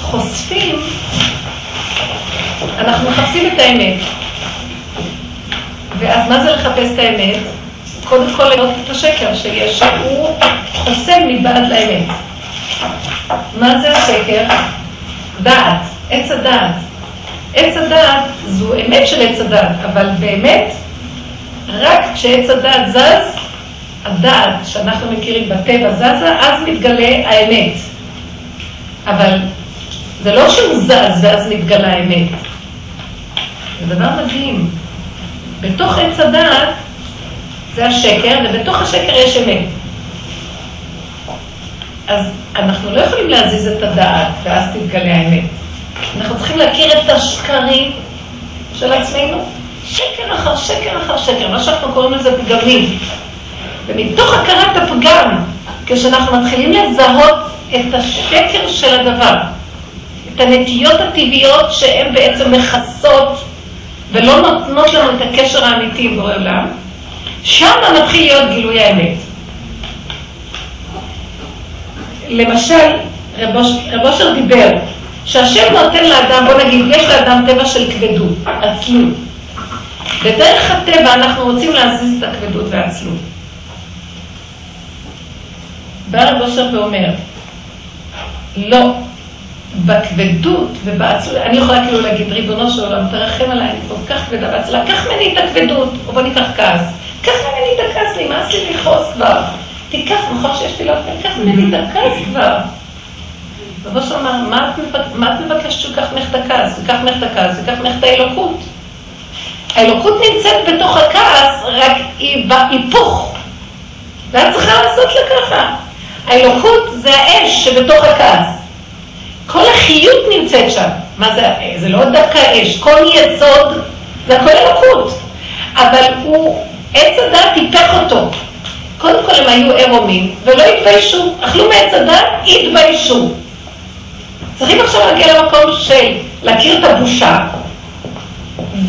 חושפים, אנחנו מחפשים את האמת. ואז מה זה לחפש את האמת? קודם כל לראות את השקר שיש, שהוא חוסם מבעד לאמת. מה זה השקר? דעת, עץ הדעת. עץ הדעת זו אמת של עץ הדעת, אבל באמת, רק כשעץ הדעת זז, הדעת שאנחנו מכירים בטבע זזה, אז מתגלה האמת. אבל זה לא שהוא זז ואז מתגלה האמת. זה דבר מדהים. בתוך עץ הדעת זה השקר, ובתוך השקר יש אמת. אז אנחנו לא יכולים להזיז את הדעת, ואז תתגלה האמת. אנחנו צריכים להכיר את השקרים של עצמנו, שקר אחר שקר אחר שקר, מה שאנחנו קוראים לזה פגמים. ומתוך הכרת הפגם, כשאנחנו מתחילים לזהות את השקר של הדבר, את הנטיות הטבעיות שהן בעצם מכסות ולא נותנות לנו את הקשר האמיתי עם בורא עולם, שם מתחיל להיות גילוי האמת. למשל, רב אושר דיבר, שהשם נותן לאדם, בוא נגיד, יש לאדם טבע של כבדות, עצלות. בדרך הטבע אנחנו רוצים להזיז את הכבדות והעצלות. בא רב אושר ואומר, לא, בכבדות ובעצלות, אני יכולה כאילו להגיד, ריבונו של עולם, תרחם עליי, אני כל כך כבדה ועצלה, קח ממני את הכבדות, או בוא ניקח כעס, קח ממני את הכעס, נמאס לי לכעוס כבר, תיקח, נכון שיש לי לא קח ממני את הכעס כבר. רב אושר אמר, מה את מבקשת שהוא ייקח ממך את הכעס? ייקח ממך את הכעס, ייקח ממך את האלוקות. האלוקות נמצאת בתוך הכעס, רק היא בהיפוך. ואת צריכה לעשות לה ככה. האלוקות זה האש שבתוך הכעס. כל החיות נמצאת שם. מה זה, זה לא דווקא האש, כל יסוד זה הכל אלוקות. אבל הוא, עץ הדת טיפח אותו. קודם כל הם היו עירומים ולא התביישו, אכלו מעץ הדת, התביישו. צריכים עכשיו להגיע למקום של להכיר את הבושה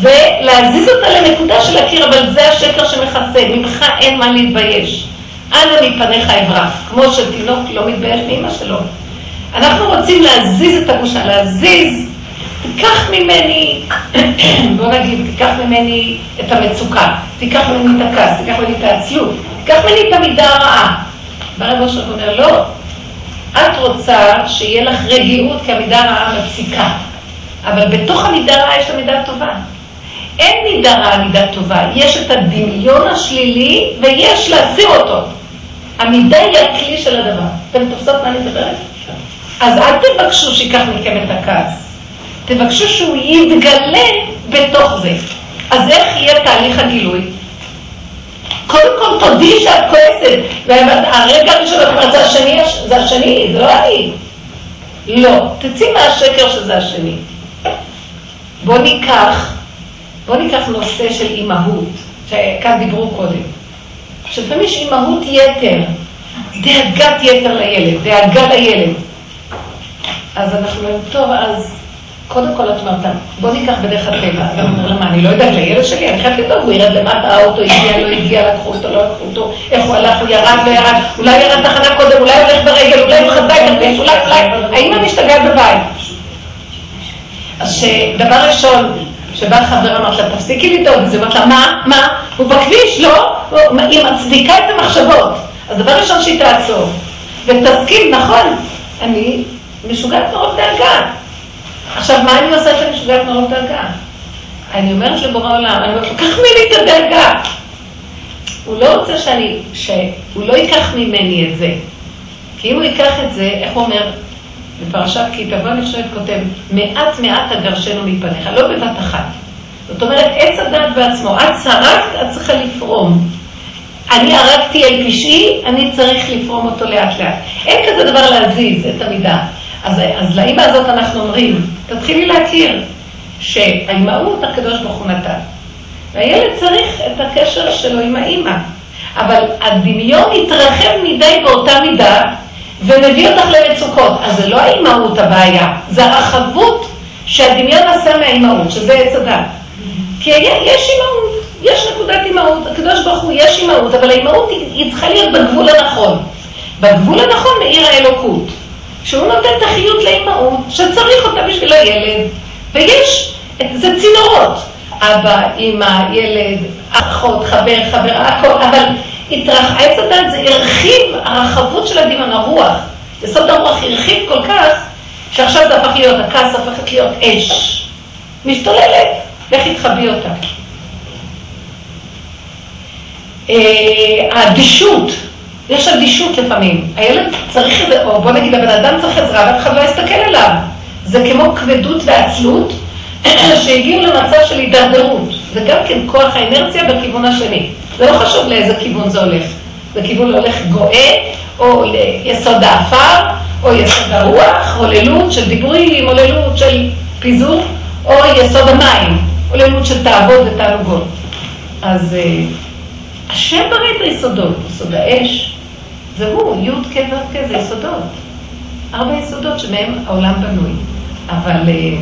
ולהזיז אותה לנקודה של להכיר, אבל זה השקר שמכסה, ממך אין מה להתבייש. אנא מפניך אברח, כמו שתינוק לא מתבייש מאמא שלו. אנחנו רוצים להזיז את הבושה, להזיז, תיקח ממני, בוא נגיד, תיקח ממני את המצוקה, תיקח ממני את הכעס, תיקח ממני את העצלות, תיקח ממני את המידה הרעה. בא רב אושר אומר, לא, את רוצה שיהיה לך רגיעות כי המידה הרעה מפסיקה, אבל בתוך המידה הרעה יש המידה הטובה. אין מידה רעה, מידה טובה, יש את הדמיון השלילי ויש להסיר אותו. המידה היא הכלי של הדבר. אתם תופסות מה אני מדברת? אז אל תבקשו שיקח מכם את הכעס. תבקשו שהוא יתגלה בתוך זה. אז איך יהיה תהליך הגילוי? קודם כל תודי שאת כועסת, והרגע הראשון את אומרת, זה השני, זה השני, זה לא אני. לא, תצאי מהשקר שזה השני. בוא ניקח, בוא ניקח נושא של אימהות, שכאן דיברו קודם. שלפעמים יש אימהות יתר, דאגת יתר לילד, דאגה לילד. אז אנחנו אומרים, טוב, אז קודם כל את אומרת, בוא ניקח בדרך הטבע. אני אומר, למה, אני לא יודעת לילד שלי, אני חייבת לדאוג, הוא ירד למטה, האוטו הגיע, לא הגיע, לקחו אותו, לא לקחו אותו, איך הוא הלך, הוא ירד, לא ירד, אולי ירד תחנה קודם, אולי הולך ברגל, אולי הוא חזק, אולי, אולי, האמא משתגעת בבית. אז שדבר ראשון, שבא חבר אמרת לה, תפסיקי לדאוג, אז היא לה, מה, מה, הוא בכביש, לא? היא מצדיקה את המחשבות. אז דבר ראשון שהיא תעצור, ותסכים, נכון, אני משוגעת מרוב דאגה. עכשיו, מה אני עושה שאני משוגעת מרוב דאגה? אני אומרת לבורא עולם, אני אומרת לו, קח ממני את הדאגה. הוא לא רוצה שאני, שהוא לא ייקח ממני את זה. כי אם הוא ייקח את זה, איך הוא אומר? בפרשת כי תבוא נפשט כותב, מעט מעט אגרשנו מפניך, לא בבת אחת. זאת אומרת, עץ הדת בעצמו, את צרקת, את צריכה לפרום. אני הרגתי אל פשעי, אני צריך לפרום אותו לאט לאט. אין כזה דבר להזיז את המידה. אז, אז לאמא הזאת אנחנו אומרים, תתחילי להכיר שהאימהות הקדוש ברוך הוא נתן. והילד צריך את הקשר שלו עם האימא. אבל הדמיון יתרחב מדי באותה מידה, ומביא אותך למצוקות. אז זה לא האימהות הבעיה, זה הרחבות שהדמיון עשה מהאימהות, שזה עץ הדת. כי יש אימהות, יש נקודת אימהות, הקדוש ברוך הוא יש אימהות, אבל האימהות היא, היא צריכה להיות בגבול הנכון. בגבול הנכון מאיר האלוקות. שהוא נותן את החיות לאימהות, שצריך אותה בשביל הילד, ויש, זה צינורות. אבא, אימא, ילד, אחות, חבר, חברה, הכל, אבל התרח... עץ הדת זה הרחיב הרחבות של הדמיון, הרוח. יסוד הרוח הרחיב כל כך, שעכשיו זה הפך להיות, הכעס הפכת להיות אש. משתוללת, לך תתחבי אותה. אה, האדישות, יש אדישות לפעמים. הילד צריך או בוא נגיד, הבן אדם צריך עזרה, ואף אחד לא יסתכל עליו. זה כמו כבדות ועצלות, שהגיעו למצב של הידרדרות. זה גם כן כוח האנרציה בכיוון השני. זה לא חשוב לאיזה כיוון זה הולך. זה כיוון הולך גואה, או ליסוד האפר, או יסוד הרוח, עוללות של דיבורים, עוללות של פיזור, או יסוד המים, עוללות של תעבוד ותענוגות. אז אה, השם בריא את היסודות, יסוד האש, זה הוא, י' כ' ו' כ', זה יסודות. ארבע יסודות שמהם העולם בנוי. אבל אה,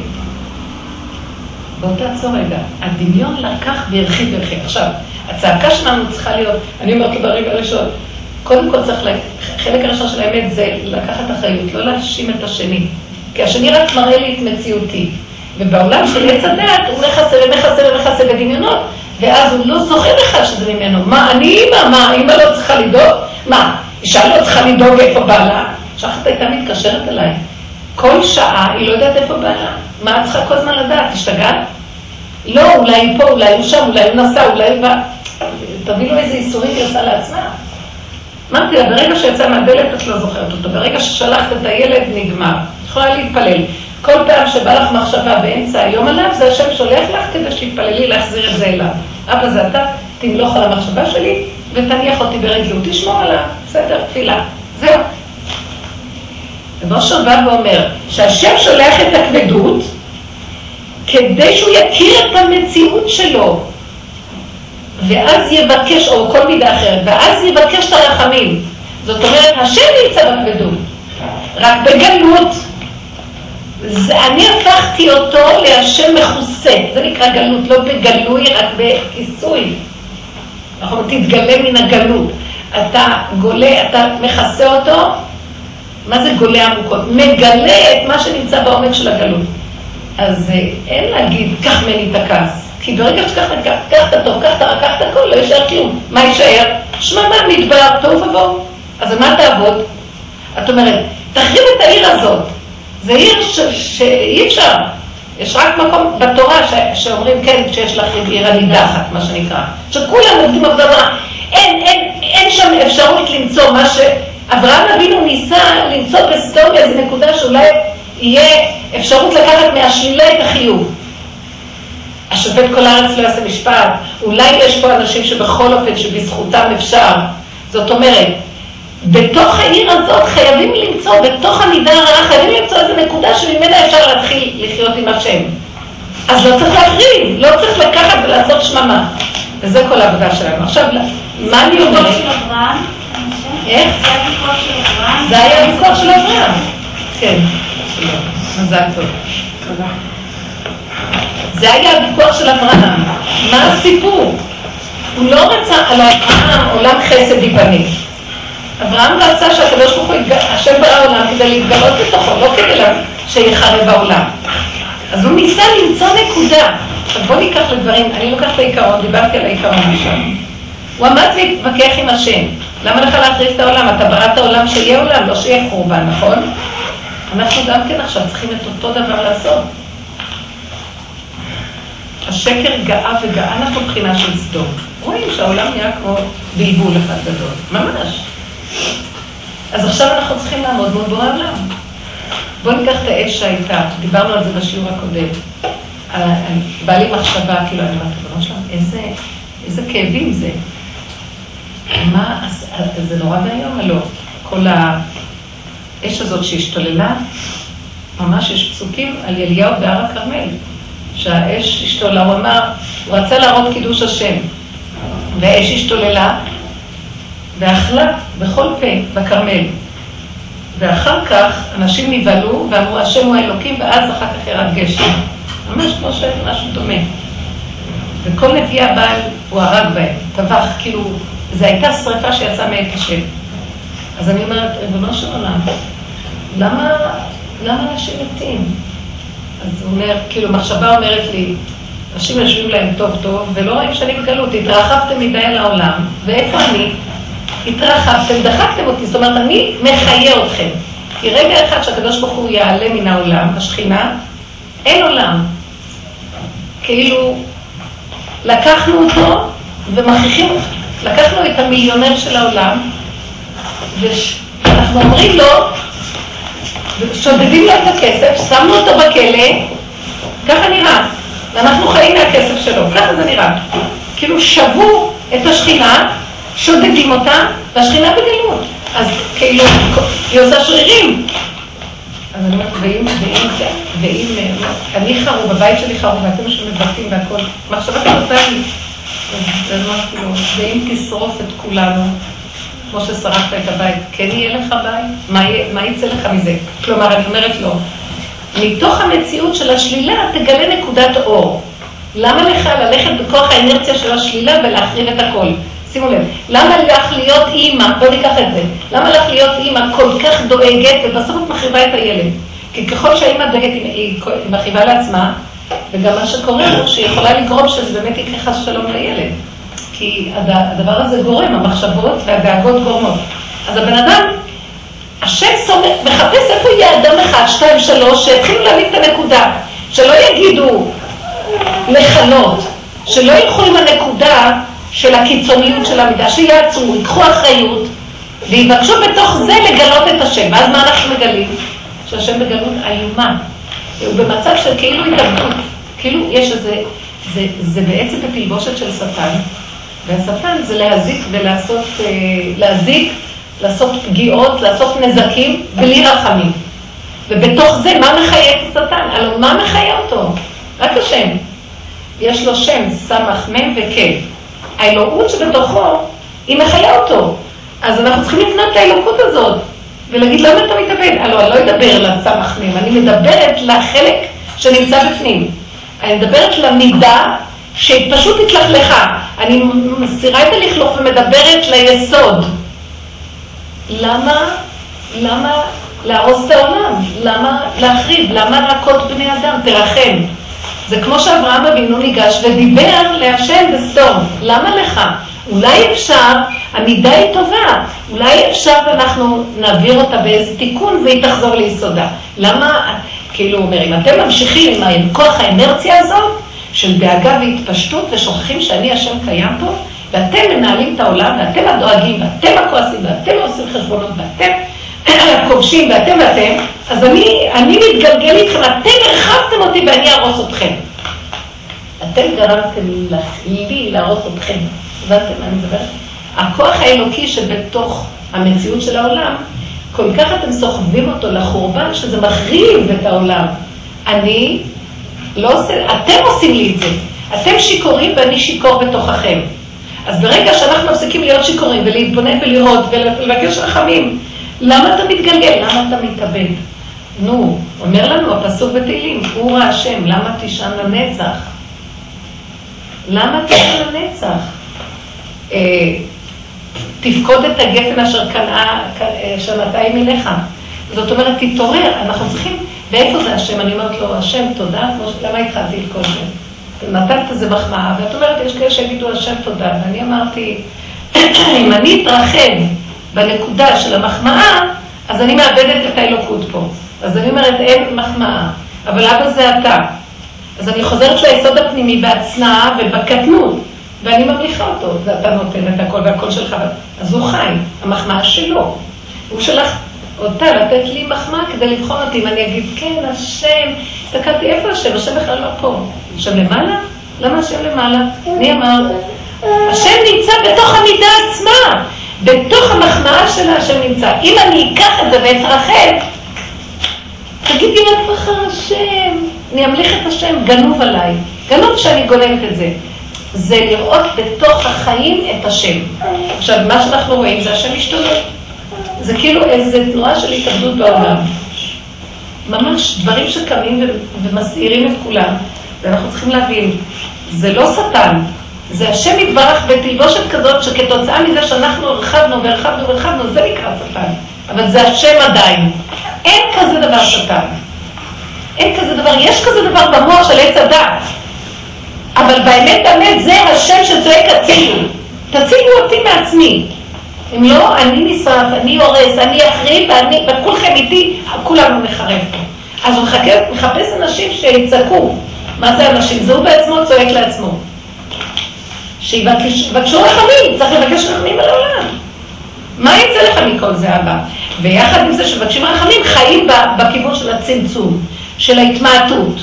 בואו תעצור רגע. הדמיון לקח והרחיב והרחיב. עכשיו, הצעקה שלנו צריכה להיות, אני אומרת לו ברגע הראשון, קודם כל צריך, חלק הראשון של האמת זה לקחת אחריות, לא להאשים את השני. כי השני רק מראה לי את מציאותי. ובעולם של עץ הדעת הוא מכסה ומכסה ומכסה בדמיונות, ואז הוא לא זוכר לך שזה ממנו. מה, אני אימא? מה, אימא לא צריכה לדאוג? מה, אישה לא צריכה לדאוג איפה בעלה? שחת הייתה מתקשרת אליי. כל שעה היא לא יודעת איפה בעלה. מה את צריכה כל הזמן לדעת? השתגעת? לא, אולי היא פה, אולי הוא שם, אולי הוא נסע, אולי בא. תביא לו איזה איסורים היא עושה לעצמה. אמרתי לה, ברגע שיצא מהדלת את לא זוכרת אותו, ברגע ששלחת את הילד נגמר. יכולה להתפלל. כל פעם שבא לך מחשבה באמצע היום עליו, זה השם שולח לך כדי שיתפללי להחזיר את זה אליו. אבא זה אתה, תמלוך על המחשבה שלי ותניח אותי ברגלות, תשמור עליו, בסדר, תפילה. זהו. ומשה בא ואומר שהשם שולח את הכבדות כדי שהוא יכיר את המציאות שלו, ואז יבקש, או כל מידה אחרת, ואז יבקש את הרחמים. זאת אומרת, השם נמצא בכבדות, רק בגלות. זה, אני הפכתי אותו להשם מכוסה, זה נקרא גלות, לא בגלוי, רק בכיסוי. נכון, תתגלה מן הגלות. אתה גולה, אתה מכסה אותו, מה זה גולה עמוקות? מגלה את מה שנמצא בעומק של הגלות. אז אה, אין להגיד, קח ממני את הכעס. כי ברגע שכך, קח את הטוב, קח את הרע, קח את הכל, לא יישאר כלום. מה יישאר? שממה, מדבר, טוב ובואו. אז מה תעבוד? את אומרת, תחריב את העיר הזאת. זה עיר שאי אפשר. יש רק מקום בתורה ש... שאומרים, כן, שיש לך עיר הנידחת, מה שנקרא. שכולם עובדים עבודה זרה. אין, אין, אין שם אפשרות למצוא מה שאברהם אבינו ניסה למצוא בסדום איזו נקודה שאולי יהיה אפשרות לקחת מהשלילה את החיוב. השופט כל הארץ לא יעשה משפט, אולי יש פה אנשים שבכל אופן שבזכותם אפשר. זאת אומרת, בתוך העיר הזאת חייבים למצוא, בתוך המידה הרעה חייבים למצוא איזו נקודה שממנה אפשר להתחיל לחיות עם השם. אז לא צריך להחריב, לא צריך לקחת ולעשות שממה. וזה כל העבודה שלנו. עכשיו, מה אני אומרת? איך? זה היה ויכוח של אברהם? זה היה ויכוח של אברהם, כן. מזל טוב. תודה. זה היה הוויכוח של אברהם. מה הסיפור? הוא לא רצה על אברהם עולם חסד ייבנה. אברהם רצה שהקדוש ברוך הוא, השם ברא עולם כדי להתגלות בתוכו, לא כדי שיחרב העולם. אז הוא ניסה למצוא נקודה. עכשיו בואו ניקח לדברים, אני לוקחת את העיקרון, דיברתי על העיקרון עכשיו. הוא עמד להתווכח עם השם. למה לך להחריב את העולם? אתה בראת העולם שיהיה עולם, לא שיהיה חורבן, נכון? אנחנו גם כן עכשיו צריכים את אותו דבר לעשות. השקר גאה וגאה אנחנו מבחינה של סדום. רואים שהעולם נהיה כמו בלבול אחד גדול, ממש. אז עכשיו אנחנו צריכים לעמוד מול בורא עולם. בואו ניקח את האש שהייתה, דיברנו על זה בשיעור הקודם. בא לי מחשבה, כאילו, אני אומרת, ריבונו שלום, איזה, איזה כאבים זה. מה, זה נורא ואיום, הלא. כל האש הזאת שהשתוללה, ממש יש פסוקים על אליהו בהר הכרמל. שהאש השתוללה, הוא אמר, הוא רצה להראות קידוש השם, והאש השתוללה ואכלה בכל פה בכרמל. ואחר כך אנשים נבהלו ואמרו, השם הוא האלוקים, ואז אחר כך ירד גשם. ממש כמו משהו דומה. וכל נביא הבעל, הוא הרג בהם, טבח, כאילו, זו הייתה שריפה שיצאה מאת השם. אז אני אומרת, ריבונו של עולם, למה, אנשים מתים? אז הוא אומר, כאילו, מחשבה אומרת לי, אנשים יושבים להם טוב טוב, ולא רואים שאני בגלות, התרחבתם מדי על העולם, ואיפה אני? התרחבתם, דחקתם אותי, זאת אומרת, אני מחיה אתכם. כי רגע אחד שהקדוש ברוך הוא יעלה מן העולם, השכינה, אין עולם. כאילו, לקחנו אותו ומכריחים, לקחנו את המיליונר של העולם, ואנחנו אומרים לו, שודדים לו את הכסף, שמנו אותו בכלא, ככה נראה. ואנחנו חיים מהכסף שלו, ככה זה נראה. כאילו שבו את השכינה, שודדים אותה, והשכינה בגלות. אז כאילו, היא עושה שרירים. אז אני אומרת, ואם, ואם, ואם, אני חרוב, בבית שלי חרוב, ואתם שמבטאים והכל, מחשבה כזאת לי. אז אמרתי לו, ואם תשרוף את כולנו, כמו ששרפת את הבית, כן יהיה לך בית? מה יצא לך מזה? כלומר, אני אומרת לו, מתוך המציאות של השלילה תגלה נקודת אור. למה לך ללכת בכוח האנרציה של השלילה ולהחריב את הכל? שימו לב, למה לך להיות אימא, בואו ניקח את זה, למה לך להיות אימא כל כך דואגת ובסוף את מחריבה את הילד? כי ככל שהאימא דואגת, היא מחריבה לעצמה, וגם מה שקורה הוא שהיא יכולה לגרום שזה באמת יקרה חס שלום לילד. כי הדבר הזה גורם, המחשבות והדאגות גורמות. אז הבן אדם השם סומך, מחפש איפה יהיה אדם אחד, שתיים, שלוש, שיתחילו להבין את הנקודה. שלא יגידו לכנות, שלא ילכו עם הנקודה של הקיצוניות של המידה, שיעצרו, ייקחו אחריות, ויבקשו בתוך זה לגלות את השם. ואז מה אנחנו מגלים? שהשם בגלות איומה. הוא במצב של כאילו התאבדות, כאילו יש איזה, זה, זה בעצם בתלבושת של שטן, והשטן זה להזיק ולעשות, אה, להזיק לעשות פגיעות, לעשות נזקים, בלי רחמים. ובתוך זה, מה מחיה את השטן? הלוא מה מחיה אותו? רק השם. יש לו שם, סמך, מ' וכ'. האלוהות שבתוכו, היא מחיה אותו. אז אנחנו צריכים לבנות את האלוקות הזאת, ולהגיד, למה אתה מתאבד? הלוא אני לא אדבר לסמך מ', אני מדברת לחלק שנמצא בפנים. אני מדברת למידה שהיא פשוט התלכלכה. אני מסירה את הלכלוך ומדברת ליסוד. למה, למה להרוס את העולם? למה להחריב? למה להכות בני אדם? תרחם. זה כמו שאברהם אבינו ניגש ודיבר להשם בסדום. למה לך? אולי אפשר, המידה היא טובה, אולי אפשר ואנחנו נעביר אותה באיזה תיקון והיא תחזור ליסודה. למה, כאילו אומר, אם אתם ממשיכים עם כוח האנרציה הזאת של דאגה והתפשטות ושוכחים שאני השם קיים פה, ואתם מנהלים את העולם, ואתם הדואגים, ואתם הכועסים, ואתם עושים חשבונות, ואתם הכובשים, ואתם ואתם, אז אני, אני מתגלגל איתכם, אתם הרחבתם אותי ואני אהרוס אתכם. אתם גרמתם לי להרוס אתכם. הבנתם מה אני מדברת? הכוח האלוקי שבתוך המציאות של העולם, כל כך אתם סוחבים אותו לחורבן, שזה מחריב את העולם. אני לא עושה, אתם עושים לי את זה. אתם שיכורים ואני שיכור בתוככם. אז ברגע שאנחנו מפסיקים להיות שיכורים ולהתבונן ולראות ולבקש רחמים, למה אתה מתגלגל? למה אתה מתאבד? נו, אומר לנו הפסוק בתהילים, הוא השם, למה תישן לנצח? למה תישן לנצח? אה, תפקוד את הגפן אשר קנאה שנתיים מלך. זאת אומרת, תתעורר, אנחנו צריכים, ואיפה זה השם? אני אומרת לו, השם, תודה, למה התחלתי את כל זה? נתת איזה מחמאה, ואת אומרת, יש כאלה שיגידו השם תודה, ואני אמרתי, אם אני אתרחב בנקודה של המחמאה, אז אני מאבדת את האלוקות פה. אז אני אומרת, אין מחמאה, אבל אבא זה אתה. אז אני חוזרת ליסוד הפנימי בהצנעה ובקטנות, ואני ממליכה אותו, ואתה נותן את הכל והכל שלך. אז הוא חי, המחמאה שלו. הוא שלח אותה לתת לי מחמאה כדי לבחון אותי, אם אני אגיד, כן, השם, הסתכלתי, איפה השם? השם בכלל לא פה. השם למעלה? למה השם למעלה? מי אמר? השם נמצא בתוך המידה עצמה, בתוך המחמאה שלה השם נמצא. אם אני אקח את זה ואתרחב, תגידי לעצמך השם, אני אמליך את השם, גנוב עליי. גנוב שאני גונבת את זה. זה לראות בתוך החיים את השם. עכשיו, מה שאנחנו רואים זה השם משתולל. זה כאילו איזו תנועה של התאבדות בעולם. ממש דברים שקמים ומסעירים את כולם, ואנחנו צריכים להבין, זה לא שטן, זה השם יתברך בתלבושת כזאת שכתוצאה מזה שאנחנו הרחבנו והרחבנו והרחבנו, זה נקרא שטן, אבל זה השם עדיין. אין כזה דבר שטן. אין כזה דבר, יש כזה דבר במוח של עץ הדת. אבל באמת באמת זה השם שצועק הצילו. תצילו אותי מעצמי. אם לא, אני נשרף, אני הורס, אני אחריב, ואני, וכולכם איתי, כולנו נחרב פה. אז הוא מחכה, מחפש אנשים שיצעקו. מה זה אנשים? זה הוא בעצמו צועק לעצמו. שיבקשו רחמים, צריך לבקש רחמים על העולם. מה יצא לך מכל זה הבא? ויחד עם זה שמבקשים רחמים, חיים בכיוון של הצמצום, של ההתמעטות,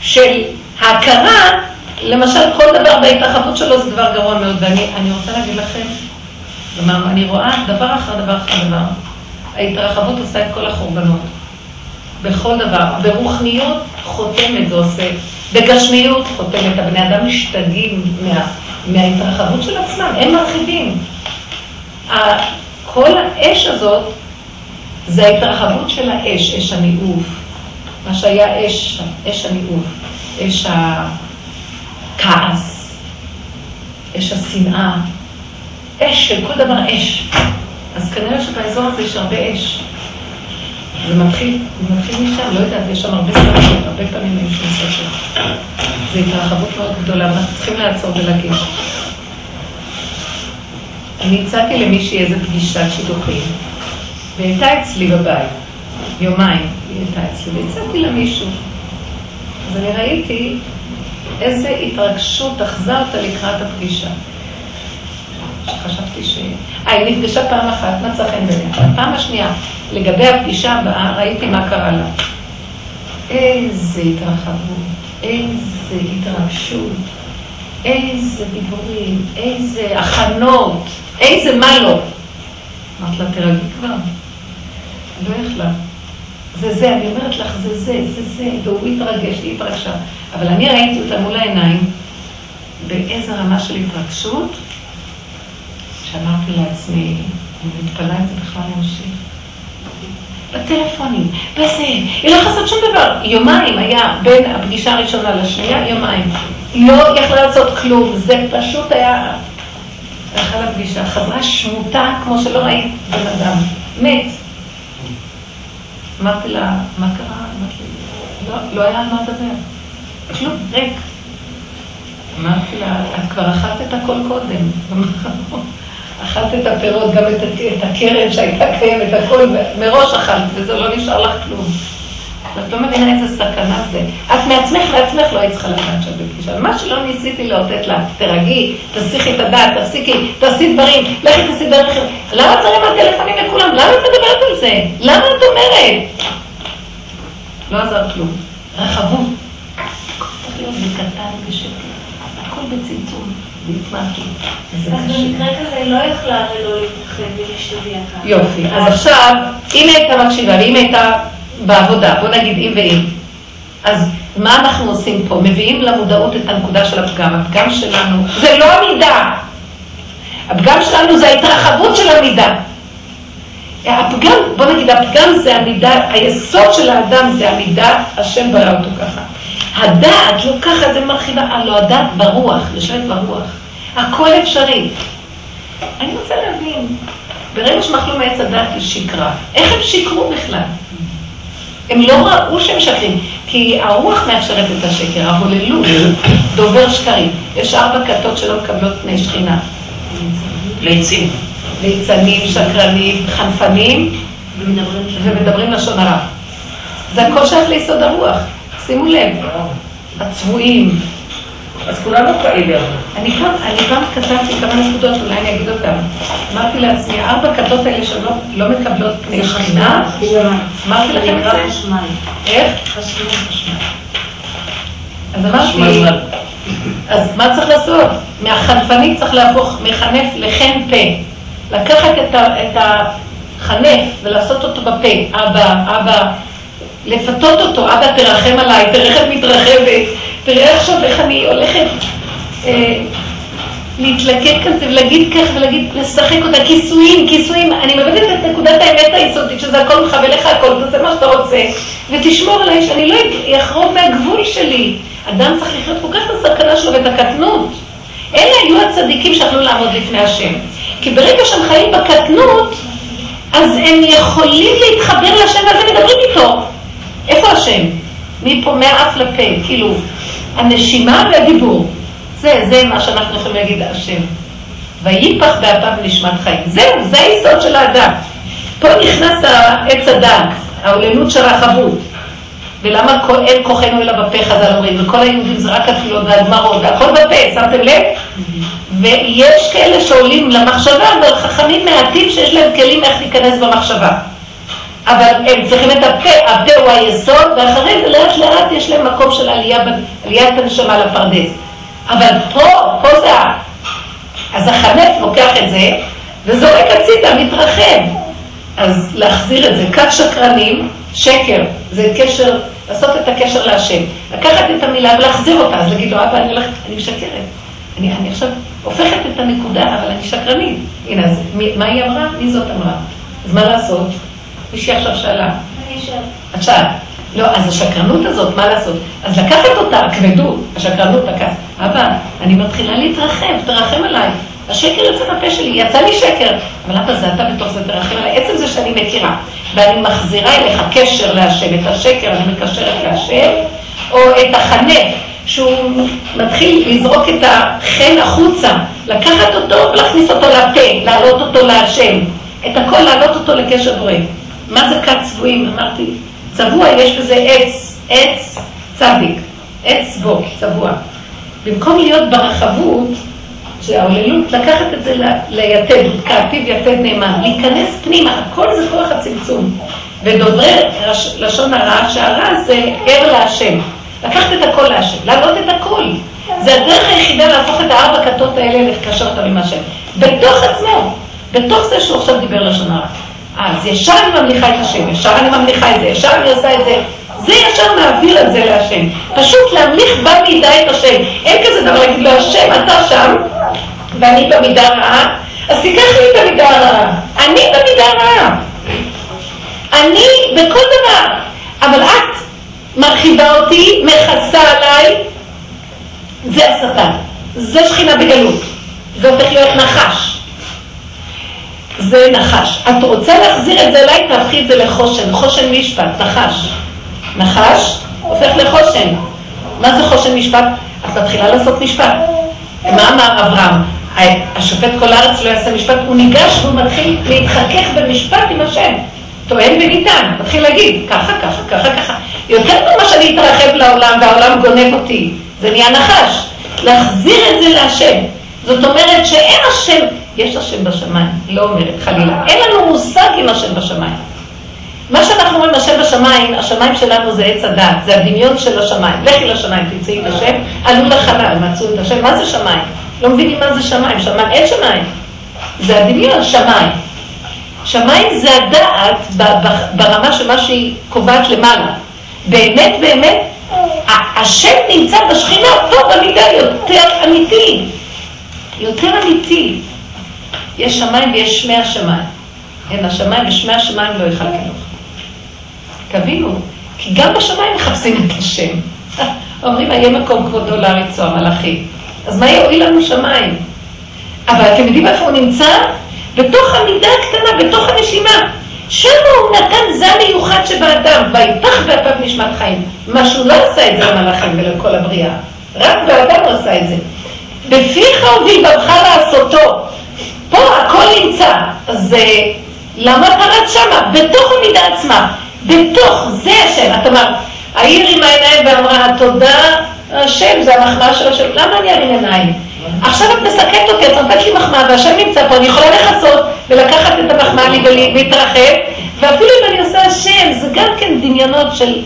של ההכרה, למשל כל דבר בהתרחבות שלו זה דבר גרוע מאוד, ואני רוצה להגיד לכם, כלומר, אני רואה דבר אחר דבר אחר דבר, ההתרחבות עושה את כל החורבנות. בכל דבר. ברוחניות חותמת זה עושה, בגשמיות חותמת. הבני אדם משתגעים מה, מההתרחבות של עצמם, הם מרחיבים. כל האש הזאת זה ההתרחבות של האש, אש הניאוף. מה שהיה אש, אש הניאוף, אש הכעס, אש השנאה, אש של כל דבר אש. אז כנראה שבאזור הזה יש הרבה אש. זה מתחיל, זה מתחיל משם, לא יודעת, יש שם הרבה סרטים, הרבה פעמים היו שם סרטים. זו התרחבות מאוד גדולה, ואנחנו צריכים לעצור ולהגיד. אני הצעתי למישהי איזה פגישת שידוכים, והיא הייתה אצלי בבית, יומיים היא הייתה אצלי, והצעתי לה מישהו. אז אני ראיתי איזה התרגשות אחזה לקראת הפגישה. חשבתי ש... אה, היא נפגשה פעם אחת, מצא חן בעיניה. פעם השנייה, לגבי הפגישה הבאה, ראיתי מה קרה לה. איזה התרחבות, איזה התרגשות, איזה דיבורים, איזה הכנות, איזה מה לא. אמרת לה, תרגי כבר. לא יכלה. זה זה, אני אומרת לך, זה זה, זה זה, והוא התרגש, היא התרגשה. אבל אני ראיתי אותה מול העיניים, באיזה רמה של התרגשות, שאמרתי לעצמי, אני מתפלאה אם זה בכלל ימשיך. בטלפונים, בזה, היא לא יכולה לעשות שום דבר. יומיים היה בין הפגישה הראשונה לשנייה, יומיים. היא לא יכלה לעשות כלום, זה פשוט היה... הלכה לפגישה, חזרה שמוטה כמו שלא ראית בן אדם, מת. אמרתי לה, מה קרה? לא, לא היה על מה לדבר. כלום, ריק. אמרתי לה, את כבר אכלת את הכל קודם. אכלת את הפירות, גם את, את הקרן שהייתה קיימת, הכל מראש אכלת, וזה לא נשאר לך כלום. את לא מבינה איזה סכנה זה. את מעצמך לעצמך לא היית צריכה לדעת שאת בפגישה. מה שלא ניסיתי לאותת לה, תרגי, תסיכי את הדעת, תפסיקי, תעשי דברים, לכי תעשי דרך אחרת. למה את מרימה טלפונים לכולם? למה את מדברת על זה? למה את אומרת? לא עזר כלום. רחבות. צריך להיות בקטן בשקט. הכל בצמצום. אז במקרה כזה לא יכלה הרי לא להתאחד ולהשתביע ככה. יופי. אז עכשיו, אם היא הייתה מקשיבה ואם היא הייתה בעבודה, בוא נגיד אם ואם, אז מה אנחנו עושים פה? מביאים למודעות את הנקודה של הפגם. הפגם שלנו זה לא המידה. הפגם שלנו זה ההתרחבות של המידה. הפגם, בוא נגיד, הפגם זה המידה, היסוד של האדם זה המידה, השם ברא אותו ככה. הדעת לוקחת ומרחיבה, הלוא הדעת ברוח, יושבת ברוח. הכל אפשרי. אני רוצה להבין, ברגע שמחלו מעץ הדת היא שקרה, איך הם שיקרו בכלל? הם לא ראו שהם שקרים, כי הרוח מאפשרת את השקר, ההוללות, דובר שקרים. יש ארבע כתות שלא מקבלות פני שכינה. ליצים. ליצנים, שקרנים, חנפנים, ומדברים לשון הרע. זה הכל שייך ליסוד הרוח. שימו לב, הצבועים, אז כולנו כאלה. אני פעם, אני פעם כתבתי כמה נקודות שאולי אני אגיד אותן. אמרתי לעצמי, ארבע כתות האלה שלא לא מקבלות פני שכינה, אמרתי לכם את זה? איך? אז אמרתי, אז מה צריך לעשות? מהחנפנית צריך להפוך מחנף לחן פה. לקחת את החנף ולעשות אותו בפה, אבא, אבא, לפתות אותו, אבא תרחם עליי, תראה את מתרחבת, תראה עכשיו איך אני הולכת אה, להתלקט כזה ולהגיד כך ולהגיד, לשחק אותה, כיסויים, כיסויים, אני מבטאת את נקודת האמת היסודית, שזה הכל לך הכל, תעשה מה שאתה רוצה, ותשמור עליי שאני לא אחרוג מהגבול שלי. אדם צריך לחיות כל כך את הסכנה שלו ואת הקטנות. אלה היו הצדיקים שיכלו לעמוד לפני השם. כי ברגע שהם חיים בקטנות, אז הם יכולים להתחבר לשם הם מדברים איתו. השם. מפה, מהאף לפה, כאילו, הנשימה והדיבור. זה, זה מה שאנחנו יכולים להגיד השם. ויפח באפיו נשמת חיים. זהו, זה היסוד של האדם. פה נכנס העץ הדג, העוללות של הרחבות. ולמה אין כוחנו אלא בפה חז"ל אומרים, וכל היהודים זה רק התפילות והגמרות, והכל בפה, שמתם לב? ויש כאלה שעולים למחשבה, אבל חכמים מעטים שיש להם כלים איך להיכנס במחשבה. אבל הם צריכים את הפה, הפה הוא היסוד, ואחרי זה לאט לאט יש להם מקום של עלייה, עליית הנשמה לפרדס. אבל פה, פה זה ה... אז החנף לוקח את זה, וזורק הצידה, מתרחב. אז להחזיר את זה, כת שקרנים, שקר, זה קשר, לעשות את הקשר להשם. לקחת את המילה ולהחזיר אותה, אז להגיד לו, אבא, אני הולכת, אני משקרת. אני, אני עכשיו הופכת את הנקודה, אבל אני שקרנית. הנה, אז מי, מה היא אמרה? מי זאת אמרה? אז מה לעשות? מישהי עכשיו שאלה. את שאלת. לא, אז השקרנות הזאת, מה לעשות? אז לקחת אותה, הכבדות, השקרנות, לקחת. אבא, אני מתחילה להתרחב, תרחם עליי. השקר יוצא מהפה שלי, יצא לי שקר. אבל אבא, זה אתה בתוך זה, תרחם עליי. עצם זה שאני מכירה, ואני מחזירה אליך קשר להשם, את השקר אני מקשרת להשם, או את החנף, שהוא מתחיל לזרוק את החן החוצה, לקחת אותו ולהכניס אותו לפה, להעלות אותו להשם. את הכל להעלות אותו לקשר בורא. מה זה כת צבועים? אמרתי, צבוע יש בזה עץ, עץ צדיק, עץ בו, צבוע. במקום להיות ברחבות, שהעוללות, לקחת את זה ליתד, כעתיב יתד נאמן, להיכנס פנימה, הכל זה כוח הצמצום. ודוברי לשון הרע, שהרע זה ער להשם. לקחת את הכל להשם, להעלות את הכל. זה הדרך היחידה להפוך את הארבע כתות האלה לקשר אותם עם השם. בתוך עצמו, בתוך זה שהוא עכשיו דיבר לשון הרע. אז ישר אני ממליכה את השם, ישר אני ממליכה את זה, ישר אני עושה את זה. זה ישר מעביר את זה להשם. פשוט להמליך במידה את השם. אין כזה דבר להגיד לו, השם, אתה שם, ואני במידה רעה, אז תיקח לי את המידה הרעה. אני במידה רעה. אני בכל דבר. אבל את מרחיבה אותי, מכסה עליי, זה השטן. זה שכינה בגלות. זה הופך להיות נחש. זה נחש. את רוצה להחזיר את זה אליי, תהפכי את זה לחושן. חושן משפט, נחש. נחש הופך לחושן. מה זה חושן משפט? את מתחילה לעשות משפט. מה אמר אברהם? השופט כל הארץ לא יעשה משפט, הוא ניגש והוא מתחיל להתחכך במשפט עם השם. טוען וניתן, מתחיל להגיד, ככה, ככה, ככה, ככה. יותר טוב מה שאני אתרחב לעולם והעולם גונב אותי. זה נהיה נחש. להחזיר את זה להשם. זאת אומרת שאין השם, יש השם בשמיים, לא אומרת חלילה. אין לנו מושג עם השם בשמיים. מה שאנחנו אומרים השם בשמיים, השמיים שלנו זה עץ הדת, זה הדמיון של השמיים. לכי לשמיים, תמצאי את השם, עלו לחלל, מצאו את השם. מה זה שמיים? לא מבינים מה זה שמיים, שמיים, אין שמיים. זה הדמיון, שמיים. שמיים זה הדעת ברמה של מה שהיא קובעת למעלה. באמת, באמת, השם נמצא בשכינה פה במידה יותר אמיתי. יותר אמיתי. יש שמיים ויש שמי השמיים. אין השמיים ושמי השמיים לא יחלקו. תבינו, כי גם בשמיים מחפשים את השם. אומרים, היה מקום כבודו לארצו המלאכי. אז מה יועיל לנו שמיים? אבל אתם יודעים איפה הוא נמצא? בתוך המידה הקטנה, בתוך הנשימה. שם הוא נתן זה המיוחד שבאדם, ויפח באפיו נשמת חיים. מה שהוא לא עשה את זה למלאכים ולכל הבריאה. רק באדם הוא עשה את זה. בפיך וביבבך לעשותו. פה הכל נמצא. אז אה, למה פרץ שמה? בתוך המידה עצמה. בתוך זה השם. את אמרת, העיר עם העיניים ואמרה, תודה השם, זה המחמאה של השם. למה אני ארים עיניים? עכשיו את מסכנת אותי, את נותנת לי מחמאה והשם נמצא פה, אני יכולה לכסות ולקחת את המחמאה לי ולהתרחב, ואפילו אם אני עושה השם, זה גם כן דמיונות של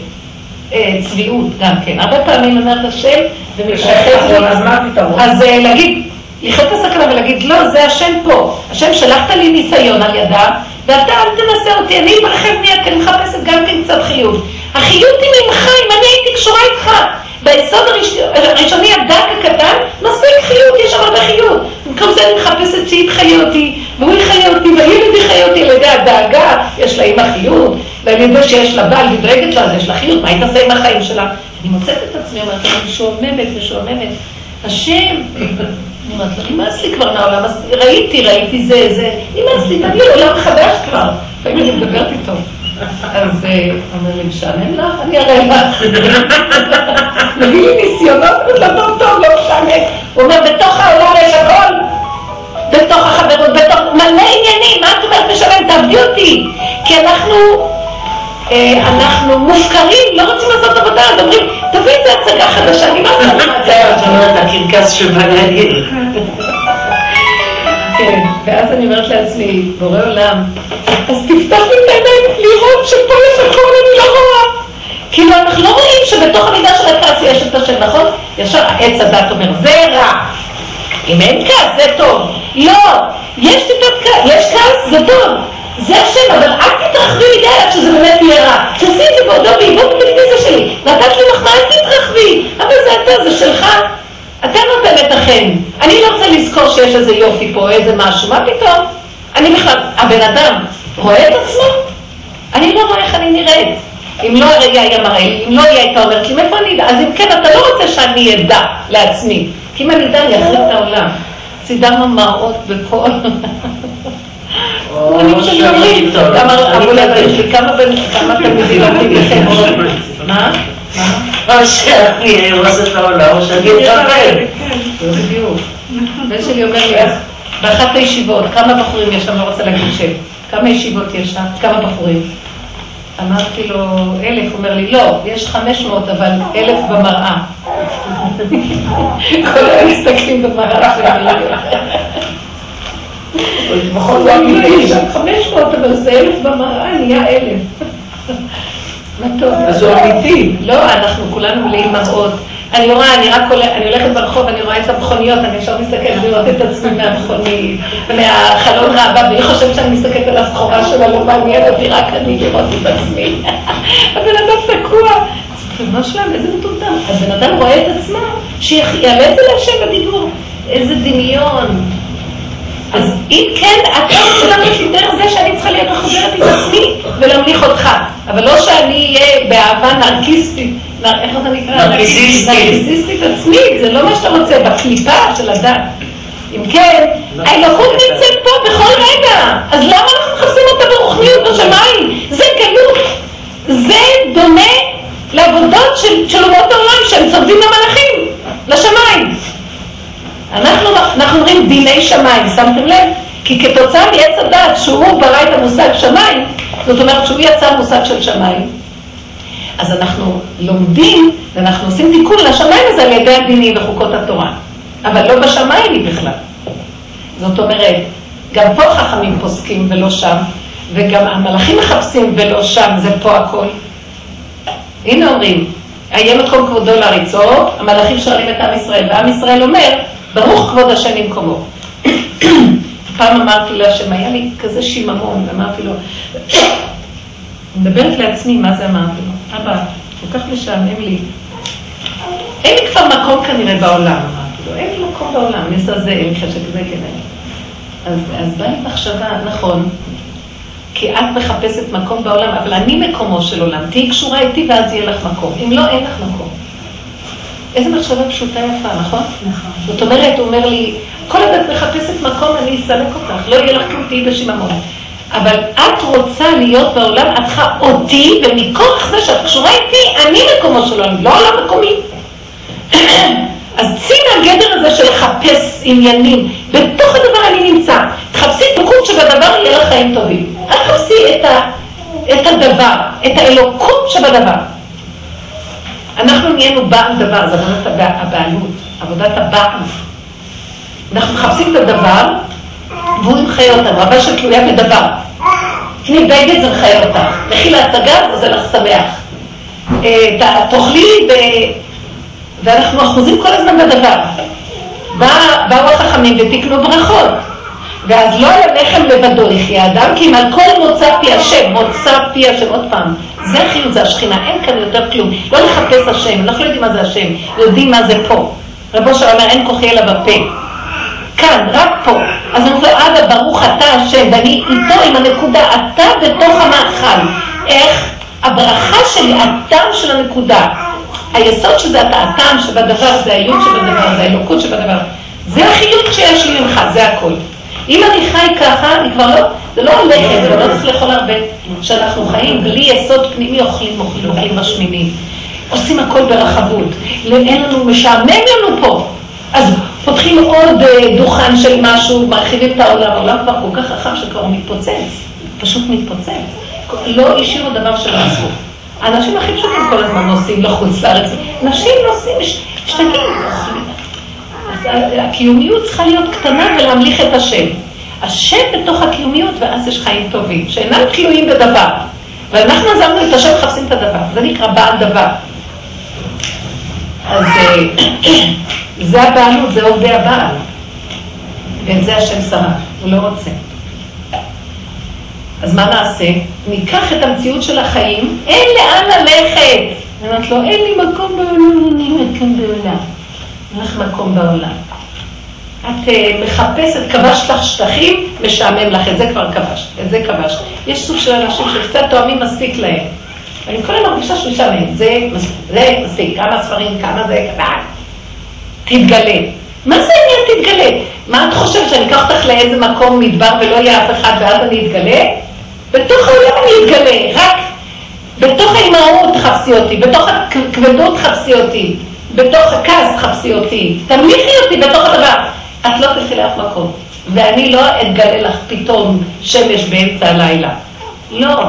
אה, צביעות, גם כן. הרבה פעמים אומרת השם ומשתתף לי. אז מה הפתרון? אז אה, להגיד, לחיות את הסכנה ולהגיד, לא, זה השם פה. השם שלחת לי ניסיון על ידה, ואתה אל תנסה אותי, אני אתרחב מיד, כי אני מחפשת גם כן קצת חיות. החיות היא ממך, אם אני הייתי קשורה איתך. ביסוד הראשוני הדק הקטן, מספיק חיות, יש שם הרבה חיות. במקום זה אני מחפשת שהיא תחיה אותי, והוא יחיה אותי, והילד יחיה אותי על ידי הדאגה, יש לה אימא חיות, ועל ידי שיש לה בעל ודואגת לה, אז יש לה חיות, מה היא תעשה עם החיים שלה? אני מוצאת את עצמי, אומרת, אני משועממת, משועממת. השם, נמאס לי כבר מהעולם, ראיתי, ראיתי זה, זה, נמאס לי, תביא עולם חדש כבר. לפעמים אני מדברת איתו. אז אה, אומר לי, משעמם לך? אני אראה לך. מביא לי ניסיונות, לו, טוב, טוב, לא משעמם. הוא אומר, בתוך העולם יש הכל. בתוך החברות, בתוך מלא עניינים, מה את אומרת משלם? תעבדי אותי. כי אנחנו, אנחנו מופקרים, לא רוצים לעשות עבודה, אז אומרים, תביא איזה הצגה חדשה, אני לא עושה לך את זה. את אומרת, הקרקס שבא להגיד. כן, ואז אני אומרת לעצמי, בורא עולם, אז תפתח לי את העיניים לראות שפה יש הכל, אני לא רואה. כאילו, אנחנו לא רואים שבתוך המידה של הכעס יש את השם, נכון? ישר עץ הדת אומר, זה רע. אם אין כעס, זה טוב. לא, יש כעס, זה טוב. זה השם, אבל אל תתרחבי מדי עד שזה באמת יהיה רע. תעשי את זה בעודו באיבוד בטלוויזיה שלי. נתת לי מחמאה, אל תתרחבי. אבל זה אתה, זה שלך. אתה נותן את החן. אני לא רוצה לזכור שיש איזה יופי פה, איזה משהו. מה פתאום? אני בכלל, הבן אדם רואה את עצמו? אני לא רואה איך אני נראית. אם לא הראייה היא המראה לי, אם לא היא הייתה אומרת לי, מאיפה אני אדע? אז אם כן, אתה לא רוצה שאני אדע לעצמי. כי אם אני אדע, אני אחריב את העולם. סידרנו מראות בכל... כמה תלמידים עומדים לכם? מה? או שאני ארוז את העולם, שאני אתרחב. בדיוק. הבן שלי אומר לי, באחת הישיבות, כמה בחורים יש שם, לא רוצה להגיד שם. כמה ישיבות יש שם? כמה בחורים? אמרתי לו, אלף, הוא אומר לי, לא, יש חמש מאות, אבל אלף במראה. כל היום מסתכלים במראה שלהם. לי, יש זאת שם חמש מאות, אבל זה אלף במראה, נהיה אלף. אז הוא אמיתי. לא, אנחנו כולנו מלאים מראות. אני רואה, אני רק הולכת, אני הולכת ברחוב, אני רואה את המכוניות, אני ישר מסתכלת לראות את עצמי מהמכונית, מהחלון ראווה, והיא חושבת שאני מסתכלת על הסחורה שלה, לא מעניין אותי, רק אני לראות את עצמי. הבן אדם תקוע. ריבונו שלם, איזה מטומטם. הבן אדם רואה את עצמו, שיעלה את זה להשם בדיבור. איזה דמיון. אז אם כן, אתה רוצה להמליך לי דרך זה שאני צריכה להיות מחוברת עם עצמי ולהמליך אותך. אבל לא שאני אהיה באהבה נרקיסטית, נר- איך זה נקרא? נרקיסיסטית. נרקיסיסטית עצמית, זה לא מה שאתה רוצה, בקליפה של הדת. אם כן, האלוקות נמצאת פה בכל רגע, אז למה אנחנו מחפשים אותה ברוחניות בשמיים? זה גלות. זה דומה לעבודות של, אומות העולם שהם צורדים למלאכים, לשמיים. אנחנו, אנחנו אומרים דיני שמיים, שמתם לב? כי כתוצאה מעץ הדת שהוא ברא את המושג שמיים, זאת אומרת שהוא יצר מושג של שמיים, אז אנחנו לומדים ואנחנו עושים תיקון לשמיים הזה על ידי הדינים וחוקות התורה. אבל לא בשמיים היא בכלל. זאת אומרת, גם פה חכמים פוסקים ולא שם, וגם המלאכים מחפשים ולא שם, זה פה הכל. הנה אומרים, איה מקום כבודו לעריצות, המלאכים שואלים את עם ישראל, ועם ישראל אומר, ברוך כבוד השם ממקומו. פעם אמרתי להשם, היה לי כזה שיממון, אמרתי לו, מדברת לעצמי, מה זה אמרתי לו? אבא, כל כך משעמם לי. אין לי כבר מקום כנראה בעולם, אמרתי לו, אין לי מקום בעולם, מזעזע, מחשב זה כנראה. אז, אז באה לי מחשבה, נכון, כי את מחפשת מקום בעולם, אבל אני מקומו של עולם, תהיי קשורה איתי ואז יהיה לך מקום. אם לא, אין לך מקום. איזה מחשבה פשוטה יפה, נכון? נכון. זאת אומרת, הוא אומר לי, כל עוד את מחפשת מקום, אני אסלק אותך, לא יהיה לך כלום, תהיי בשיממון. אבל את רוצה להיות בעולם, את צריכה אותי, ומכוח זה שאת קשורה איתי, אני מקומו של עולם, לא עולם מקומי. אז צאי מהגדר הזה של לחפש עניינים, בתוך הדבר אני נמצא. תחפשי דבקות שבדבר יהיה לך חיים טובים. אל תחפשי את, את הדבר, את האלוקות שבדבר. אנחנו נהיינו בעל דבר, זה עבודת הבע- הבעלות, עבודת הבעל. אנחנו מחפשים את הדבר, והוא מחיה אותנו, הבא שתלויה בדבר. תני בגד זה מחיה אותך, לכי להצגה זה לך שמח. אה, תאכלי ו... ואנחנו אחוזים כל הזמן בדבר. בא- באו החכמים ותקנו ברכות. ואז לא על הלחם לבדו יחיה אדם, כי אם על כל מוצא פי השם, מוצא פי השם, עוד פעם, זה החיות, זה השכינה, אין כאן יותר כלום. לא לחפש השם, אנחנו לא יודעים מה זה השם, יודעים מה זה פה. רבו אושר אומר, אין כוחי אלא בפה. כאן, רק פה. אז אני אומרת לו, אבא, ברוך אתה השם, ואני איתו עם הנקודה, אתה בתוך המאכל. איך? הברכה שלי, הטעם של הנקודה. היסוד שזה אתה, הטעם שבדבר, זה האיות שבדבר, זה האלוקות שבדבר. זה החיות שיש לי ממך, זה הכל. אם אני חי ככה, אני כבר לא, זה לא הלחם, זה לא צריך לאכול הרבה. כשאנחנו חיים בלי יסוד פנימי, אוכלים, אוכלים, אוכלים משמינים. עושים הכל ברחבות. אין לנו, משעמם לנו פה. אז פותחים עוד אה, דוכן של משהו, מרחיבים את העולם. העולם כבר כל כך רחב שכבר מתפוצץ. פשוט מתפוצץ. לא השאירו דבר שלא עשו. האנשים הכי פשוטים כל הזמן נוסעים לחוץ לארץ. נשים נוסעים, משתגעים. הקיומיות צריכה להיות קטנה ולהמליך את השם. השם בתוך הקיומיות, ואז יש חיים טובים, שאינם תלויים בדבר. ואנחנו עזבנו את השם, מחפשים את הדבר. זה נקרא בעל דבר. אז אה, זה הבעלות, זה עובדי הבעל. ואת זה השם שרה, הוא לא רוצה. אז מה נעשה? ניקח את המציאות של החיים, אין לאן ללכת. אני אומרת לו, אין לי מקום בעולם, אני מקום בעולם. לך מקום בעולם. את uh, מחפשת, כבשת לך שטחים, משעמם לך, את זה כבר כבשת, את זה כבשת. יש סוג של אנשים שקצת תואמים מספיק להם. אני כל הזמן מרגישה שהוא משעמם, זה, זה מספיק, כמה ספרים, כמה זה. תתגלה. מה זה עניין תתגלה? מה את חושבת, שאני אקח אותך לאיזה מקום מדבר ולא יהיה אף אחד ואז אני אתגלה? בתוך העולם אני אתגלה, רק בתוך האימהות חפשי אותי, בתוך הכבדות חפשי אותי, בתוך הכעס חפשי אותי, תמליכי אותי בתוך הדבר. את לא תלכי לאף מקום, ואני לא אתגלה לך פתאום שמש באמצע הלילה. לא.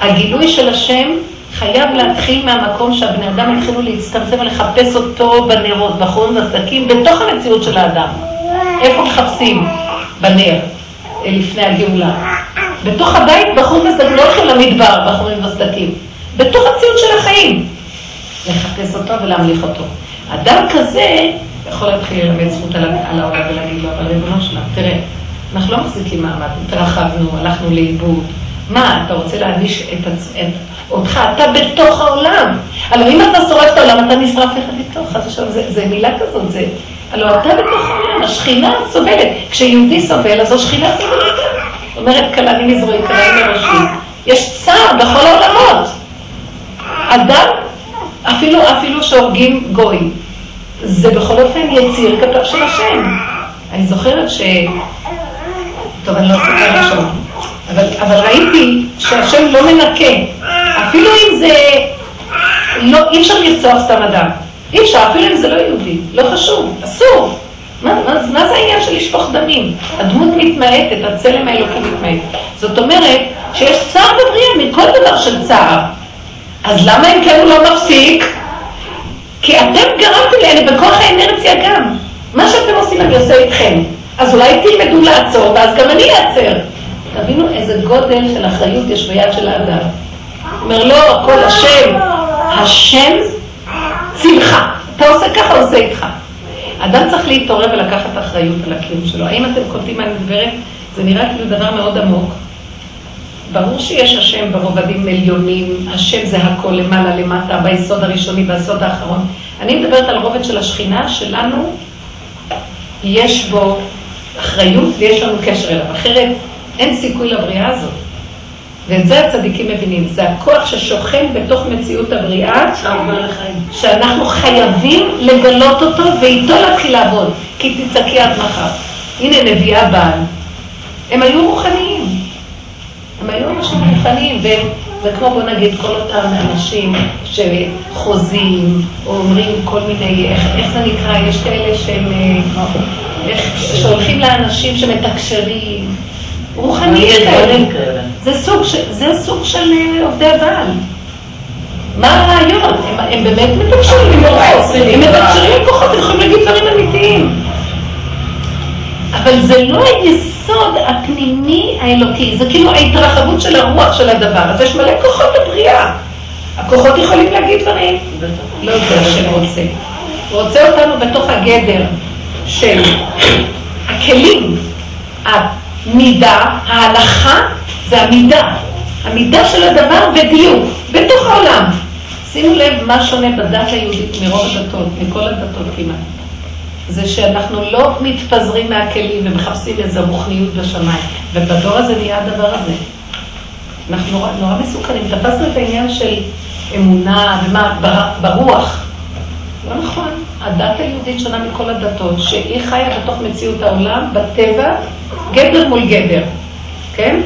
הגילוי של השם חייב להתחיל מהמקום שהבני אדם התחילו להצטמצם ולחפש אותו בנרות, בחורים ובסדקים, בתוך המציאות של האדם. איפה מחפשים? בנר, לפני הגאולה. בתוך הבית בחורים וסדקים, לא הולכים למדבר, בחורים וסדקים. בתוך המציאות של החיים. לחפש אותו ולהמליך אותו. אדם כזה יכול להתחיל ללמד זכות על העולם ולהגיד לו, אבל ריבונו שלנו, תראה, אנחנו לא מחזיקים מעמד, התרחבנו, הלכנו לאיבוד. מה, אתה רוצה להעניש את, אותך, אתה בתוך העולם. הלוא אם אתה שורף את העולם, אתה נשרף יחד איתו, חס ושלום, זה מילה כזאת, זה... הלוא אתה בתוך העולם, השכינה סובלת. כשיהודי סובל, אז השכינה סובלת. אומרת כלה ממזרועי, כלה מראשי. יש צער בכל העולמות. אדם, אפילו, אפילו שהורגים גויים, זה בכל אופן יציר כתוב של השם. אני זוכרת ש... טוב, אני לא אספר עכשיו. אבל, אבל ראיתי שהשם לא מנקה. אפילו אם זה... לא, אי אפשר לרצוח סתם אדם. אי אפשר, אפילו אם זה לא יהודי. לא חשוב, אסור. מה, מה, מה זה העניין של לשפוך דמים? הדמות מתמעטת, הצלם האלוקי מתמעט. זאת אומרת שיש צער בבריאה מכל דבר של צער. אז למה אם כן הוא לא מפסיק? כי אתם גרמתם לי, אני בכוח האנרציה גם. מה שאתם עושים אני עושה איתכם. אז אולי תלמדו לעצור, ואז גם אני אעצר. תבינו איזה גודל של אחריות יש ביד של האדם. אומר לא, הכל השם, השם צילך. אתה עושה ככה, עושה איתך. אדם צריך להתעורר ולקחת אחריות על הקיום שלו. האם אתם קולטים מה אני מדברת? זה נראה כאילו דבר מאוד עמוק. ברור שיש השם ברובדים עליונים, השם זה הכל למעלה למטה, ביסוד הראשוני, ביסוד האחרון. אני מדברת על רובד של השכינה שלנו, יש בו אחריות ויש לנו קשר אליו. אחרת אין סיכוי לבריאה הזאת. ואת זה הצדיקים מבינים, זה הכוח ששוכן בתוך מציאות הבריאה, שאנחנו חייבים לגלות אותו ואיתו להתחיל לעבוד, כי תצעקי עד מחר. הנה נביאה בעל. הם היו רוחניים. הם היו אנשים רוחניים, וזה כמו בוא נגיד כל אותם אנשים שחוזים, או אומרים כל מיני, איך, איך זה נקרא, יש כאלה שהם, אה, איך, שהולכים לאנשים שמתקשרים, רוחניים כאלה. זה סוג, זה סוג של אה, עובדי הבעל. מה הרעיון? הם, הם באמת מתקשרים עם כוחות, הם מתקשרים עם כוחות, הם יכולים להגיד דברים אמיתיים. אבל זה לא היסוד הפנימי האלוקי, זה כאילו ההתרחבות של הרוח של הדבר. אז יש מלא כוחות בבריאה. הכוחות יכולים להגיד דברים. לא זה השם רוצה. הוא רוצה אותנו בתוך הגדר של הכלים, המידה, ההלכה זה המידה. המידה של הדבר בדיוק, בתוך העולם. שימו לב מה שונה בדת היהודית מרוב הדתות, מכל הדתות כמעט. זה שאנחנו לא מתפזרים מהכלים ומחפשים איזו רוחניות בשמיים. ובדור הזה נהיה הדבר הזה. אנחנו נורא, נורא מסוכנים. תפסנו את העניין של אמונה ומה, ברוח. לא נכון. הדת היהודית שונה מכל הדתות, שהיא חיה בתוך מציאות העולם, בטבע, גדר מול גדר, כן?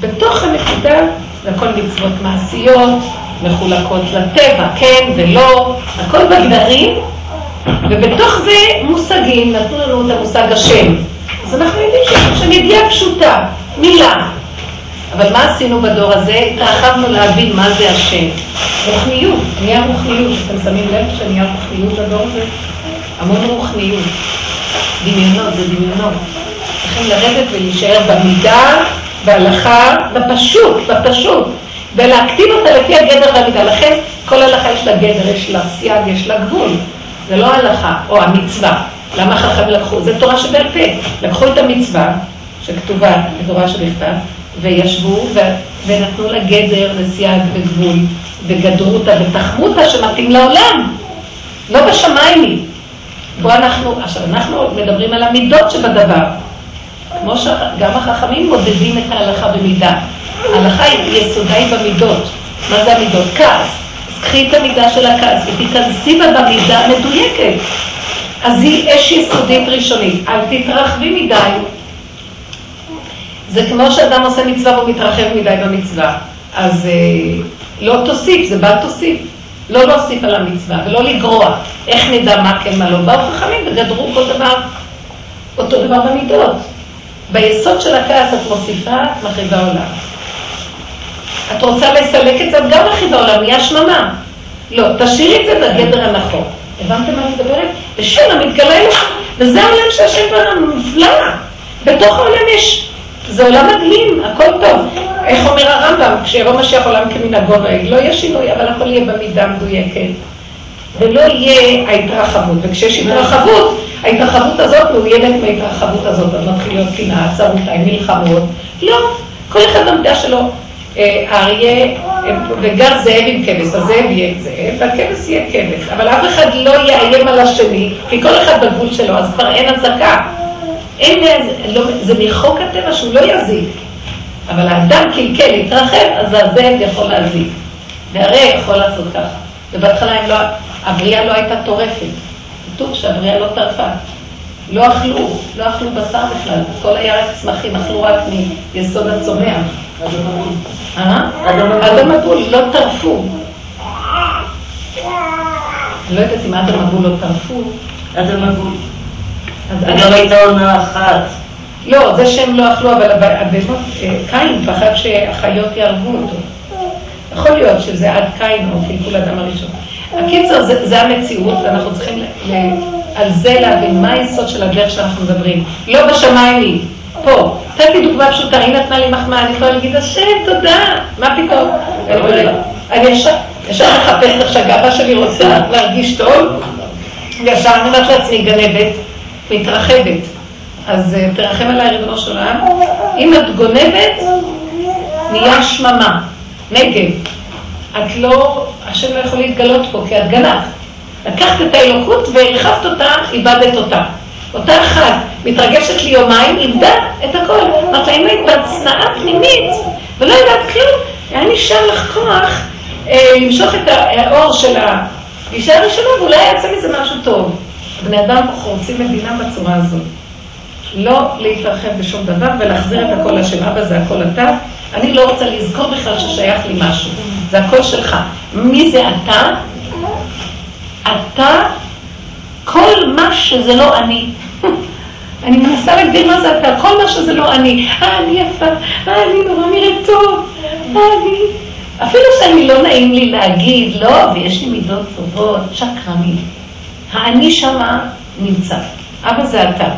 בתוך הנקודה זה הכל מצוות מעשיות, מחולקות לטבע, כן ולא, הכל בגדרים, ובתוך זה מושגים, נתנו לנו את המושג השם. אז אנחנו יודעים שיש שם ידיעה פשוטה, מילה. אבל מה עשינו בדור הזה? התרחבנו להבין מה זה השם. רוחניות, נהיה רוחניות. אתם שמים לב שנהיה רוחניות בדור הזה? המון רוחניות. דמיונות, זה דמיונות. צריכים לרדת ולהישאר במידה, בהלכה, בפשוט, בפשוט. ולהקטין אותה לפי הגדר והמידה. לכן כל הלכה יש לה גדר, יש לה סייג, יש לה גבול. זה לא הלכה או המצווה. למה חכמים לקחו? זה תורה שבעל פה. לקחו את המצווה שכתובה בתורה שבכתב, וישבו ו... ונתנו לה גדר וסייג וגבול, וגדרו אותה ותחמו אותה שמתאים לעולם. לא בשמיים היא. פה אנחנו, עכשיו אנחנו מדברים על המידות שבדבר. כמו שגם החכמים מודדים את ההלכה במידה. ההלכה היא יסודה היא במידות. מה זה המידות? כעס. קחי את המידה של הכעס ותיכנסי בה במידה מדויקת. אז היא אש יסודית ראשונית. אל תתרחבי מדי. זה כמו שאדם עושה מצווה והוא מתרחב מדי במצווה. אז אה, לא תוסיף, זה בל תוסיף. לא להוסיף על המצווה ולא לגרוע. איך נדע מה כן, מה לא? באו חכמים וגדרו כל דבר, אותו דבר במידות. ביסוד של הכעס את מוסיפה, את מחריבה עולם. את רוצה לסלק את זה, את גם מחריבה עולם, נהיה שממה. לא, תשאירי את זה בגדר הנכון. הבנתם מה אני מדברת? ושם מתגלה לך, וזה העולם שהשם ברם, מופלא. בתוך העולם יש, זה עולם מדהים, הכל טוב. איך אומר הרמב"ם, כשיבוא משיח עולם כמנהגו נוהג, לא יהיה שינוי, אבל הכל יהיה במידה מדויקת. ולא יהיה ההתרחבות, וכשיש התרחבות, ההתרחבות הזאת מאוימת מההתרחבות הזאת, אז מתחיל להיות קנאה, צרותיים, מלחמות. לא, כל אחד במדע שלו. אה, האריה וגר זאב עם כבש, הזאב יהיה זאב והכבש יהיה כבש, אבל אף אחד לא יאיים על השני, כי כל אחד בגבול שלו, אז כבר אין אזעקה. אין, לא, זה מחוק הטבע שהוא לא יזיק, אבל האדם קלקל, התרחב, אז הזאב יכול להזיק, והרי יכול לעשות ככה. ובהתחלה לא, הבריאה לא הייתה טורפת, כתוב שהבריאה לא טרפה. לא אכלו, לא אכלו בשר בכלל, הכל היה רק צמחים, אכלו רק מיסוד הצומח. אדם מבול, לא טרפו. לא יודעת אם אדם מבול לא טרפו. אדם מבול. וגם הייתה עונה אחת. לא, זה שהם לא אכלו, אבל הבהמות, אה, קין פחד שהחיות יהרגו אותו. יכול להיות שזה עד קין או קלקול אדם הראשון. הקיצר, זה המציאות, ואנחנו צריכים על זה להבין מה היסוד של הדרך שאנחנו מדברים. לא בשמיים היא, פה. נתתי דוגמה פשוטה, היא נתנה לי מחמאה, אני יכולה להגיד, השם, תודה, מה פתאום? אני ישר מחפשת איך שהגאווה שלי רוצה להרגיש טוב, וישר אני אומרת לעצמי, גנבת, מתרחבת. אז אה, תרחם עליי, ריבונו של עולם. אם את גונבת, נהיה שממה, נגב. את לא, השם לא יכול להתגלות פה, כי את גנבת. לקחת את האלוקות והרחבת אותה, איבדת אותה. אותה אחת מתרגשת לי יומיים, איבדה את הכל. אמרת לה, אם היית בהצנעה פנימית ולא יודעת כלום, היה נשאר לך כוח אה, למשוך את האור של הפגישה הראשונה, ואולי יצא מזה משהו טוב. בני אדם חורצים מדינה בצורה הזאת. לא להתרחב בשום דבר ולהחזיר את הכל לשם. אבא זה הכל אתה. אני לא רוצה לזכור בכלל ששייך לי משהו. זה הכל שלך. מי זה אתה? אתה, כל מה שזה לא אני. אני מנסה להגדיר מה זה אתה, כל מה שזה לא אני. אה, אני יפה, אה, אני נורא נראית טוב, אה, אני... אפילו שאני לא נעים לי להגיד, לא, ויש לי מידות טובות, שקרנית. האני שמה נמצא. אבא זה אתה.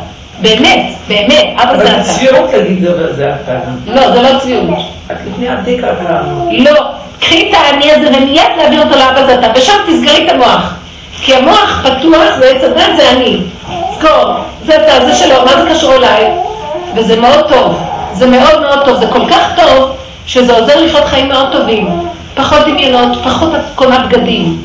באמת, באמת, אבא זה אתה. אבל צביעות להגיד זה אתה. לא, זה לא צביעות. את לפני עתיקה לא. קחי את האני הזה ומיד להעביר אותו לאבא זה אתה, ושם תסגרי את המוח. כי המוח פתוח, זה עץ הדת, זה אני. זכור, זה אתה, זה שלו, מה זה קשור אליי? וזה מאוד טוב. זה מאוד מאוד טוב. זה כל כך טוב, שזה עוזר לחיות חיים מאוד טובים. פחות דמיונות, פחות קונה בגדים.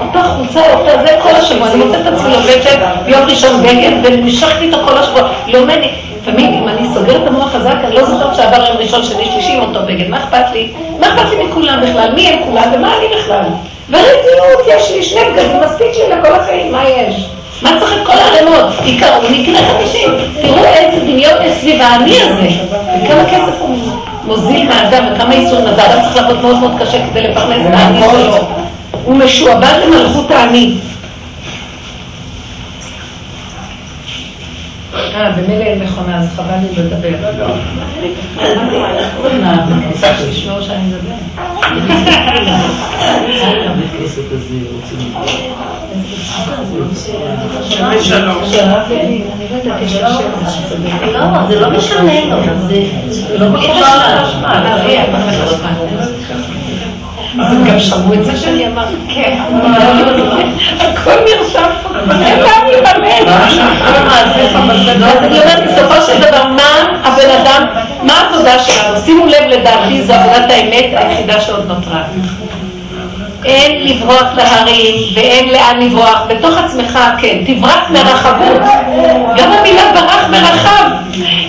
אותה חולצה, אותה זה כל השבוע. אני מוצאת את עצמי לובשת ביום ראשון בגד, ונמשכתי איתו כל השבוע. לומדת. תמיד אם אני סוגרת את המוח חזק, אני לא זוכרת שעבר יום ראשון, שני, שלישי עם אותו בגד, מה אכפת לי? מה אכפת לי מכולם בכלל? מי הם כולם ומה אני בכלל? ורגילות, יש לי שני בגדים, מספיק לי לכל החיים, מה יש? מה צריך את כל הערימות? עיקר, הוא נקנה חמישים. תראו איזה דמיון יש סביב האני הזה, וכמה כסף הוא מוזיל מהאדם, וכמה איסון, אז האדם צריך לעבוד מאוד מאוד קשה כדי לפרנס את האני שלו. הוא משועבד למלכות האני. אה, במילא אין מכונה, אז חבל לי לדבר. שישמעו שאני מדבר. לא, זה לא משנה לו, זה לא בכלל. אז גם שמעו את זה שאני אמרתי, כן, הכל נרשם פה, אין להתאמן. אז אני אומרת, בסופו של דבר, מה הבן אדם, מה העבודה שלנו? שימו לב, לדעתי, זו עבודת האמת היחידה שעוד נותרה. אין לברוח להרים ואין לאן לברוח, בתוך עצמך, כן, תברח מרחבות. גם המילה ברח מרחב,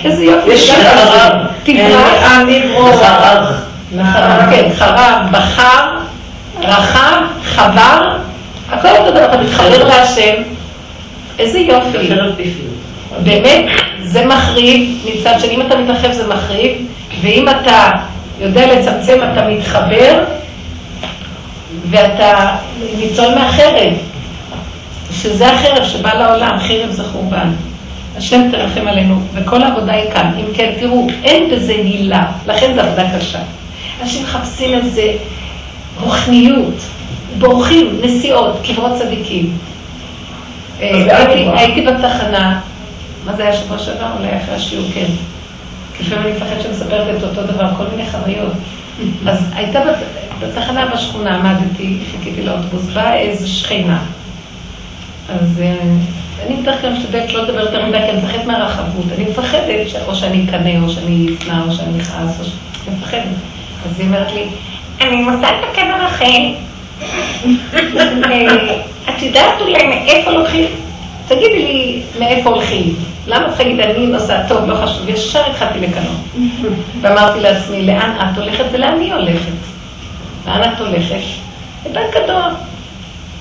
איזה יופי. יש שיר הרב. תברח. לאן לברוח. כן, חרב, בחר, רחב, חבר, הכל אותו דבר, אתה מתחבר להשם, איזה יופי. באמת, זה מחריב, מצד שני אם אתה מתרחב זה מחריב, ואם אתה יודע לצמצם אתה מתחבר, ואתה ניצול מהחרב, שזה החרב שבא לעולם, חרב זה חורבן. השם תרחם עלינו, וכל העבודה היא כאן. אם כן, תראו, אין בזה הילה, לכן זו עבודה קשה. אנשים מחפשים איזה רוחניות, בורחים, נסיעות, קברות צדיקים. אה, הייתי- בתחנה, מה זה היה שבוע שעבר? אולי אחרי השיעור, כן. לפעמים אני מפחדת שאני מספרת את אותו דבר, כל מיני חוויות. אז הייתה בת- בתחנה בשכונה, עמדתי, חיכיתי לאוטובוס, באה איזו שכנה. אז אה, אני בדרך כלל משתדלת לא לדבר יותר מדי, כי אני מפחדת מהרחבות. אני מפחדת שאו שאני אקנא, או שאני אשנא, או שאני אכעס, או ש... אני מפחדת. אז היא אומרת לי, אני נוסעת בקבר רחל. את יודעת אולי מאיפה לוקחים? תגידי לי מאיפה הולכים. למה את תגידי, אני נוסעת, טוב, לא חשוב, ישר התחלתי לקנות. ואמרתי לעצמי, לאן את הולכת ולאן היא הולכת? לאן את הולכת? לבנק הדואר.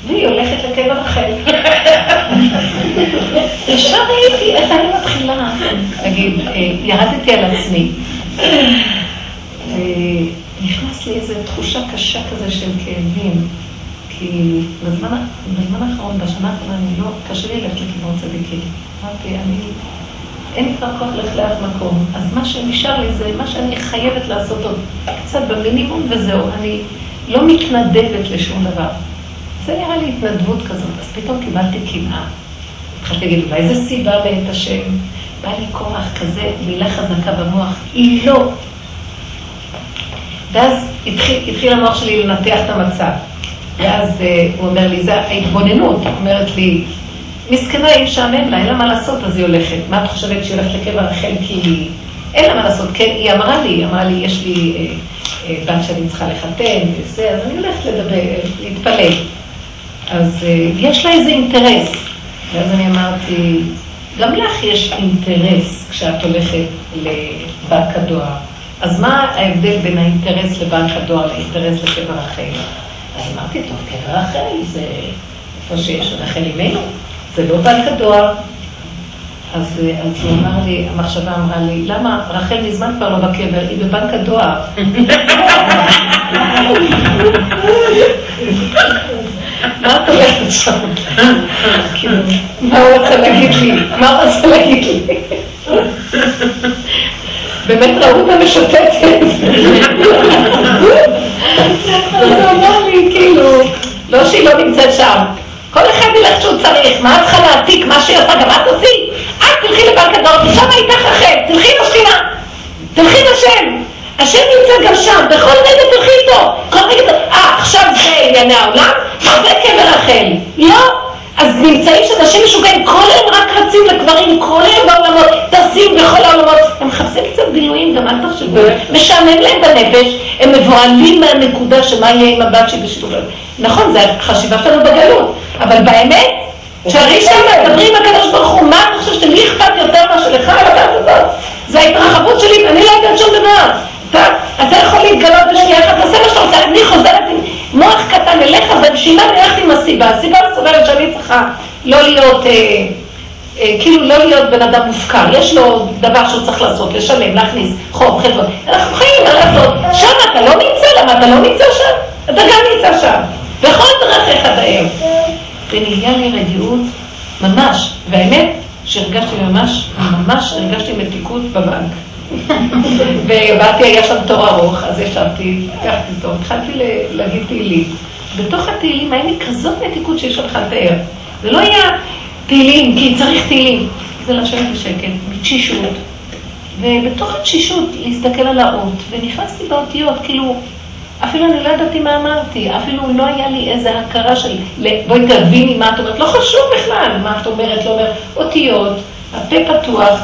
והיא הולכת לקבר רחל. ישר ראיתי איך אני מתחילה. נגיד, אה, ירדתי על עצמי. אה, נכנס לי איזו תחושה קשה כזה של כאבים. כי בזמן, בזמן האחרון, בשנה האחרונה, אני לא, קשה לי ללכת לכיוון צדיקים. אמרתי, אני, אין לי כבר כוח ללכת לאף מקום. אז מה שנשאר לי זה מה שאני חייבת לעשות עוד קצת במינימום וזהו. אני לא מתנדבת לשום דבר. זה נראה לי התנדבות כזאת. אז פתאום קיבלתי קנאה. התחלתי להגיד, אולי איזה סיבה בעת השם? בא לי כוח כזה, מילה חזקה במוח, היא לא. ואז התחיל, התחיל המוח שלי לנתח את המצב. ואז אה, הוא אומר לי, זה ההתבוננות, אומרת לי, מסכנה, היא משעמם לה, אין לה מה לעשות, אז היא הולכת. מה את חושבת שהיא הולכת לקבר רחל כי. אין לה מה לעשות, כן, היא אמרה לי, היא אמרה לי, יש לי אה, אה, בת שאני צריכה לחתן וזה, אז אני הולכת לדבר, להתפלל. אז אה, יש לה איזה אינטרס. ואז אני אמרתי, גם לך יש אינטרס כשאת הולכת לבנק הדואר. אז מה ההבדל בין האינטרס לבנק הדואר לאינטרס לקבר רחל? אז אמרתי, טוב, קבר רחל זה איפה שיש רחל אימנו, זה לא בנק הדואר. אז, הוא אמר לי, המחשבה אמרה לי, למה רחל מזמן כבר לא בקבר, היא בבנק הדואר. מה את הולכת שם? מה הוא רוצה להגיד לי? מה הוא רוצה להגיד לי? באמת ראו אותה משוטטת. לי, כאילו, לא שהיא לא נמצאת שם. כל אחד ילך שהוא צריך, מה את צריכה להעתיק, מה שהיא עושה, גם את עושי. את תלכי לבנק הדואר, ושם איתך רחל, תלכי לשכינה, תלכי לשם. השם נמצא גם שם, בכל רגע תלכי איתו. כל רגע, אה, עכשיו זה ענייני העולם? זה קבר רחל? לא. אז נמצאים שאנשים משוגעים, כל היום רק רצים לקברים, כל היום בעולמות, טסים בכל העולמות. הם מחפשים קצת בילויים, גם אל תחשבו. משעמם להם בנפש, הם מבוהלים מהנקודה שמה יהיה עם הבת שלי בשיתוף. נכון, זו החשיבה שלנו בגלות, אבל באמת, שערי שם, דברי עם הקדוש ברוך הוא, מה אתה חושב שלי אכפת יותר מה שלך לקחת הזאת? זה ההתרחבות שלי, ואני לא יודעת שום דבר. אתה, אתה יכול להתגלות בשנייה אחת, תעשה מה שאתה רוצה, אני חוזרת עם מוח קטן אליך, בנשימה נלכת עם הסיבה. הסיבה מסוגלת שאני צריכה לא להיות, אה, אה, כאילו לא להיות בן אדם מופקר. יש לו דבר שהוא צריך לעשות, לשלם, להכניס חוב, חבר'ה. אנחנו חיים, מה לעשות? שם אתה לא נמצא, למה אתה לא נמצא שם? אתה גם נמצא שם. בכל דרכיך דאר. ונהיה לי רגיעות ממש, והאמת שהרגשתי ממש, ממש הרגשתי מתיקות בבנק. ובאתי, היה שם תור ארוך, אז ישבתי, לקחתי תור, התחלתי להגיד תהילים. בתוך התהילים היה לי כזאת מתיקות שיש לך לתאר. זה לא היה תהילים, כי צריך תהילים. זה לשבת בשקט, בתשישות. ובתוך התשישות להסתכל על האות, ונכנסתי באותיות, כאילו, אפילו אני לא ידעתי מה אמרתי, אפילו לא היה לי איזו הכרה של בואי תביני מה את אומרת, לא חשוב בכלל מה את אומרת, לא אומר, אותיות, הפה פתוח,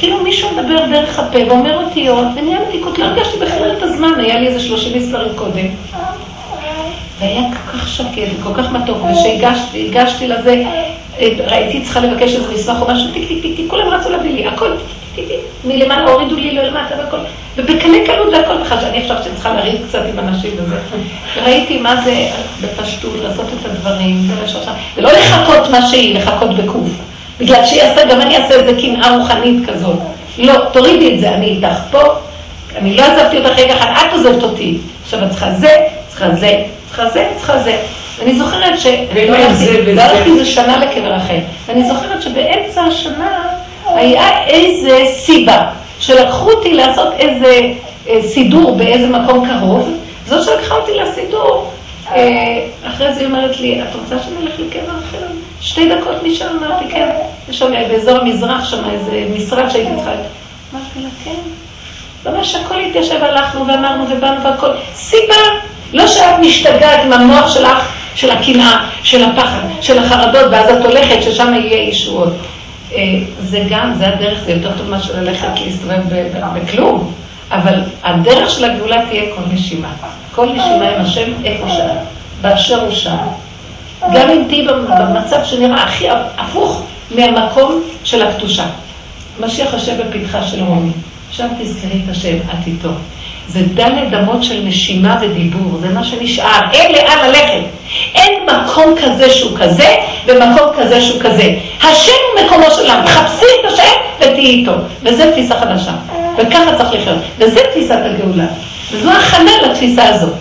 כאילו מישהו מדבר דרך הפה ואומר אותיות, ונהיה מתיקות, לא הרגשתי בכלל את הזמן, היה לי איזה שלושים מספרים קודם. והיה כל כך שקט, כל כך מתוק, וכשהגשתי לזה, ראיתי צריכה לבקש איזה מסמך או משהו, טיק טיק טיק כולם רצו להביא לי, הכל מלמעלה הורידו לי למטה והכל, ובקלי קלות והכל, בכלל שאני שאני צריכה לריב קצת עם אנשים וזה. וראיתי מה זה בפשטות, לעשות את הדברים, ולא לחכות מה שהיא, לחכות בקוף. בגלל שהיא עשתה, גם אני אעשה איזה קנאה רוחנית כזאת. לא, תורידי את זה, אני איתך פה, אני לא עזבתי אותך רגע אחד, את עוזבת אותי. עכשיו את צריכה זה, צריכה זה, צריכה זה, צריכה זה. אני זוכרת ש... ולא הלכתי איזה שנה לקבר אחר. ואני זוכרת שבאמצע השנה היה איזה סיבה, שלקחו אותי לעשות איזה אה, סידור באיזה מקום קרוב, זאת שלקחה אותי לסידור, אה, אחרי זה היא אומרת לי, את רוצה שאני אלך לקבר אחר? שתי דקות משם אמרתי, כן, יש שם באזור המזרח שם איזה משרד שהייתי צריכה... אמרתי לה, כן. ממש הכל התיישב, הלכנו ואמרנו ובאנו והכל. סיבה, לא שאת משתגעת עם המוח שלך, של הקנאה, של הפחד, של החרדות, ואז את הולכת ששם יהיה ישועות. אה, זה גם, זה הדרך, זה יותר טוב מאשר ללכת להסתובב בכלום. אבל הדרך של הגאולה תהיה כל נשימה. כל נשימה עם השם איפה שאת, באשר הוא שם. גם אם תהיי במצב שנראה הכי הפוך מהמקום של הקדושה. משיח יושב בפתחה של רומי, שם תזכרי את השם, את איתו. זה דלת אמות של נשימה ודיבור, זה מה שנשאר, אין לאן ללכת. אין מקום כזה שהוא כזה, ומקום כזה שהוא כזה. השם הוא מקומו שלנו, תחפשי את השם ותהיי איתו. וזו תפיסה חדשה, וככה צריך לחיות. וזו תפיסת הגאולה. וזו הכנה לתפיסה הזאת.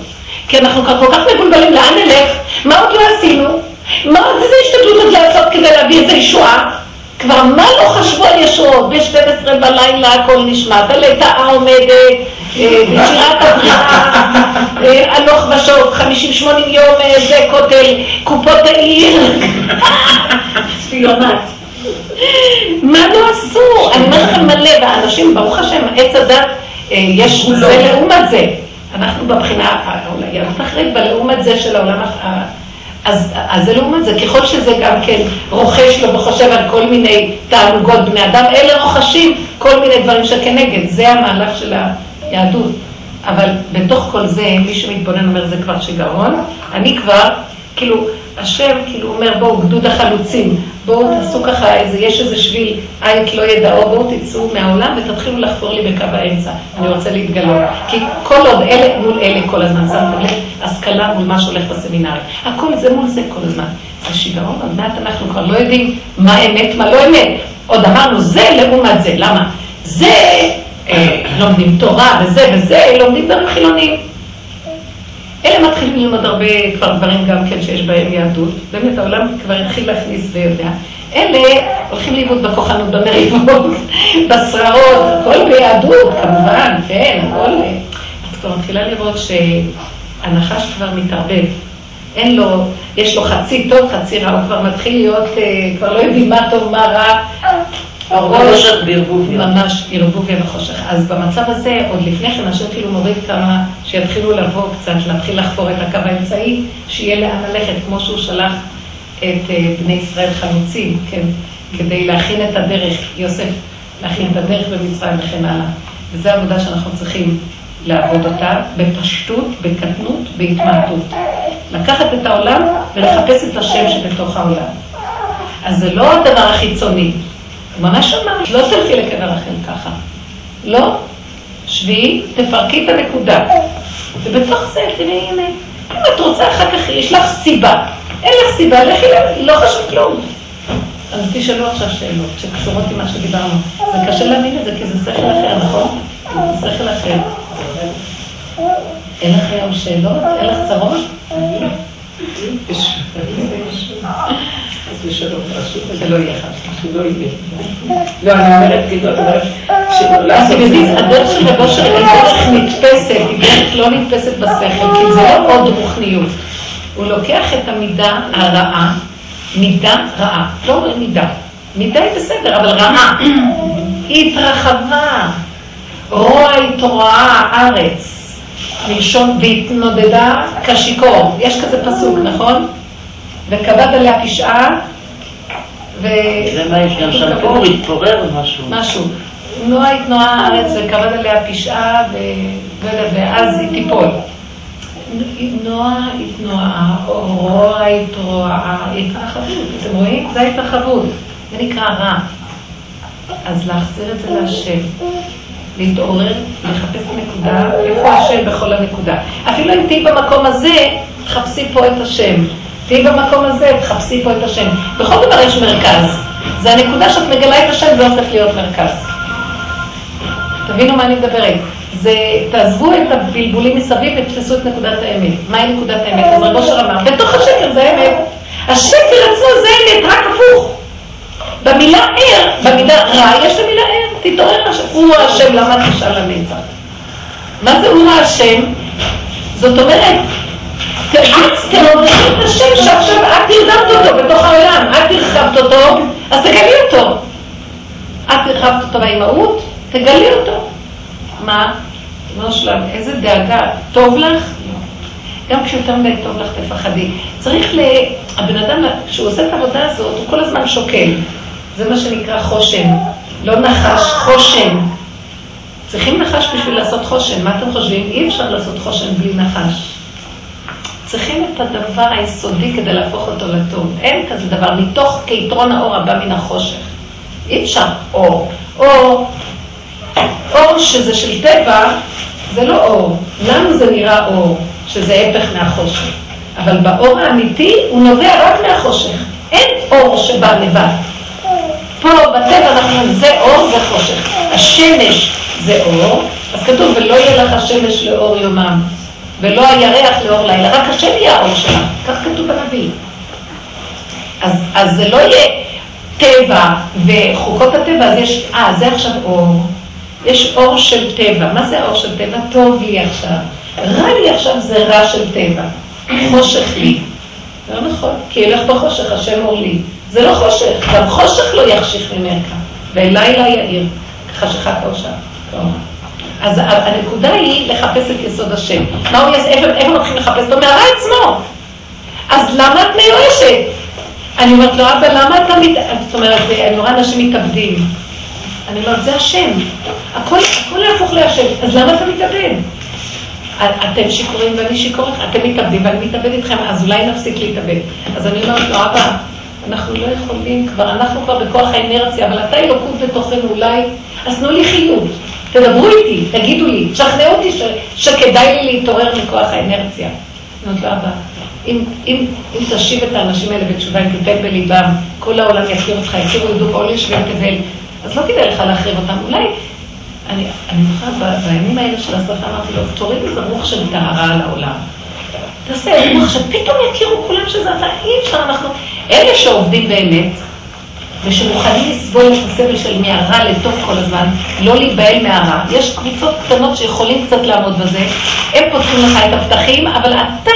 כי אנחנו כל כך מבולבלים, לאן נלך? מה עוד לא עשינו? מה עוד איזה השתדלות עוד לעשות כדי להביא איזה ישועה? כבר מה לא חשבו על ישועות? ב-12 בלילה הכל נשמע, הלטאה עומדת, אה, בשירת הבריאה, אה, הלוך ושוב, 50-80 יום, אה, זה כותל, קופות העיר, מה לא עשו? אני אומרת לכם מלא, והאנשים, ברוך השם, עץ הדת, יש זה לעומת זה. אנחנו בבחינה, יהדות אחרת בלעומת זה של העולם, אז, אז זה לעומת זה, ככל שזה גם כן רוכש לו וחושב על כל מיני תענוגות בני אדם, אלה רוכשים כל מיני דברים שכנגד, זה המהלך של היהדות. אבל בתוך כל זה, מי שמתבונן אומר, זה כבר שיגעון, אני כבר, כאילו, השם כאילו אומר, בואו, גדוד החלוצים, בואו תעשו ככה, איזה, יש איזה שביל, עין לא ידעו, בואו תצאו מהעולם ותתחילו לחפור לי בקו האמצע. אני רוצה להתגלות. כי כל עוד אלה מול אלה כל הזמן, שמתם לב, השכלה מול מה שהולך בסמינרים. הכל זה מול זה כל הזמן. זה שיגעון, עוד מעט אנחנו כבר לא יודעים מה אמת, מה לא אמת. עוד אמרנו, זה לעומת זה. למה? זה אה, לומדים תורה וזה וזה, לומדים דברים חילוניים. אלה מתחילים ללמוד הרבה כבר דברים גם כן שיש בהם יהדות. באמת העולם כבר התחיל להכניס ויודע. אלה הולכים לאיבוד בכוחנות, במריבות, בשררות, הכל ביהדות, כמובן, כן, הכל. את כבר מתחילה לראות שהנחש כבר מתערבב. אין לו, יש לו חצי טוב, חצי רע, הוא כבר מתחיל להיות, אה, כבר לא יודעים מה טוב, מה רע. הראש בערבוביה. ממש ערבוביה וחושך. אז במצב הזה, עוד לפני כן, השם כאילו מוריד כמה, שיתחילו לבוא קצת, להתחיל לחפור את הקו האמצעי, שיהיה לאן ללכת, כמו שהוא שלח את אה, בני ישראל חלוצים, כן, כדי להכין את הדרך, יוסף, להכין את הדרך במצרים וכן הלאה. וזו העבודה שאנחנו צריכים לעבוד אותה בפשטות, בקטנות, בהתמעטות. לקחת את העולם ולחפש את השם שבתוך העולם. אז זה לא הדבר החיצוני. ממש אמר, לא תלכי לקבר רחל ככה. לא. שבי, תפרקי את הנקודה. ובתוך זה, תראי, הנה, אם את רוצה אחר כך, יש לך סיבה. אין לך סיבה, לכי, לא חשוב כלום. אז תשאלו עכשיו שאלות שקשורות עם מה שדיברנו. זה קשה להאמין את זה, כי זה שכל אחר, נכון? זה שכל אחר. אין לך היום שאלות? אין לך צרות? שלא יהיה שלא יהיה. לא, אני אומרת, לעשות אתם יודעים, הדרך של רבו של היא דרך נתפסת, היא דרך לא נתפסת בשכל, כי זה לא עוד רוחניות. הוא לוקח את המידה הרעה, מידה רעה, לא מידה. מידה היא בסדר, אבל רעה. היא התרחבה, רוע התרועעה הארץ. מלשון והתנודדה כשיכור. יש כזה פסוק, נכון? וכבד עליה פשעה, ו... זה מה יש גם שם פור, התפורר או משהו. משהו. נועה התנועה הארץ וכבד עליה פשעה, ו... ואז היא תיפול. נועה התנועה, רוע התרועה, התרחבות. אתם רואים? זה ההתרחבות. זה נקרא רע. אז להחזיר את זה להשם. להתעורר, לחפש את הנקודה, איפה השם בכל הנקודה. אפילו אם תהיי במקום הזה, תחפשי פה את השם. תהיי במקום הזה, תחפשי פה את השם. בכל דבר יש מרכז. זה הנקודה שאת מגלה את השם והופך להיות מרכז. תבינו מה אני מדברת. זה, תעזבו את הבלבולים מסביב ותפסו את נקודת האמת. מהי נקודת האמת? אז רבו של אמר, בתוך השקר זה האמת. השקר עצמו זה האמת, רק הפוך. במילה ער, במילה רע, יש למילה ער, תתעורר השם. הוא השם, למה תשאל לנצח? מה זה הוא השם? זאת אומרת, תעוררי את השם שעכשיו את תרדמת אותו בתוך העולם, את הרחבת אותו, אז תגלי אותו. את הרחבת אותו באימהות, תגלי אותו. מה? לא שלם, איזה דאגה, טוב לך? גם כשיותר מדי טוב לך תפחדי. צריך ל... הבן אדם, כשהוא עושה את העבודה הזאת, הוא כל הזמן שוקל. זה מה שנקרא חושן. לא נחש, חושן. צריכים נחש בשביל לעשות חושן. מה אתם חושבים? אי אפשר לעשות חושן בלי נחש. צריכים את הדבר היסודי כדי להפוך אותו לטוב. אין כזה דבר, מתוך כיתרון האור הבא מן החושך. אי אפשר אור. אור, אור שזה של טבע, זה לא אור. לנו זה נראה אור, שזה הפך מהחושך. אבל באור האמיתי הוא נובע רק מהחושך. אין אור שבא לבד. פה בטבע אנחנו זה אור, זה חושך. השמש זה אור, אז כתוב, ולא יהיה לך שמש לאור יומם, ולא הירח לאור לילה, רק השם יהיה האור שלה. כך כתוב בנביא. אז, אז זה לא יהיה טבע וחוקות הטבע, אז יש, אה, זה עכשיו אור. יש אור של טבע. מה זה האור של טבע? טוב לי עכשיו. רע לי עכשיו זה רע של טבע. חושך לי. לא נכון, כי ילך בחושך, השם אור לי. זה לא חושך, גם חושך לא יחשיך ממך, ולילה יאיר, חשיכת ראשה. אז הנקודה היא לחפש את יסוד השם. מה הוא יעשה? איפה מתחילים לחפש? זאת אומרת, עצמו. אז למה את מיואשת? אני אומרת לו, אבא, למה אתה מת... זאת אומרת, אני רואה אנשים מתאבדים. אני אומרת, זה השם. הכל, הכל יהפוך להשם. אז למה אתה מתאבד? אתם שיכורים ואני שיכורת, אתם מתאבדים ואני מתאבד איתכם, אז אולי נפסיק להתאבד. אז אני אומרת לו, אבא, אנחנו לא יכולים כבר, אנחנו כבר בכוח האנרציה, אבל אתה אלוקות בתוכנו אולי, אז תנו לי חיות, תדברו איתי, תגידו לי, תשכנעו אותי ש, שכדאי לי להתעורר מכוח האנרציה. אומרת לו, אבא, אם, אם, אם תשיב את האנשים האלה בתשובה, אם תיתן בליבם, כל העולם יכיר אותך, יכירו ידעו כל יושבי תבל, אז לא כדאי לך להחריב אותם. אולי, אני זוכרת, בימים האלה של הסרטה אמרתי לו, תוריד איזה רוח של טהרה על העולם. תעשה רוח שפתאום יכירו כולם שזה אתה, אי אפשר, אנחנו... אלה שעובדים באמת, ושמוכנים לסבול את הסבל של מהרע לטוב כל הזמן, לא להיבהל מהרע. יש קבוצות קטנות שיכולים קצת לעמוד בזה, הם פותחים לך את הפתחים, אבל אתה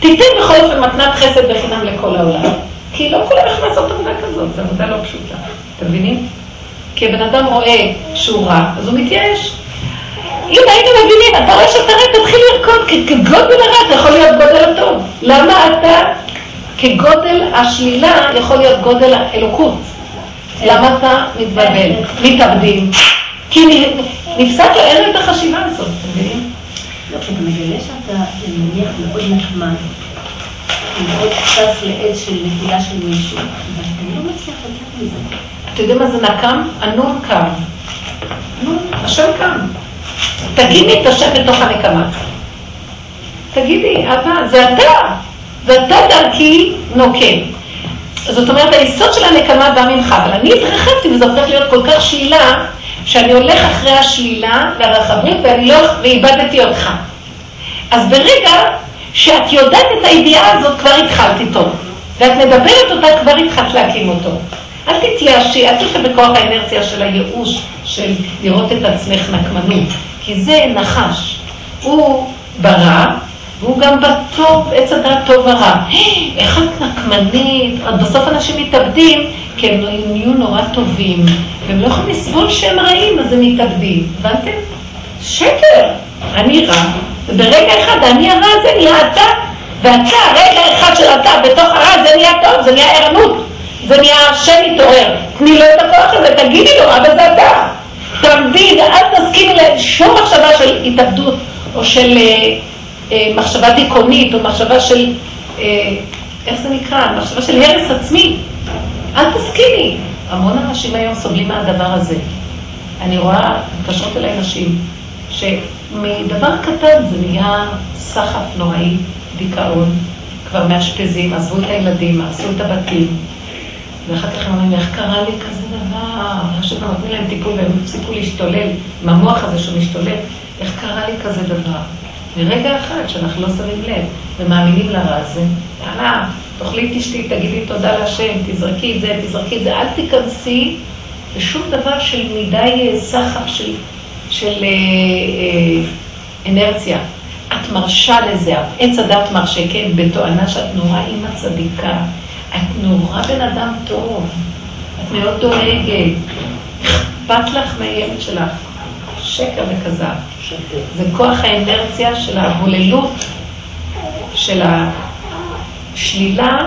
תיתן בכל אופן מתנת חסד בחינם לכל העולם. כי לא כולם יכולים לעשות עבודה כזאת, זו עבודה לא פשוטה. אתם מבינים? כי הבן אדם רואה שהוא רע, אז הוא מתייאש. אם היינו מבינים, אתה רואה שאתה רע, תתחיל לרקוד, כגודל הרע אתה יכול להיות גודל הטוב. למה אתה, כגודל השלילה יכול להיות גודל האלוקות? למה אתה מתבלבל? מתאבדים. כי נפסק לו, אין לו את החשיבה הזאת, אתם מבינים? לא, כשאתה מגלה שאתה נניח מאוד נחמד, מאוד קצת לעד של נפילה של מישהו, ואתה לא מצליח לצאת מזה. אתה יודע מה זה נקם? הנון קם. נו, השם קם. תגידי את השם בתוך הנקמה. תגידי, אבא, זה אתה. זה אתה דרכי נוקם. זאת אומרת, היסוד של הנקמה בא ממך, אבל אני התרחבתי וזה הופך להיות כל כך שלילה, שאני הולך אחרי השלילה לרחבים ואני לא, ואיבדתי אותך. אז ברגע שאת יודעת את הידיעה הזאת, כבר התחלת איתו. ואת מדברת אותה, כבר התחלת להקים אותו. אל תתייאשי, אל תלכי בכוח האנרציה של הייאוש, של לראות את עצמך נקמנות, כי זה נחש. הוא ברע, והוא גם בטוב, עץ הדעת טוב ורע. איך את נקמנית? בסוף אנשים מתאבדים, כי הם נהיו נורא טובים, והם לא יכולים לסבול שהם רעים, אז הם מתאבדים. הבנתם? שקר. אני רע, וברגע אחד אני הרע הזה נהיה אתה, ואתה, רגע אחד של אתה, בתוך הרע זה נהיה טוב, זה נהיה ערנות, זה נהיה השם מתעורר. תני לו את הכוח הזה, תגידי לו, אבא זה אתה. תעמדי, ואל תסכימי לשום מחשבה של התאבדות, או של אה, מחשבה דיכאונית, או מחשבה של, אה, איך זה נקרא? מחשבה של הרס עצמי. אל תסכימי. המון אנשים היום סובלים מהדבר הזה. אני רואה, מתקשרות אליי נשים, שמדבר קטן זה נהיה סחף נוראי, דיכאון, כבר מאשפזים, עזבו את הילדים, עשו את הבתים, ואחר כך הם אומרים, איך קרה לי כזה דבר? שאתם נותנים להם טיפול והם הפסיקו להשתולל, עם המוח הזה שהוא משתולל, איך קרה לי כזה דבר? מרגע אחד שאנחנו לא שמים לב ומאמינים לרע הזה, יאללה, תאכלי תשתי, תגידי תודה להשם, תזרקי את זה, תזרקי את זה, אל תיכנסי לשום דבר של מדי סחף של, של אה, אה, אנרציה. את מרשה לזה, עץ הדת מרשה, כן, בתואנה שאת נורא אימא צדיקה, את נורא בן אדם טוב, את מאוד דואגת, אכפת לך מהילד שלך, שקר וכזב. זה כוח האנרציה של ההוללות, של השלילה,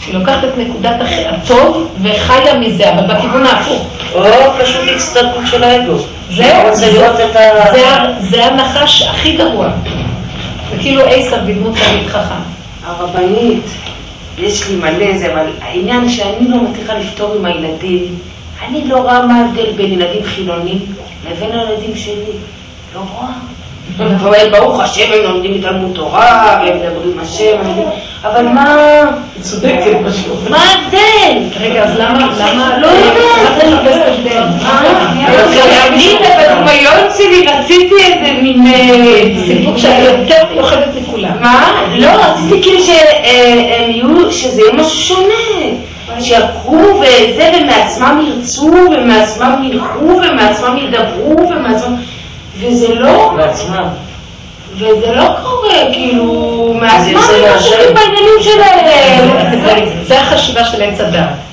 שהיא לוקחת את נקודת הטוב וחיה מזה, אבל בכיוון ההפוך. או פשוט הצטרפות של האגו. זהו, זה הנחש הכי גרוע. זה כאילו עשר בדמות תלמיד חכם. הרבנית, יש לי מלא זה, אבל העניין שאני לא מצליחה לפתור עם הילדים, אני לא רואה מה ההבדל בין ילדים חילונים לבין הילדים שלי. לא רואה. ברוך השם, הם לומדים תלמוד תורה, והם מדברים השם, אבל מה... היא צודקת פשוט. מה ההבדל? רגע, אז למה, למה, לא יודעת. שלי רציתי איזה מין... סיפור שאת יותר מיוחדת מכולם. מה? לא, רציתי כאילו יהיו, שזה יהיה משהו שונה. שיקרו וזה, ומעצמם ירצו, ומעצמם ילכו, ומעצמם ידברו, ומעצמם... וזה לא... לעצמם. וזה לא קורה, כאילו, מעצמם הם עסוקים בעניינים שלהם. זה החשיבה של עץ הדת.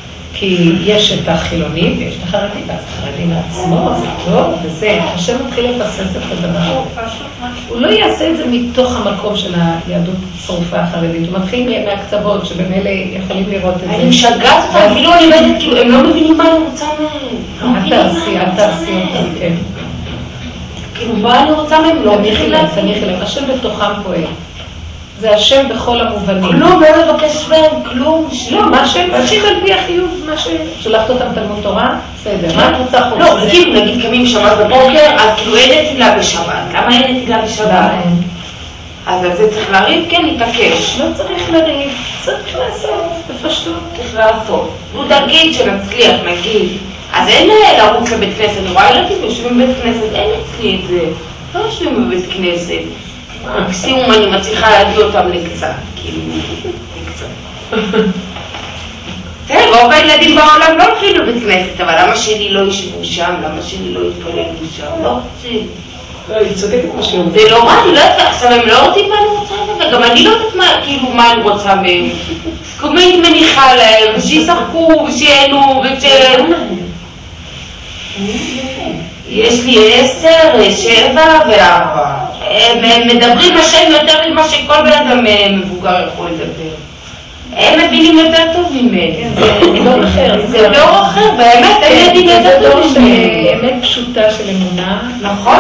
כי יש את החילונים ויש את החרדים, ואז החרדים לעצמו, זה טוב, וזה, השם מתחיל לפסס את הדבר. הוא לא יעשה את זה מתוך המקום של היהדות שרופה החרדית, הוא מתחיל מהקצוות שבמילא יכולים לראות את זה. אני משגעת אותם, כאילו אני אומרת, כאילו, הם לא מבינים מה אני רוצה מהם. אל תעשי, אל תעשי אותם, כן. כאילו, מה אני רוצה מהם? לא תניחי להם, תניחי להם, השם בתוכם פועל. זה השם בכל המובנים. כלום, לא לבקש מהם, כלום. לא, מה שהם עושים על פי החיוב, מה ש... שלחת אותם תלמוד תורה? בסדר. מה את רוצה חוץ לא, כאילו, נגיד קמים שבת בבוקר, אז כאילו אין נטילה בשבת. למה אין נטילה בשבת? אז על זה צריך לריב? כן, להתעקש. לא צריך לריב, צריך לעשות, בפשטות. צריך לעשות. נו, תגיד שנצליח, נגיד. אז אין לרוץ לבית כנסת, רואה ילדים יושבים בבית כנסת, אין אצלי את זה. לא יושבים בבית כנסת. מקסימום אני מצליחה להביא אותם לקצת, כאילו, לקצת. תראה, רוב הילדים בעולם לא הולכים לבית כנסת, אבל למה שלי לא ישבו שם? למה שלי לא יתפללו שם? לא רוצים. לא, היא צודקת מה שהיא אומרת. זה לא רע, אני לא יודעת, עכשיו הם לא יודעים מה אני רוצה מהם, גם אני לא יודעת מה, כאילו, מה אני רוצה מהם. כמו הייתי מניחה להם, שישחקו, ושיהנו, וש... יש לי עשר, שבע וארבע. הם מדברים בשם יותר ממה שכל בן אדם מבוגר יכול לדבר. הם מבינים יותר טוב ממני. זה דור אחר. זה דור אחר, באמת, הם יודעים זה יותר טוב ממני. אמת פשוטה של אמונה. נכון,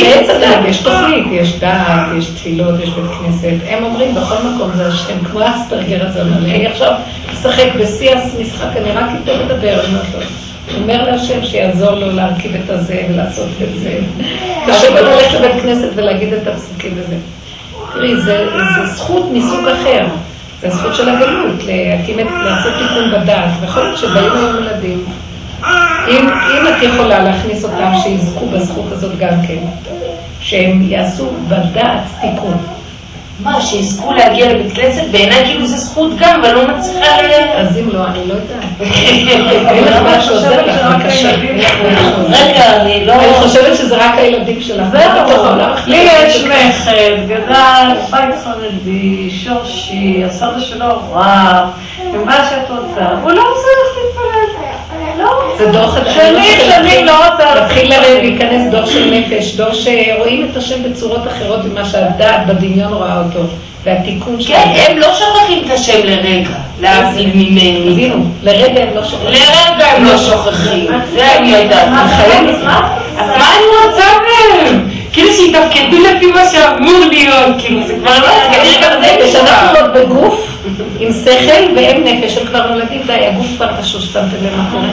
בעצם החיים. יש תוכנית, יש דעת, יש תפילות, יש בית כנסת. הם אומרים בכל מקום זה השם, כמו אספרגר הזה, אומר לי, אני עכשיו משחק בשיא המשחק, אני רק איתו מדבר, אני אומרת לו. אומר להשם שיעזור לו להרכיב את הזה ולעשות את זה. קשה לו ללכת לבית כנסת ולהגיד את הפסוקים וזה. תראי, זה, זה זכות מסוג אחר. זה הזכות של הגלות, להקים את, לעשות תיקון בדעת. ויכול להיות שבאים היום ילדים, אם, אם את יכולה להכניס אותם שיזכו בזכות הזאת גם כן, שהם יעשו בדעת תיקון. מה, שיזכו להגיע לבית כנסת? בעיניי כאילו זה זכות גם, אבל לא מצליחה ל... אז אם לא, אני לא יודעת. זה שעוזר. רגע, אני לא... אני חושבת שזה רק הילדים שלך. בתוך זהו, העולם לי יש זה נכד, גדל, בית חרדי, שורשי, הסבא שלו רב, ומה שאת רוצה, הוא לא צריך להתפלל. לא. זה דור חדש. שנים, לא רוצה. מתחיל לרדת להיכנס דור של נפש, דור שרואים את השם בצורות אחרות ממה שהדעת בדמיון רואה אותו, והתיקון שלו. כן, הם לא שוכחים את השם לרגע, להבדיל. תבינו, לרגע הם לא שוכחים. לרגע הם לא שוכחים, זה אני יודעת. אז מה אני רוצה מהם? כאילו שיתפקדו לפי מה שאמור להיות, כאילו זה כבר לא, כנראה גם זה כשאנחנו עוד בגוף, עם שכל והם נפש, הם כבר נולדים, די, הגוף כבר תשוש, שמתם לב מה קורה?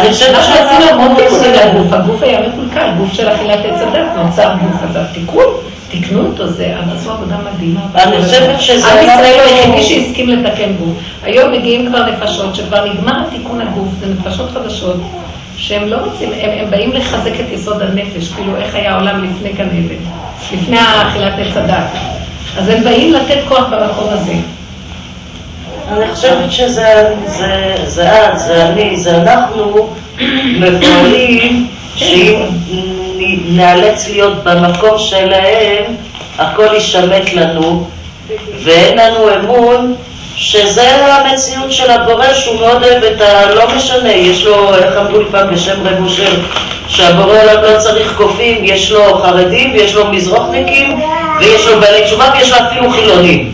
אני חושבת אנחנו עשינו שאנחנו המון זה. לגוף, הגוף היה מקולקל, גוף של אכילת עץ הדת, נוצר גוף, אז התיקון, תיקנו אותו, זה, הם עשו עבודה מדהימה. אני חושבת שזה עם ישראל אנחנו- היחידי שהסכים לתקן גוף. היום מגיעים כבר נפשות, שכבר נגמר תיקון הגוף, זה נפשות חדשות, שהם לא רוצים, הם, הם באים לחזק את יסוד הנפש, כאילו איך היה העולם לפני גן עדן, לפני אכילת עץ הדת. אז הם באים לתת כוח במקום הזה. אני חושבת שזה זה, זה את, זה אני, זה אנחנו מבוהלים שאם נ- ניאלץ להיות במקום שלהם, הכל יישמט לנו, ואין לנו אמון שזה המציאות של הבורא שהוא מאוד אוהב את ה... לא משנה, יש לו, איך אמרו לי פעם בשם רב אושר, שהבורא עליו לא צריך קופים, יש לו חרדים ויש לו מזרוחניקים ויש לו בעלי תשובה ויש לו אפילו חילונים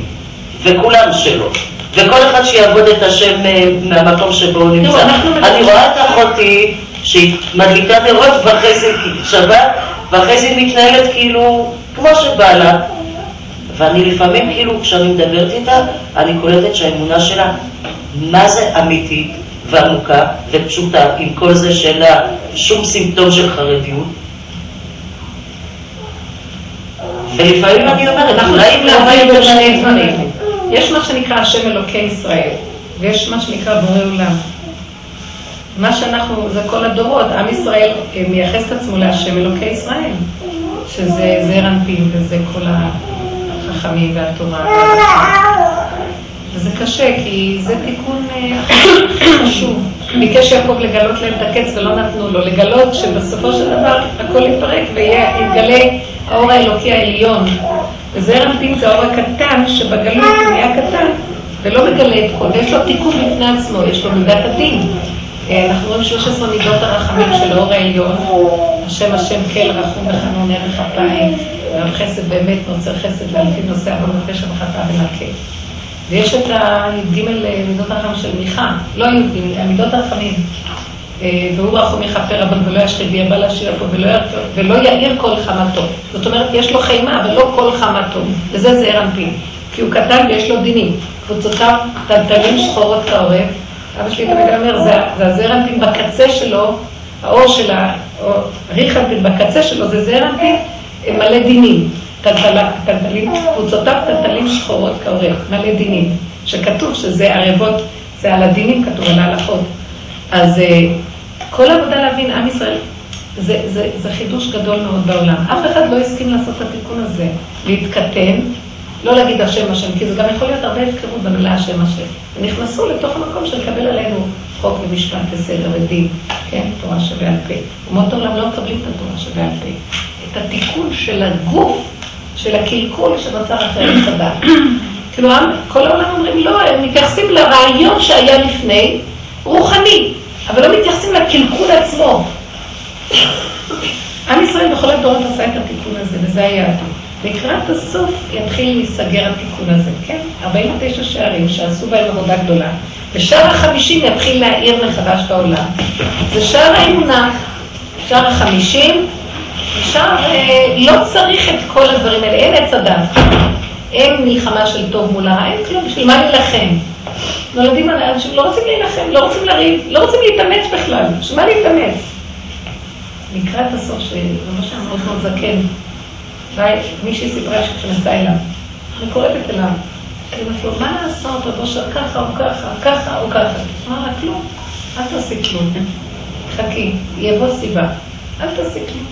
וכולם שלו וכל אחד שיעבוד את השם אה, מהמקום שבו הוא נמצא. אני רואה את אחותי שהיא מדליקה נרות ואחרי זה שבת ואחרי זה מתנהלת כאילו כמו שבא לה ואני לפעמים כאילו כשאני מדברת איתה אני קולטת שהאמונה שלה מה זה אמיתית ועמוקה ופשוטה עם כל זה שאין לה שום סימפטום של חרדיות ולפעמים אני אומרת אולי אם לא להביא היינו בין שני שני דברים. יש מה שנקרא השם אלוקי ישראל, ויש מה שנקרא בורא עולם. מה שאנחנו, זה כל הדורות, עם ישראל אה, מייחס את עצמו להשם אלוקי ישראל, שזה זעיר אנפין וזה כל החכמים והתורה. וזה קשה, כי זה תיקון אה, הכי חשוב. ביקש יעקב לגלות להם את הקץ ולא נתנו לו, לגלות שבסופו של דבר הכל יתפרק ויתגלה האור האלוקי העליון. וזעיר אנפין זה האור הקטן שבגלות הוא נהיה קטן ולא מגלה את כל, ויש לו תיקון בפני עצמו, יש לו מידת הדין. אה, אנחנו רואים 13 מידות הרחמים של האור העליון, השם השם כל רחום וחנון ערך אפיים, ועל חסד באמת נוצר חסד לאלפים נושא עוון ופשע וחטא ונקה. ויש את הי"ג מידות הרחמים של מיכה, לא י"ג, המידות הרחמים. אה, והוא רחום יכפר רבן ולא ישחית ויבא להשאיר פה ולא יאיר כל חמתו. זאת אומרת, יש לו חימה, אבל לא כל חמתו. וזה זעיר אנפין. כי הוא קטן ויש לו דינים. קבוצותיו טלטלים שחורות כעורב. אבא שלי תמיד אומר, זה, הזעיר אנפין בקצה שלו, האור של ה... או ריח אנפין בקצה שלו, זה זעיר אנפין מלא דינים. טלטלים, קבוצותיו טלטלים שחורות כעורב, מלא דינים. שכתוב שזה ערבות, זה על הדינים כתוב, על ההלכות. אז אה, כל העבודה להבין, עם ישראל, זה, זה, זה חידוש גדול מאוד בעולם. אף אחד לא הסכים לעשות את התיקון הזה, להתקטן, לא להגיד השם השם, כי זה גם יכול להיות הרבה הפקרות במילה השם השם. ונכנסו לתוך המקום של לקבל עלינו חוק ומשפט וסדר ודין, כן, תורה שבעל פה. אומות העולם לא מקבלים את התורה שבעל פה. את התיקון של הגוף, של הקלקול שנוצר אחרי מסעדה. כאילו, כל העולם אומרים, לא, הם מתייחסים לרעיון שהיה לפני, רוחני, אבל לא מתייחסים לקלקול עצמו. עם ישראל בכל הדורות עשה את התיקון הזה, וזה היהדות. לקראת הסוף יתחיל להיסגר התיקון הזה, כן? 49 שערים שעשו בהם עבודה גדולה. ושער החמישים יתחיל להאיר מחדש את העולם. זה שער האמונה, שער החמישים, שער, אה, לא צריך את כל הדברים האלה, אין עץ הדת. אין מלחמה של טוב מול הרע, אין כלום, בשביל מה להילחם? נולדים על אנשים, לא רוצים להילחם, לא רוצים לריב, לא רוצים להתאמץ בכלל, בשביל מה להתאמץ? לקראת הסוף, שזה ממש מאוד מאוד זקן, מישהי סיפרה שכנסה אליו, אני קוראת אליו, אני אומרת לו, מה לעשות, רבו של ככה או ככה, ככה או ככה? אמר לה, כלום, אל תעשי כלום, חכי, יבוא סיבה, אל תעשי כלום.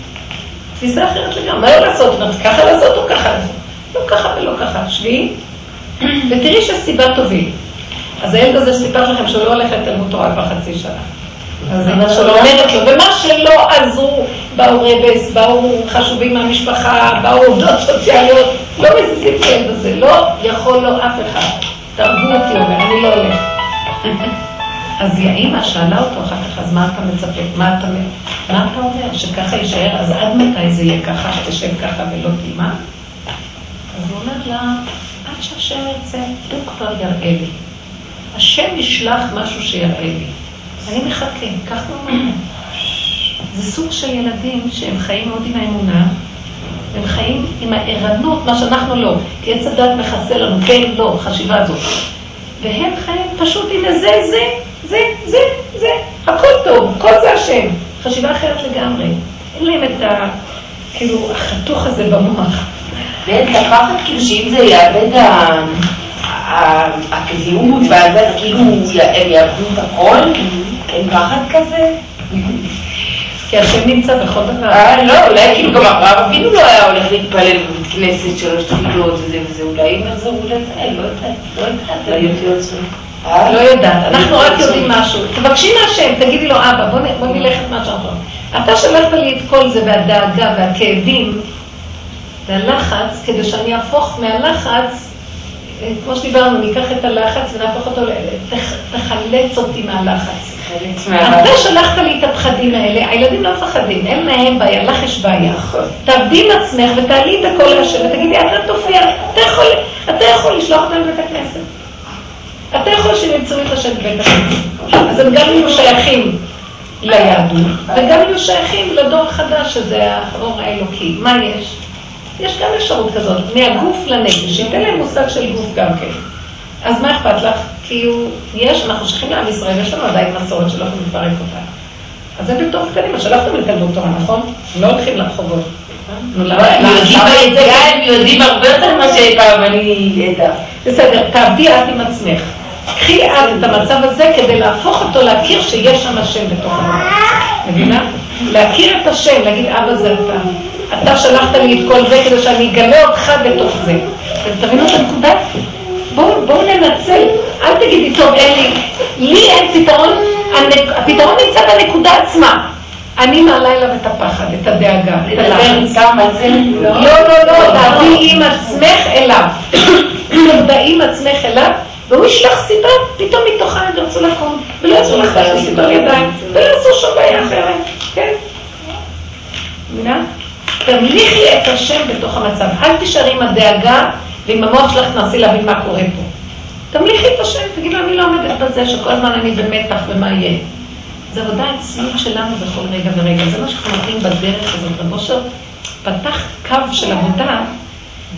תפיסה אחרת לגמרי, מה לא לעשות? ככה לעשות או ככה לעשות? לא ככה ולא ככה, שבי, ותראי שהסיבה תוביל. אז הילד הזה שסיפר לכם שהוא לא הולך לתלמוד תורה כבר חצי שנה. אז אמא שלו אומרת לו, ומה שלא עזרו, באו רבס, באו חשובים מהמשפחה, באו עובדות סוציאליות, לא מזיזים את הילד הזה, לא יכול לו אף אחד. תרגו אותי, אומר, אני לא הולך. אז היא האימא שאלה אותו אחר כך, אז מה אתה מצפה? מה אתה, מה אתה אומר? שככה יישאר? אז עד מתי זה יהיה ככה, שתשב ככה ולא תלמד? אז הוא אומר לה, עד שהשם ירצה, הוא כבר יראה לי. השם ישלח משהו שיראה לי. אני מחכה, כך הוא אומר. זה סוג של ילדים שהם חיים מאוד עם האמונה, הם חיים עם הערנות, מה שאנחנו לא. כי עץ הדת מכסה לנו, כן, לא, חשיבה הזאת. והם חיים פשוט עם זה, זה, זה, זה, זה, הכל טוב, כל זה השם. חשיבה אחרת לגמרי. אין להם את ה... כאילו, החתוך הזה במוח. ואין לקחת כאילו שאם זה יאבד הקביעות ואז כאילו הם יאבדו את הכל, אין פחד כזה? כי השם נמצא בכל דבר. אה, לא, אולי כאילו גם הרב אבינו לא היה הולך להתפלל בבית כנסת שלוש תפילות וזה וזה, אולי אם יחזרו לזה, לא יודעת, לא יודעת. לא, לא יודעת, אנחנו רק יודעים משהו. תבקשי מהשם, תגידי לו, אבא, בוא נלך את מה שאנחנו... אתה שלחת לי את כל זה והדאגה והכאבים והלחץ, כדי שאני אהפוך מהלחץ, כמו שדיברנו, ניקח את הלחץ ונהפוך אותו, תחלץ אותי מהלחץ. אתה שלחת לי את הפחדים האלה, הילדים לא מפחדים, אין להם בעיה, לך יש בעיה. נכון. תעבדי עם עצמך ותעלי את הכל להשם ותגידי, אתה תופיע, אתה יכול לשלוח אותם לבית הכנסת. אתה יכול שהם ימצאו את השם בבית הכנסת. אז הם גם יהיו שייכים ליהדות, וגם יהיו שייכים לדור החדש, שזה האור האלוקי. מה יש? יש גם אפשרות כזאת, מהגוף לנפש, אין להם מושג של גוף גם כן. אז מה אכפת לך? כאילו, יש, אנחנו שייכים לעם ישראל, יש לנו עדיין מסורת שלא יכולים לפרק אותה. אז זה בתור קטנים, שלחתם לתלמוד תורה, נכון? לא הולכים לרחובות. הם יודעים הרבה יותר ממה שפעם אני אדע. בסדר, תעבדי את עם עצמך. קחי את את המצב הזה כדי להפוך אותו, להכיר שיש שם השם בתוך המצב. מבינה? להכיר את השם, להגיד, אבא זה אתה. אתה שלחת לי את כל זה כדי שאני אגלה אותך בתוך זה. אתם תבינו את הנקודה? בואו בוא ננצל, אל תגידי, טוב, אין לי, לי אין פתרון, הפתרון נמצא בנקודה עצמה. אני מעלה אליו את הפחד, את הדאגה, את הלחץ. לא, לא, לא, תעבירי עם עצמך אליו. תבדאי עם עצמך אליו, והוא ישלח סיבה, פתאום מתוכה הם ירצו לקום, ולא יעשו לך סיבה ידיים, ולא יעשו שום בעיה אחרת, כן? מבינה? תמליכי את השם בתוך המצב. אל תישארי עם הדאגה ועם המוח שלך תנסי להבין מה קורה פה. תמליכי את השם, תגידו, אני לא עומדת בזה שכל הזמן אני במתח ומה יהיה. זו עבודה עצמית שלנו בכל רגע ורגע. זה מה שאנחנו נותנים בדרך הזאת. רב אושר פתח קו של עבודה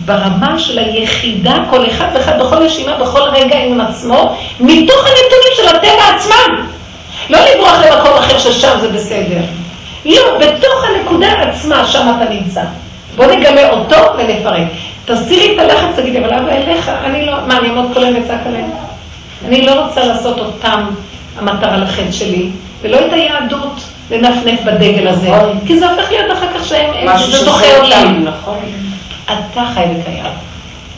ברמה של היחידה, כל אחד ואחד בכל נשימה, בכל רגע עם עצמו, מתוך הנתונים של הטבע עצמם. לא לברוח למקום אחר ששם זה בסדר. לא, בתוך הנקודה עצמה, שם אתה נמצא. בוא נגלה אותו ונפרק. תסירי את הלחץ, תגידי, אבל אבא אליך, אני לא, מה, אני אעמוד כל היום וצעק עליהם? אני לא רוצה לעשות אותם המטרה לחטא שלי, ולא את היהדות לנפנף בדגל הזה, נכון. כי זה הופך להיות אחר כך שהם, זה דוחה אותם. נכון. אתה חי וקיים.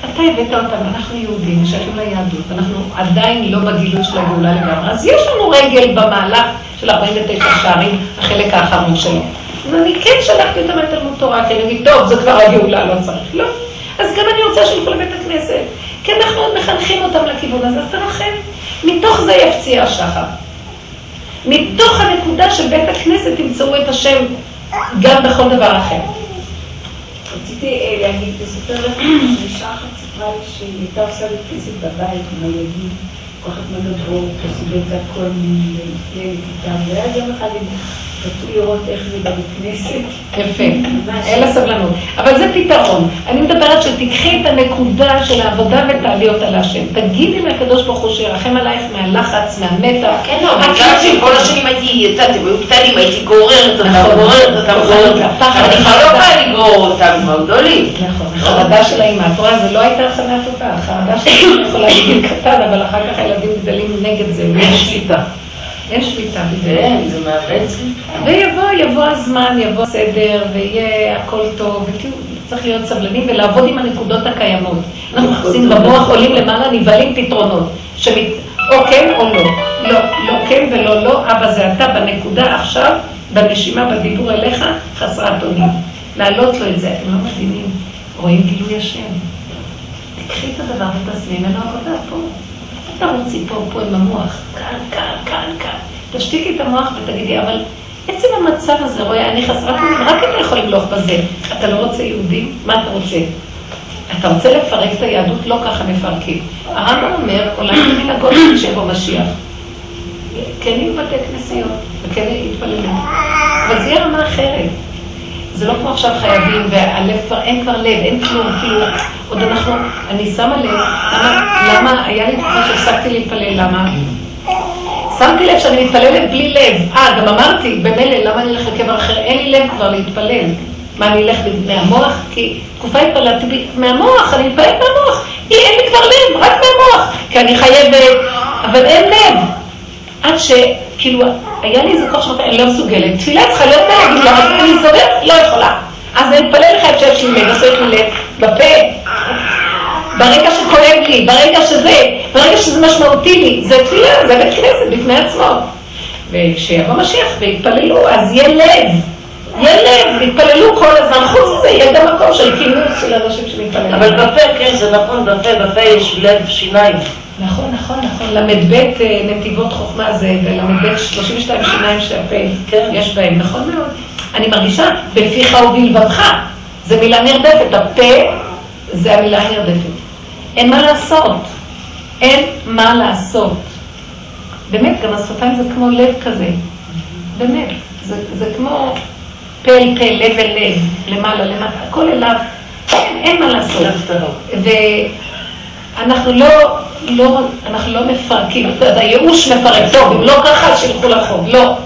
אתה הבאת אותם, אנחנו יהודים, שייכים ליהדות, אנחנו עדיין לא בגילוי של הגאולה לגמרי, אז יש לנו רגל במהלך של 49 שערים, החלק האחרון שלו. אז אני כן שלחתי אותם לתלמוד תורה, כי אני אגיד, טוב, זה כבר הגאולה, לא צריך. לא. אז גם אני רוצה שילכו לבית הכנסת, כי אנחנו עוד מחנכים אותם לכיוון הזה, אז תרחם. מתוך זה יפציע השחר. מתוך הנקודה של בית הכנסת תמצאו את השם גם בכל דבר אחר. רציתי אה, להגיד, לספר לך, שאישה אחת סיפרה לי שהיא הייתה עושה לי כסף בבית עם הילדים, לוקחת מדברות, מסובבת הכל לילד איתם, והיה יום אחד הם רצו לראות איך זה בבית כנסת. יפה, אין לה סבלנות. אבל זה פתרון. אני מדברת שתיקחי את הנקודה של העבודה ותעלי אותה להשם. תגידי לקדוש ברוך הוא שירחם עלייך מהלחץ, מהמתח. כן, לא, בגלל שכל השנים הייתי, יצאתי, היו קטנים, הייתי גוררת אותם, נכון. גוררת אותם, גוררת אותם. אבל אני כבר לא. באה לגרור אותם, כבר גדולים. נכון, החרדה של האימא, את רואה, זה לא הייתה הכנה טובה, החרדה של האימא יכולה להגיד קטן, אבל אחר כך הילדים גדלים נגד זה, ואין שליטה. אין שליטה בזה. כן, זה מאבד שליטה. ויבוא, יבוא הזמן, יבוא הסדר, ויהיה הכל טוב, וכאילו צריך להיות סבלנים ולעבוד עם הנקודות הקיימות. אנחנו מחפשים במוח, עולים למעלה, נבהלים פתרונות. שמת... או כן או לא. לא, לא כן ולא לא, אבא זה אתה בנקודה עכשיו, בנשימה, בדיבור אליך, חסרת אונים. להעלות לו את זה, אתם לא מבינים, רואים גילוי השם. תקחי את הדבר ותעשי ממנו עבודה פה. אל תרוצי פה, עם המוח, כאן, כאן, כאן, כאן. תשתיקי את המוח ותגידי, אבל עצם המצב הזה, רואה, אני חסרת אונים, רק אתה יכול למלוך בזה. אתה לא רוצה יהודים? מה אתה רוצה? אתה רוצה לפרק את היהדות? לא ככה מפרקים. הרמב"ם אומר, עולם כמנהגו של שבו משיח. כן יהיו בתי כנסיות, וכן יתפללו. אבל זה יהיה רמה אחרת. זה לא כמו עכשיו חייבים, והלב כבר, אין כבר לב, אין כלום, כאילו, עוד אנחנו, אני שמה לב, למה, היה לי תקופה שהפסקתי להתפלל, למה? שמתי לב שאני מתפללת בלי לב. אה, גם אמרתי, במילא, למה אני אלך לקבר אחר? אין לי לב כבר להתפלל. מה, אני אלך מהמוח? כי תקופה התפללתי בי- מהמוח, אני מתפללת מהמוח. אי, אין לי כבר לב, רק מהמוח. כי אני חייבת, אבל אין לב. עד שכאילו, היה לי איזה כוח שאמרתי, אני לא מסוגלת. תפילה צריכה להיות בלב, למה אני זורק? לא יכולה. אז אני מתפלל לך את שיש לי לב, עושה לי לב, בפה. ברגע שכואב לי, ברגע שזה, ברגע שזה משמעותי לי, זה תפילה, זה בית כנסת בפני עצמו. וכשיבוא משיח ויתפללו, אז יהיה לב. יהיה לב, יתפללו כל הזמן. חוץ מזה, יהיה גם מקום של כינוס של אנשים שמתפללים. אבל בפה, כן, זה נכון, בפה, בפה יש לב שיניים. נכון, נכון, נכון. ל"ב אה, נתיבות חוכמה זה, ול"ב 32 שיניים שהפה כן. יש בהם, נכון מאוד. אני מרגישה, בפיך ובלבבך, זה מילה נרדפת, הפה זה המילה הנרדפת. אין מה לעשות, אין מה לעשות. באמת, גם השפתיים זה כמו לב כזה, באמת, זה, זה כמו פה אל פה, לב אל לב, למעלה, למטה, הכל אליו, אין, אין מה לעשות. טהור. ואנחנו לא, לא, אנחנו לא מפרקים, יודע, הייאוש מפרק, טוב, אם לא ככה, אז שילכו לחוב, לא.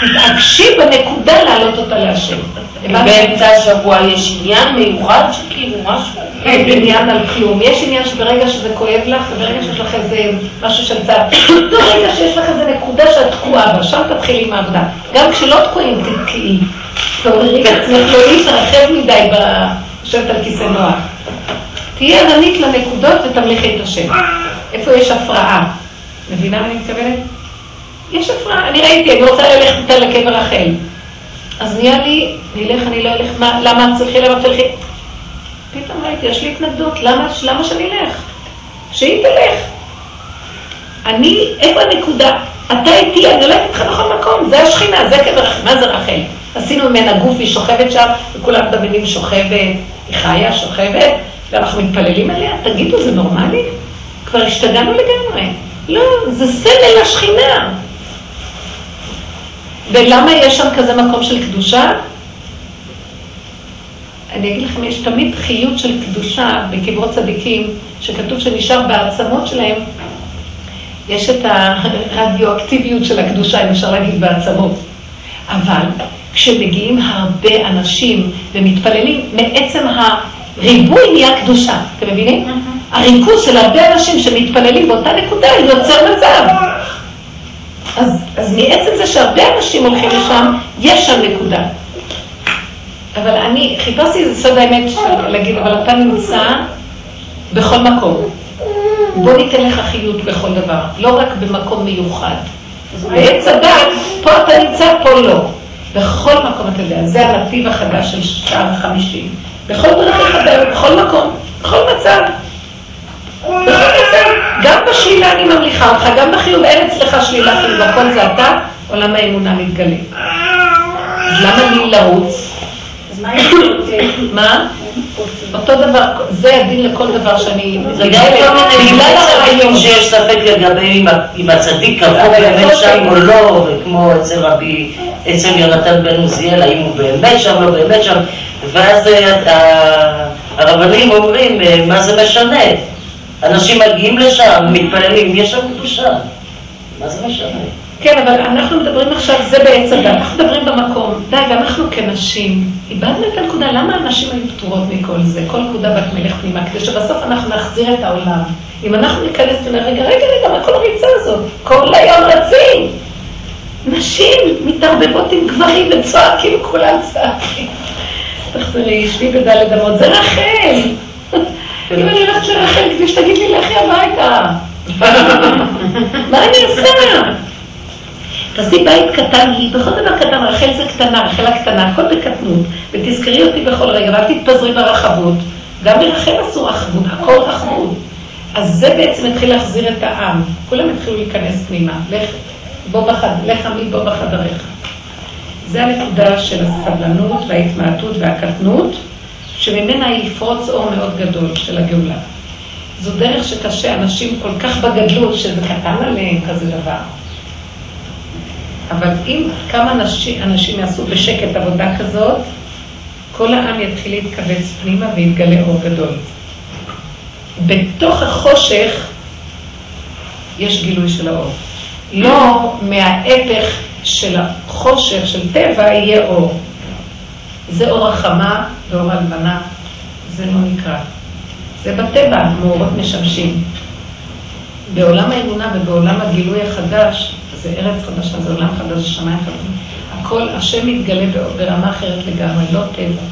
תתעקשי בנקודה להעלות אותה להשם. באמצע השבוע יש עניין מיוחד שכאילו משהו? אין עניין על כלום. יש עניין שברגע שזה כואב לך, וברגע שיש לך איזה משהו של צער, ברגע שיש לך איזה נקודה שאת תקועה בה, שם תתחילי עם העבודה. גם כשלא תקועים, תתקעי. תעוררי את עצמך, לא להתרחב מדי בשבת על כיסא נוח. תהיה ערנית לנקודות ותמליכי את השם. איפה יש הפרעה? מבינה מה אני מתכוונת? יש הפרעה, אני ראיתי, אני רוצה ללכת איתה לקבר רחל. אז נהיה לי, נלך, אני לא אלך, מה, למה את צריכי, למה צריכי? פתאום ראיתי, יש לי התנגדות, למה, למה שאני אלך? שהיא תלך. אני, איפה הנקודה? אתה איתי, אני הולכת איתך בכל מקום, זה השכינה, זה קבר רחל, מה זה רחל? עשינו ממנה גוף, היא שוכבת שם, וכולם מדמיינים שוכבת, היא חיה, שוכבת, ואנחנו מתפללים עליה, תגידו, זה נורמלי? כבר השתגענו לגמרי. לא, זה סמל השכינה. ולמה יש שם כזה מקום של קדושה? אני אגיד לכם, יש תמיד חיות של קדושה בקברות צדיקים, שכתוב שנשאר בעצמות שלהם, יש את הרדיואקטיביות של הקדושה, אם אפשר להגיד בעצמות. אבל כשמגיעים הרבה אנשים ומתפללים, מעצם הריבוי נהיה קדושה, אתם מבינים? הריכוז של הרבה אנשים שמתפללים באותה נקודה יוצר מצב. אז, אז מעצם זה שהרבה אנשים הולכים לשם, יש שם נקודה. אבל אני חיפשתי איזה סוד האמת להגיד, אבל אתה נמצא בכל מקום. בוא ניתן לך חיות בכל דבר, לא רק במקום מיוחד. בעץ הדת, פה אתה נמצא, פה לא. בכל מקום אתה יודע, זה הנתיב החדש של שער החמישים. בכל דרך בכל מקום, בכל מצב. בכל מצב, גם בשלילה אני ממליכה אותך, גם בחיוב אין אצלך שלילה, כאילו בכל זה אתה, עולם האמונה מתגלה. אז למה לי לרוץ? מה? אותו דבר, זה הדין לכל דבר שאני... זה גם כל מיני בגלל הרעיון. שיש ספק לגבי אם הצדיק אבל באמת שם או. לא, וכמו אצל רבי, אצל יונתן בן עוזיאל, האם הוא באמת שם, לא באמת שם, ואז אה, הרבנים אומרים, אה, מה זה משנה? אנשים מגיעים לשם, מתפללים, יש שם קדושה. מה זה משנה? כן, אבל אנחנו מדברים עכשיו, זה בעץ הדת, אנחנו מדברים במקום. די, ואנחנו כנשים, איבדנו את הנקודה, למה הנשים היו פטורות מכל זה? כל נקודה בת מלך פנימה, כדי שבסוף אנחנו נחזיר את העולם. אם אנחנו ניכנס ונראה, רגע, רגע, רגע, מה כל הריצה הזאת? כל היום רצים! נשים מתערבבות עם גברים וצועקים, כולם צועקים. תחזרי, שבי בדלת אמות, זה רחל! אם אני הולכת לרחל כדי שתגיד לי, לכי הביתה. מה אני עושה? תעשי בית קטן לי, בכל דבר קטן, רחל זה קטנה, רחל הקטנה, הכל בקטנות, ותזכרי אותי בכל רגע, ואל תתפזרי ברחבות. גם מרחל עשו רחבות, הכל רחבות. אז זה בעצם התחיל להחזיר את העם. כולם התחילו להיכנס פנימה. לך, בוא בחד, לך עמי בוא בחדריך. זה הנקודה של הסבלנות וההתמעטות והקטנות, שממנה יפרוץ אור מאוד גדול של הגאולה. זו דרך שקשה, אנשים כל כך בגדלות, שזה קטן עליהם כזה דבר. אבל אם כמה אנשים, אנשים יעשו בשקט עבודה כזאת, כל העם יתחיל להתכווץ פנימה ויתגלה אור גדול. בתוך החושך יש גילוי של האור. לא מההפך של החושך, של טבע, יהיה אור. זה אור החמה ואור הלבנה, זה לא נקרא. זה בטבע, מאורות משמשים. בעולם האמונה ובעולם הגילוי החדש, זה ארץ חדשה, זה עולם חדש, זה שמיים חדשים. הכל, השם מתגלה ברמה אחרת לגמרי, לא טבע.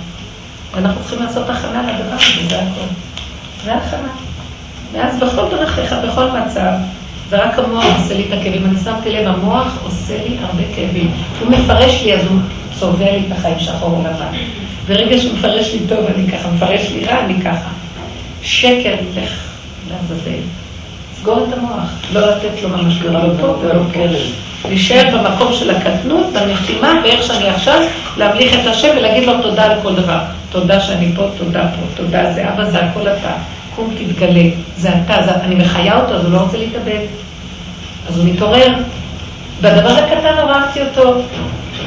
ואנחנו צריכים לעשות הכנה לדבר הזה, זה הכל. זה הכנה. ואז בכל דרכיך, בכל מצב, זה רק המוח עושה לי את הכאבים. אני שמתי לב, המוח עושה לי הרבה כאבים. הוא מפרש לי, אז הוא צובע לי את החיים שחור ולבן. ברגע שהוא מפרש לי טוב, אני ככה, מפרש לי רע, אני ככה. שקר, לך לעזאזל. לסגור את המוח, לא לתת לו ממש לא פה ולא פה. להישאר במקום של הקטנות, בנחימה, ואיך שאני עכשיו, להמליך את השם ולהגיד לו תודה על כל דבר. תודה שאני פה, תודה פה, תודה זה אבא, זה הכל אתה. קום תתגלה, זה אתה, זה, אני מחיה אותו, אז הוא לא רוצה להתאבד. אז הוא מתעורר. בדבר הקטן הרגתי אותו.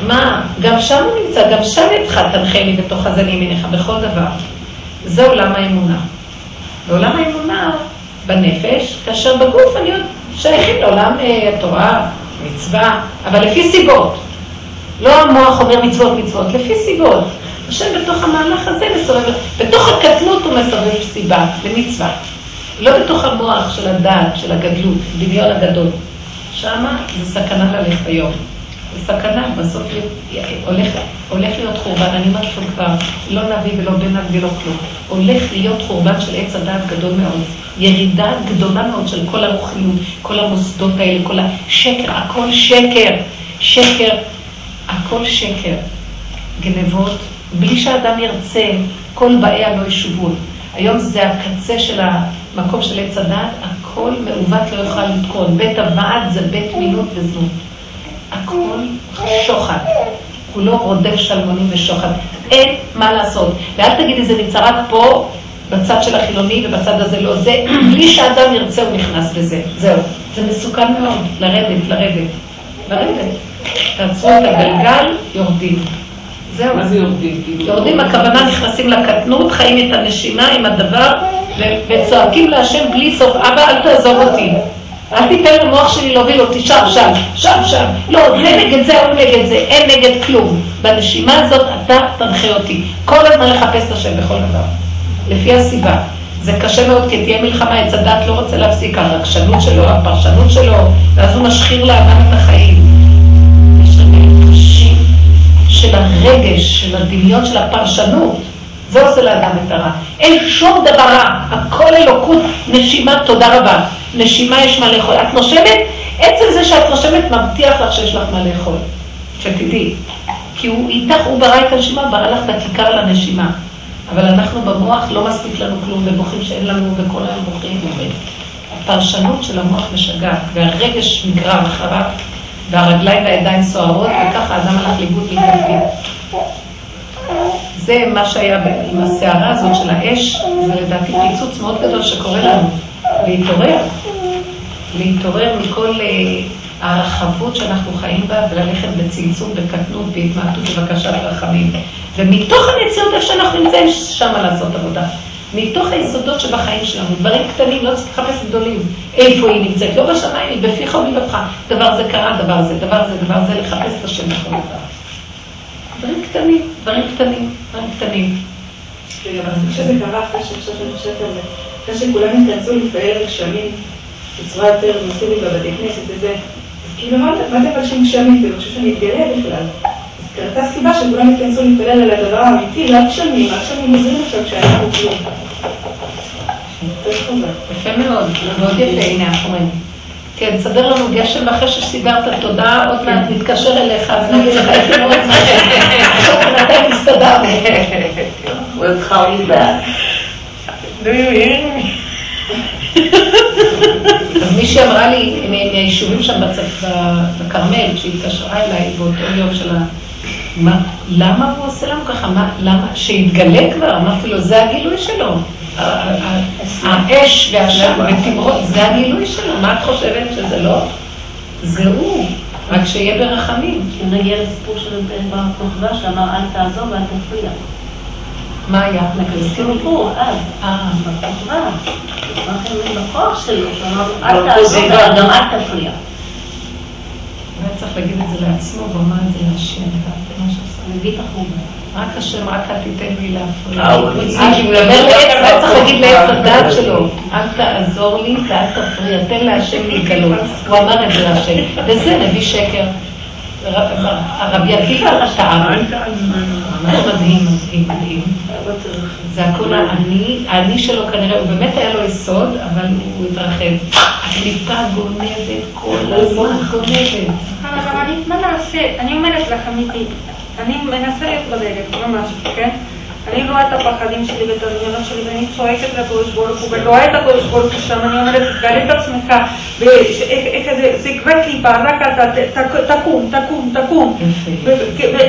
מה, גם שם הוא נמצא, גם שם ידך תנחני בתוך הזן ימיניך, בכל דבר. זה עולם האמונה. בעולם האמונה, בנפש, כאשר בגוף אני עוד שייכים לעולם אה, התורה, מצווה, אבל לפי סיבות. לא המוח אומר מצוות מצוות, לפי סיבות. השם בתוך המהלך הזה מסובב, בתוך הקטנות הוא מסובב סיבה למצווה. לא בתוך המוח של הדעת, של הגדלות, דמיון הגדול. שמה זה סכנה ללך היום. זה סכנה, בסוף הולך, הולך להיות חורבן, אני אומרת לכם כבר, לא נביא ולא בן נביא ולא כלום. הולך להיות חורבן של עץ הדעת גדול מאוד. ירידה גדולה מאוד של כל הרוחיות, כל המוסדות האלה, כל השקר, הכל שקר, שקר, הכל שקר. גנבות, בלי שאדם ירצה, כל באיה לא ישובון. היום זה הקצה של המקום של עץ הדעת, הכל מעוות לא יוכל לתקון. בית הוועד זה בית מינות וזנות. הכל שוחד. הוא לא רודף שלמונים ושוחד. אין מה לעשות. ואל תגידי, זה נמצא רק פה, בצד של החילוני, ובצד הזה לא. זה, בלי שאדם ירצה, הוא נכנס בזה. זהו. זה מסוכן מאוד, לרדת, לרדת. לרדת. תעצרו את הגלגל, יורדים. זהו. מה זה יורדים? כאילו, יורדים, הכוונה נכנסים לקטנות, חיים את הנשימה עם הדבר, וצועקים להשם בלי סוף, אבא אל תעזוב אותי. אל תיתן למוח שלי להוביל אותי שם, שם, שם, שם. לא, זה נגד זה, הוא נגד זה, אין נגד כלום. בנשימה הזאת אתה תנחה אותי. כל הזמן לחפש את השם בכל דבר. לפי הסיבה. זה קשה מאוד, כי תהיה מלחמה, עץ הדת לא רוצה להפסיק, הרגשנות שלו, הפרשנות שלו, ואז הוא משחיר לאדם את החיים. של הרגש, של הדמיון, של הפרשנות. זה עושה לאדם את הרע. אין שום דבר רע, הכל אלוקות, נשימה, תודה רבה. נשימה יש מה לאכול. את נושמת, עצם זה שאת נושמת מבטיח לך שיש לך מה לאכול. שתדעי. כי הוא איתך, הוא ברא את הנשימה, ברא לך את הכיכר לנשימה. אבל אנחנו במוח לא מספיק לנו כלום, ובוכים שאין לנו, וכל היום בוכים. הפרשנות של המוח משגעת, והרגש נגרר אחריו, והרגליים והידיים סוערות, וככה האדם הלך לאיבוד מתנגדים. זה מה שהיה עם הסערה הזאת של האש, זה לדעתי פיצוץ מאוד גדול שקורה לנו, להתעורר. להתעורר מכל אה, הרחבות שאנחנו חיים בה וללכת בצמצום, בקטנות, בהתמעטות ובקשת רחמים. ומתוך המציאות איפה שאנחנו נמצאים, שם לעשות עבודה. מתוך היסודות שבחיים שלנו, דברים קטנים, לא צריך לחפש גדולים. איפה היא נמצאת? לא בשמיים, היא בפיך ובלבבך. דבר זה קרה, דבר זה, דבר זה, דבר זה, לחפש את השם בכל דבר. דברים קטנים, דברים קטנים, דברים קטנים. כשזה קרה אחרי שעכשיו אני חושבת על זה, אחרי שכולם התכנסו להתפעל גשמים בצורה יותר מסיבית בבתי כנסת וזה, אז כאילו מה אתם מבקשים גשמים? אתם חושבים שאני אתגלה בכלל. אז קרתה סיבה שכולם התכנסו להתפלל על הדבר האמיתי, לא הגשמים, הגשמים עוזרים עכשיו כשאנחנו כלום. יותר חזק. יפה מאוד, מאוד יפה, הנה אנחנו רואים. כן, סדר לנו גשם, ואחרי שסידרת תודה, עוד מעט נתקשר אליך, אז נגיד לך איפה מאוד זמן. מתי הסתדרנו? We'll call you back. אז מישהי אמרה לי, מהיישובים שם בכרמל, כשהיא התקשרה אליי באותו יום של ה... מה, למה הוא עושה לנו ככה? מה, למה? שיתגלה כבר, אמרתי לו, זה הגילוי שלו. האש והתמרות, זה הגילוי שלו. מה את חושבת שזה לא? זה הוא, רק שיהיה ברחמים. נגיע לסיפור של בן בר כוכבא שאמר אל תעזוב ואל תפריע. מה היה? סיפור אז, אה, בכוכבא. אמרתם בכוח שלו, שאמר אל תעזוב וגם אל תפריע. היה צריך להגיד את זה לעצמו, והוא אמר את זה להשם, הבנתם מה שעשה? מביא את החובה. רק השם, רק אל תיתן לי להפריע. אה, הוא אה, הוא מדבר לעץ, היה צריך להגיד לעץ הדעת שלו, אל תעזור לי ואל תפריע, תן להשם להתגלות. הוא אמר את זה להשם, וזה נביא שקר. רב- הרבי עקיבא טעה. ממש מדהים, מדהים, מדהים. זה הכל האני, האני שלו כנראה, הוא באמת היה לו יסוד, אבל הוא התרחב. הקליפה גונבת כל הזמן, גונבת. הרבנית, מה נעשה? אני אומרת לך, אמיתי, אני מנסה להיות בדרך, ממש, כן? אני רואה את הפחדים שלי ואת הדמיונות שלי ואני צועקת לקדוש ברוך הוא ורואה את הקדוש ברוך הוא שם, אני אומרת, תגלה את עצמך זה, כבר קליפה, רק אתה תקום, תקום, תקום.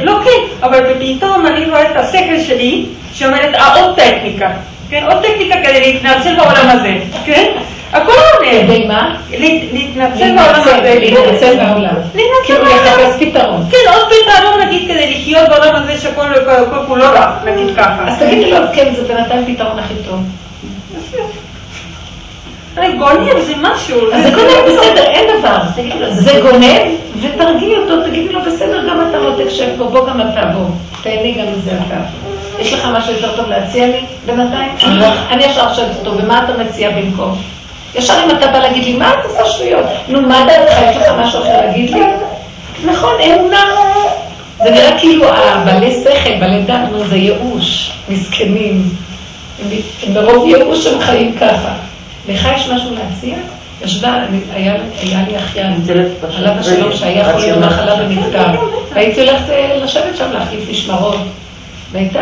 לא כן, אבל פתאום אני רואה את השכל שלי שאומרת, אה, עוד טכניקה, כן? עוד טכניקה כדי להתנצל בעולם הזה, כן? הכל עונה. כדי מה? להת- להתנצל בעולם הזה. להתנצל, להתנצל בעולם. להתנצל כאילו בעולם. לחפש פתרון. כן, עוד פתרון נגיד כדי לחיות בעולם הזה שהכל כל כולו רע, נגיד ככה. אז תגידי לו, כן, זה בינתיים פתרון הכי טוב. גונב זה משהו. אז זה גונב, בסדר, אין דבר. זה גונב, ותרגיעי אותו, תגידי לו, בסדר, גם אתה לא תקשב בו, בוא גם אתה בוא. תהני גם מזה אתה. יש לך משהו יותר טוב להציע לי בינתיים? אני ישר שואלת אותו, ומה אתה מציע במקום? ישר אם אתה בא להגיד לי, מה את עושה שטויות? נו, מה דעתך? יש לך משהו אחר להגיד לי? נכון, אמונה. זה נראה כאילו הבעלי שכל, בעלי דת, נו, זה ייאוש, מסכנים. ברוב ייאוש הם חיים ככה. לך יש משהו להציע? ישבה, היה היה לי אחיין, עליו השלום, שהיה חולה במחלה ונפטר. והייתי הולכת אה, לשבת שם להחליף משמרות. והייתה,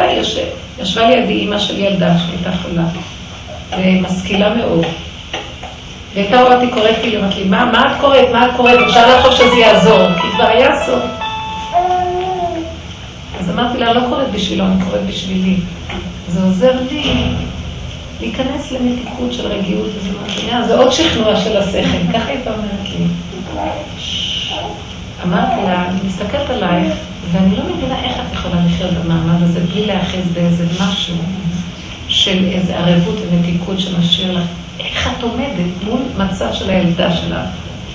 ישבה לידי אימא של ילדה שהייתה חולה, ומשכילה מאוד. והייתה רואה אותי קוראת לי, אמרת לי, מה, את קוראת? מה את קוראת? אפשר לחשוב שזה יעזור, כי כבר היה סוף. אז אמרתי לה, לא קוראת בשבילו, אני קוראת בשבילי. זה עוזר לי להיכנס למתיקות של רגיעות וזמן. זה עוד שכנוע של השכל, ככה הייתה אומרת לי. אמרתי לה, אני מסתכלת עלייך, ואני לא מבינה איך את יכולה לחיות במעמד הזה בלי להיאחז באיזה משהו של איזה ערבות ומתיקות שמשאיר לך. איך את עומדת מול מצב של הילדה שלך,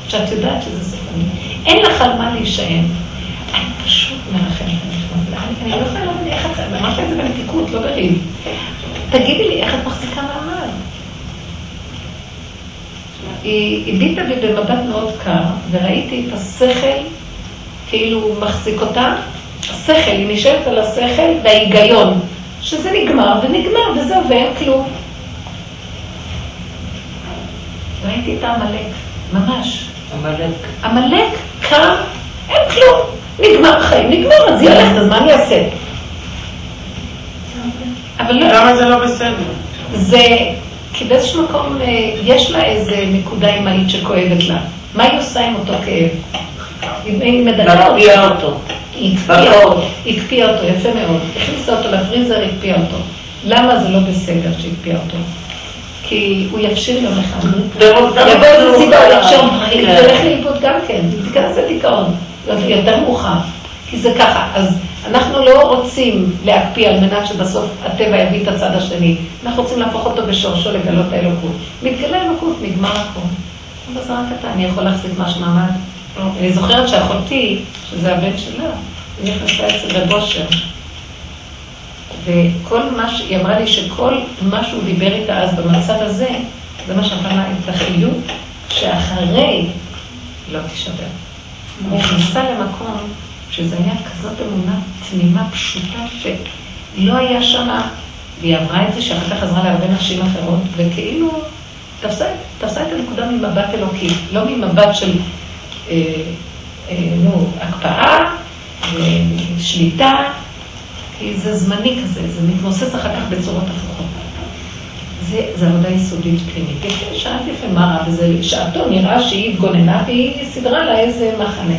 שאת יודעת שזה סופני. אין לך על מה להישען. אני פשוט מרחמת. אני לא יכולה להבין איך את, אמרת את זה במתיקות, לא בריב. תגידי לי, איך את מחזיקה מעמד? היא הביטה בי במבט מאוד קר, וראיתי את השכל, כאילו מחזיק אותה, השכל, היא נשארת על השכל וההיגיון, שזה נגמר ונגמר וזהו ואין כלום. ראיתי את העמלק, ממש. עמלק. עמלק קם, אין כלום, נגמר חיים, נגמר, אז הולכת, אז מה אני אעשה? אבל לא, למה זה לא בסדר? זה, כי באיזשהו מקום אה, יש לה איזה נקודה אימהית שכואבת לה. מה היא עושה עם אותו כאב? היא מדכאת אותו. הקפיאה בקור. אותו, הקפיאה אותו, יפה מאוד. הכניסה אותו לפריזר, הקפיאה אותו. למה זה לא בסדר שהקפיאה אותו? כי הוא יפשיר יום אחד. יבוא איזה סיבה, הוא כן. תלך לאיבוד גם כן, תיכנס לדיכאון, יותר מאוחר. כי זה ככה, אז אנחנו לא רוצים להקפיא על מנת שבסוף הטבע יביא את הצד השני. אנחנו רוצים להפוך אותו בשורשו לגלות האלוקות. מתגלה אלוקות, נגמר הכל. אבל זה רק אתה, אני יכול להחזיק משהו מעמד. אני זוכרת שאחותי, שזה הבן שלה, היא נכנסה אצל רב אושר. וכל מה ש... היא אמרה לי שכל מה שהוא דיבר איתה אז במצב הזה, זה מה שנתן לה את החיות, שאחרי לא תישבר. היא נכנסה למקום שזה היה כזאת אמונה תמימה, פשוטה, שלא היה שמה, והיא עברה את זה שאחר כך חזרה להרבה נשים אחרות, וכאילו תפסה, תפסה את הנקודה ממבט אלוקי, לא ממבט של, נו, הקפאה, אה, שליטה, כי זה זמני כזה, זה מתמוסס אחר כך בצורות הפוכות. זה, עבודה יסודית פנימית. יפה, שאלתי יפה מה רע בזה, שעתו נראה שהיא התגוננה והיא סידרה לה איזה מחנה.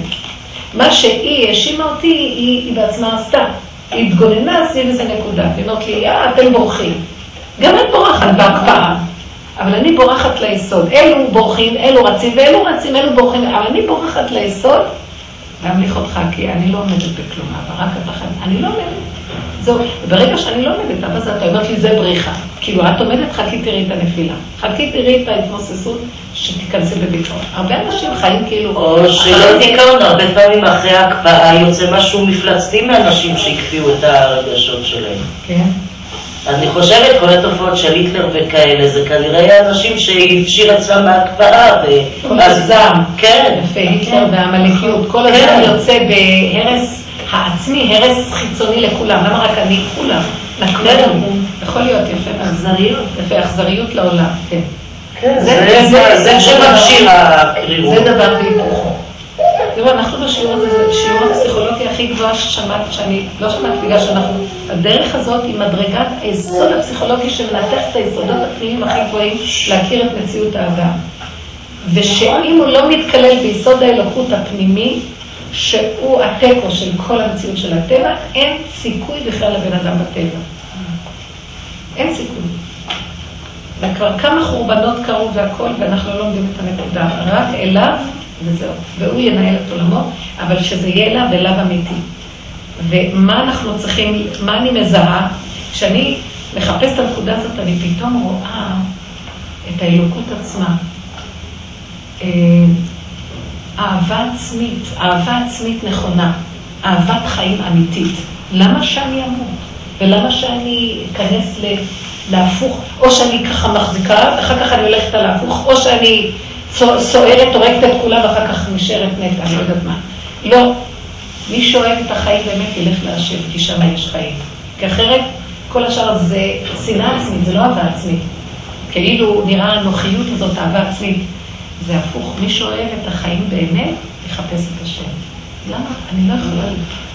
מה שהיא האשימה אותי, היא בעצמה עשתה. היא התגוננה סביב איזה נקודה, והיא אומרת לי, אה, אתם בורחים. גם את בורחת בהקפאה, אבל אני בורחת ליסוד. אלו בורחים, אלו רצים, ואלו רצים, אלו בורחים, אבל אני בורחת ליסוד, להמליך אותך, כי אני לא עומדת בכלום, אבל רק אתה חייב, אני לא עומדת. זהו, וברגע שאני לא עומדת, אבל זה, אתה אומרת לי, זה בריחה. כאילו, את עומדת, חכי תראי את הנפילה. חכי תראי את ההתמוססות, שתיכנסי בדיכאון. הרבה אנשים חיים כאילו... או שלא דיכאון, הרבה פעמים אחרי ההקפאה יוצא משהו מפלצתי מאנשים שהקפיאו את הרגשות שלהם. כן. אני חושבת, כל התופעות של היטלר וכאלה, זה כנראה אנשים שהפשיר עצמם אז- הזעם. כן. יפה, היטלר והעמלקיות, כל כן. הזמן יוצא בהרס העצמי, הרס חיצוני לכולם. למה רק אני? כולם. לכולם. יכול להיות, יפה. אכזריות. יפה, אכזריות לעולם, כן. כן, זה- שמכשיר הקרירות. זה דבר והיפוכו. תראו, אנחנו בשיעור הזה, זה שיעור הפסיכולוגיה הכי גבוהה ששמעתי, שאני לא שמעתי בגלל שאנחנו, הדרך הזאת היא מדרגת היסוד הפסיכולוגי שמנתח את היסודות הפנימיים הכי גבוהים להכיר את מציאות האדם. ושאם הוא לא מתקלל ביסוד האלוקות הפנימי, שהוא התיקו של כל המציאות של הטבע, אין סיכוי בכלל לבן אדם בטבע. אין סיכוי. וכבר כמה חורבנות קרו והכל, ואנחנו לא לומדים את הנקודה. רק אליו, וזהו. והוא ינהל את עולמו, אבל שזה יהיה אליו, אליו אמיתי. ומה אנחנו צריכים, מה אני מזהה? כשאני מחפשת את הנקודה הזאת, אני פתאום רואה את האלוקות עצמה. אה, אהבה עצמית, אהבה עצמית נכונה, אהבת חיים אמיתית. למה שאני אמות? ולמה שאני אכנס. להפוך? או שאני ככה מחזיקה, ואחר כך אני הולכת על ההפוך, או שאני סוערת, הורגת את כולם, ואחר כך נשארת מתה, אני לא יודעת מה. לא. מי שאוהב את החיים באמת ילך להשם, כי שם יש חיים. כי אחרת, כל השאר זה שנאה עצמית, זה לא אהבה עצמית. כאילו נראה הנוחיות הזאת, אהבה עצמית. זה הפוך, מי שאוהב את החיים באמת, יחפש את השם. למה? אני לא יכולה,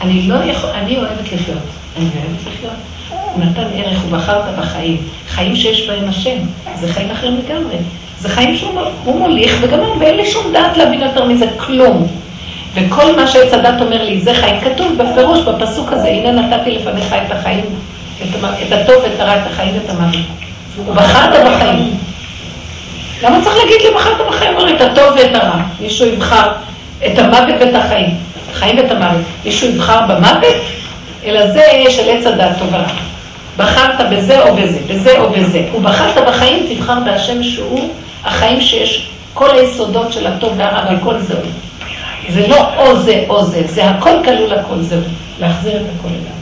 אני לא יכול, אני אוהבת לחיות. אני אוהבת לחיות. הוא נתן ערך, הוא בחרת בחיים. חיים שיש בהם השם, זה חיים אחרים לגמרי. זה חיים שהוא מוליך, וגם אני, ואין לי שום דעת להבין יותר מזה כלום. וכל מה שעץ הדת אומר לי, זה חיים. כתוב בפירוש בפסוק הזה, הנה נתתי לפניך את החיים, את, הטוב ואת הרע, את החיים ואת המוות. ובחרת בחיים. למה צריך להגיד לי בחרת בחיים? אומר את הטוב ואת הרע. מישהו יבחר את המוות ואת החיים. החיים ואת המוות. מישהו יבחר במוות? אלא זה של עץ הדת טוב ורע. בחרת בזה או בזה, בזה או בזה. ובחרת בחיים, תבחר בהשם שהוא החיים שיש כל היסודות של הטוב והרע וכל זה. זה לא או זה או זה, זה הכל כלול הכל זהו. להחזיר את הכל אליו.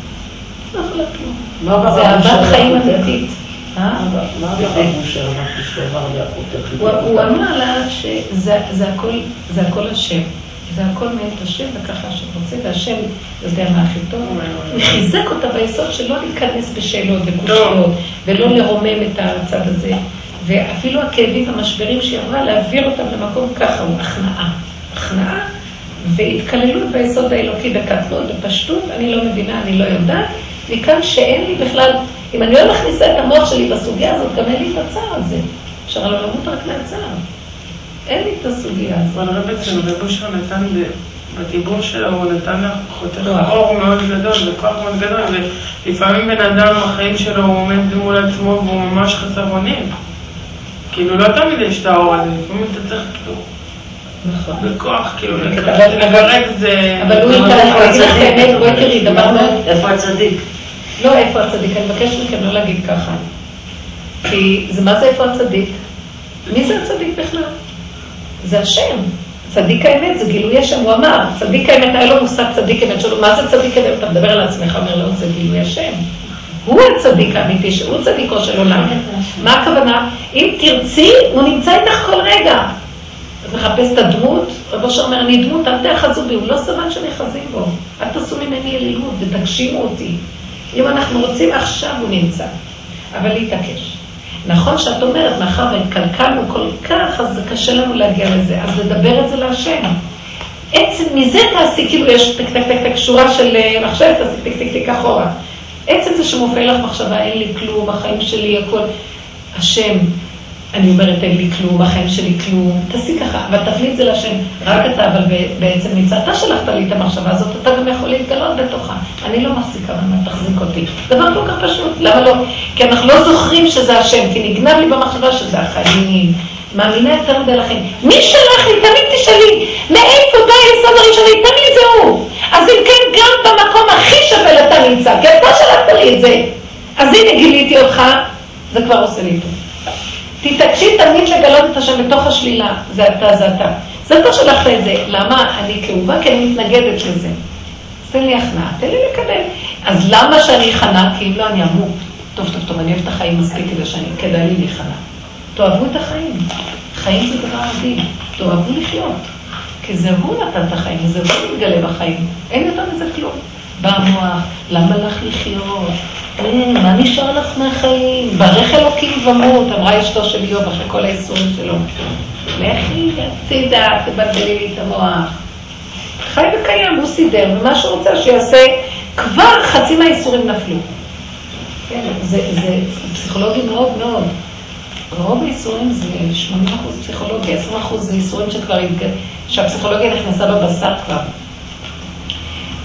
לא. זה אהבת חיים אמיתית. אה? הוא אמר לה שזה זה הכל, זה הכל השם. זה הכל מאת השם, וככה השם רוצה, והשם יודע מה הכי טוב. הוא חיזק אותה ביסוד שלא להיכנס בשאלות וקושיות, ולא לרומם את הצד הזה. ואפילו הכאבים והמשברים שהיא עברה, להעביר אותם למקום ככה, הוא הכנעה. הכנעה והתקללות ביסוד האלוקי בקטנות, בפשטות, אני לא מבינה, אני לא יודעת. מכאן שאין לי בכלל, אם אני לא מכניסה את המוח שלי בסוגיה הזאת, גם אין לי את הצער הזה. אפשר לא למות רק מהצער. אין לי את הסוגיה הזאת. אבל הרב אצלנו רב אושר נתן בדיבור שלו הוא נתן לך חותך כוח. אור מאוד גדול וכוח מאוד גדול, ולפעמים בן אדם, החיים שלו, הוא עומד מול עצמו והוא ממש חסר אונים. כאילו, לא תמיד יש את האור הזה, לפעמים אתה צריך כאילו, נכון. בכוח, כאילו, אבל- לפרק זה... אבל הוא? האמת, בואי תראי, דבר מאוד... איפה הצדיק? לא איפה הצדיק, אני מבקשת מכם לא להגיד ככה. כי זה מה זה איפה הצדיק? מי זה הצדיק בכלל? זה השם. צדיק האמת זה גילוי השם, הוא אמר, צדיק האמת, היה לו מושג צדיק אמת שלו, מה זה צדיק אמת? אתה מדבר על עצמך, אומר לו, זה גילוי השם. הוא הצדיק האמיתי, שהוא צדיקו של עולם. מה הכוונה? אם תרצי, הוא נמצא איתך כל רגע. את מחפשת את הדמות, רבו שאומר, אני דמות, אל תאחזו בי, הוא לא סבן שנאחזים בו. אל תעשו ממני אלימות ותגשימו אותי. אם אנחנו רוצים, עכשיו הוא נמצא. אבל להתעקש. נכון שאת אומרת, מאחר והתקלקלנו כל כך, אז זה קשה לנו להגיע לזה. אז לדבר את זה להשם. עצם מזה תעשי, כאילו יש טק טק טק טק שורה של אה, מחשב, תעשי טק טק טק אחורה. עצם זה שמופיע לך מחשבה, אין לי כלום, החיים שלי, הכל. השם, אני אומרת, אין לי כלום, החיים שלי כלום, תעשי ככה, אבל תפני את זה להשם. רק אתה, אבל בעצם נמצא, אתה שלחת לי את המחשבה הזאת, אתה גם יכול להתגלות בתוכה. אני לא מחזיקה ממנה, תחזיק אותי. דבר כל כך פשוט, למה לא? כי אנחנו לא זוכרים שזה השם, כי נגנב לי במחשבה שזה החיים. מאמינה יותר מדי לחיים. מי שלח לי? תמיד תשאלי, מאיפה בא היסוד הראשוני? תמיד זה הוא. אז אם כן, גם במקום הכי שווה אתה נמצא, כי אתה שלחת לי את זה. אז הנה גיליתי אותך, זה כבר עושה לי טוב. תתעקשי תמיד לגלות את השם בתוך השלילה, זה אתה, זה אתה. זה אתה שלחת את זה. למה? אני כאובה, כי אני מתנגדת לזה. תן לי הכנעה, תן לי לקבל. אז למה שאני אכנע? כי אם לא, אני אמות. טוב, טוב, טוב, אני אוהב את החיים מספיק כדי שאני, כדאי לי להיכנע. תאהבו את החיים. חיים זה דבר עדין. תאהבו לחיות. כי זה הוא נתן את החיים, וזה הוא מתגלה בחיים. אין יותר מזה כלום. בא המוח, למה לך לחיות? אה, מה נשאר לך מהחיים? ברך אלוקים ומות, אמרה אשתו של איוב אחרי כל האיסורים שלו. לכי הצידה, תבלבלי לי את המוח. חי וקיים, הוא סידר, ומה שהוא רוצה שיעשה, כבר חצי מהאיסורים נפלו. כן, זה, זה פסיכולוגי מאוד מאוד. רוב האיסורים זה 80% פסיכולוגיה, 20% זה איסורים שכבר, התג- שהפסיכולוגיה נכנסה בבשר כבר.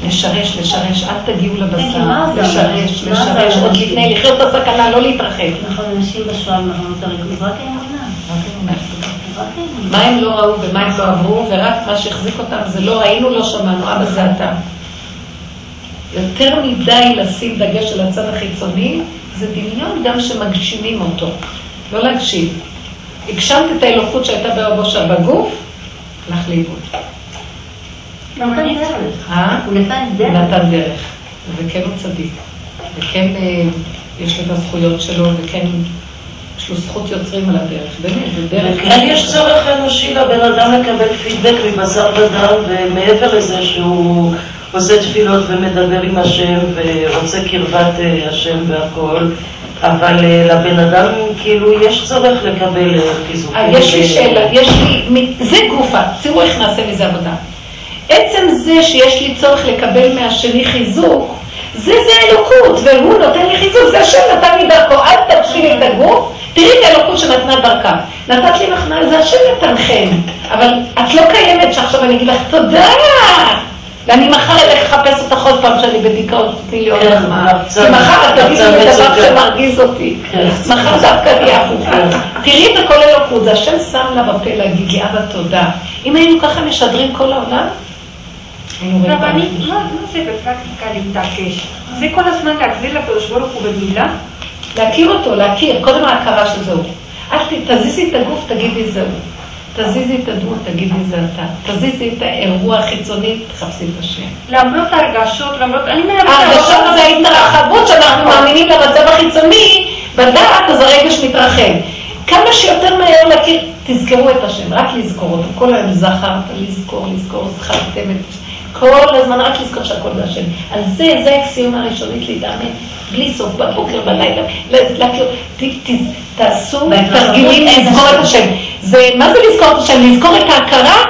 לשרש, לשרש, אל תגיעו כן, לבשר? לשרש, לשרש, עוד? לפני, לחיות את הסכנה, לא להתרחק. נכון, אנשים בשואה מאוד הריכוז, רק האמונה. מה הם לא ראו ומה הם לא עברו, ורק מה שהחזיק אותם זה לא ראינו, לא שמענו, אבא זה אתה. יותר מדי לשים דגש על הצד החיצוני, זה דמיון גם שמגשימים אותו. לא להגשים. הגשמת את האלוקות שהייתה באבושה בגוף, הלך לאיבוד. הוא נתן דרך. אה? הוא נתן הוא דרך. נתן דרך, וכן הוא צדיק, וכן אה, יש לו את הזכויות שלו, וכן יש לו זכות יוצרים על הדרך, באמת, זה דרך. וכן יש צורך אנושי לבן אדם לקבל פידבק מבשר ודם, ומעבר לזה שהוא עושה תפילות ומדבר עם השם ורוצה קרבת אה, השם והכל, אבל אה, לבן אדם כאילו יש צורך לקבל אה, חיזוק. אה, יש לי שאלה, יש לי, זה גופה, תראו איך נעשה מזה עבודה. עצם זה שיש לי צורך לקבל מהשני חיזוק, זה זה אלוקות, והוא נותן לי חיזוק, זה השם נתן לי דרכו, אל תגשימי את הגוף, תראי את האלוקות שנתנה דרכה. נתת לי מחמאה, זה השם נתן חן, אבל את לא קיימת שעכשיו אני אגיד לך תודה, ואני מחר אלך לחפש אותך עוד פעם שאני בדיכאון, תתני לי עוד כן. הרצון- כי מחר את תגידי לי דבר. שמרגיז אותי. כן. מחר דווקא נהיה הפוכה. תראי את הכל אלוקות, זה השם שם לה בפה להגיד לי, אבא תודה. אם היינו ככה משדרים כל העולם, רבנית, האנשים. מה זה בפרקטיקה להתעקש? זה כל הזמן להחזיר לקדוש ברוך הוא במילה? להכיר אותו, להכיר, קודם ההכרה של זהו. אל תזיזי את הגוף, תגידי זהו. תזיזי את הדמות, תגידי זה אתה. תזיזי את האירוע החיצוני, תחפשי את השם. למרות הרגשות, למרות... על- זה ההתרחבות שאנחנו מאמינים למצב החיצוני, בדעת אז הרגש מתרחב. כמה שיותר מהר להכיר, תזכרו את השם, רק לזכור אותו. כל היום זכרת, לזכור, לזכור, זכרתם את... כל הזמן רק לזכור שהכל זה השם. על זה, זה האקסיומה הראשונית להתאמן, בלי סוף, בבוקר, בלילה, תעשו תרגילים לזכור את השם. זה, מה זה לזכור את השם? לזכור את ההכרה?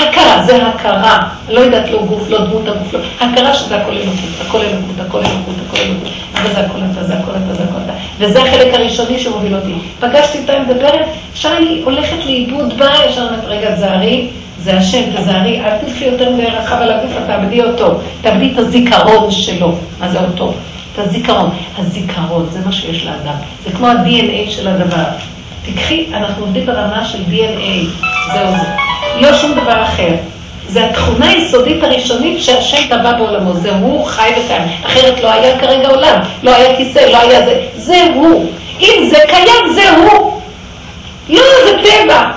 הכרה, זה הכרה. לא יודעת, לא גוף, לא דמות הגוף, לא. הכרה שזה הכל אלוקות, הכל אלוקות, הכל אלוקות, הכל אלוקות. וזה הכל אתה, זה הכל אתה, זה הכל אתה. וזה החלק הראשוני שמוביל אותי. פגשתי אותה, מדברת, ישר היא הולכת לאיבוד בה, ישר אומרת, רגע, תזהרי, זה השם, תזהרי, אל תלכי יותר מדי רחב על הגוף, תאבדי אותו. תאבדי את הזיכרון שלו. מה זה אותו? את הזיכרון. הזיכרון, זה מה שיש לאדם. זה כמו ה-DNA של הדבר. תקחי, אנחנו עובדים ברמה של DNA, זהו זה. לא שום דבר אחר. זה התכונה היסודית הראשונית שהשם טבע בעולמו, זה הוא חי וקיים. אחרת לא היה כרגע עולם, לא היה כיסא, לא היה זה. זה הוא. אם זה קיים, זה הוא. לא, זה טבע.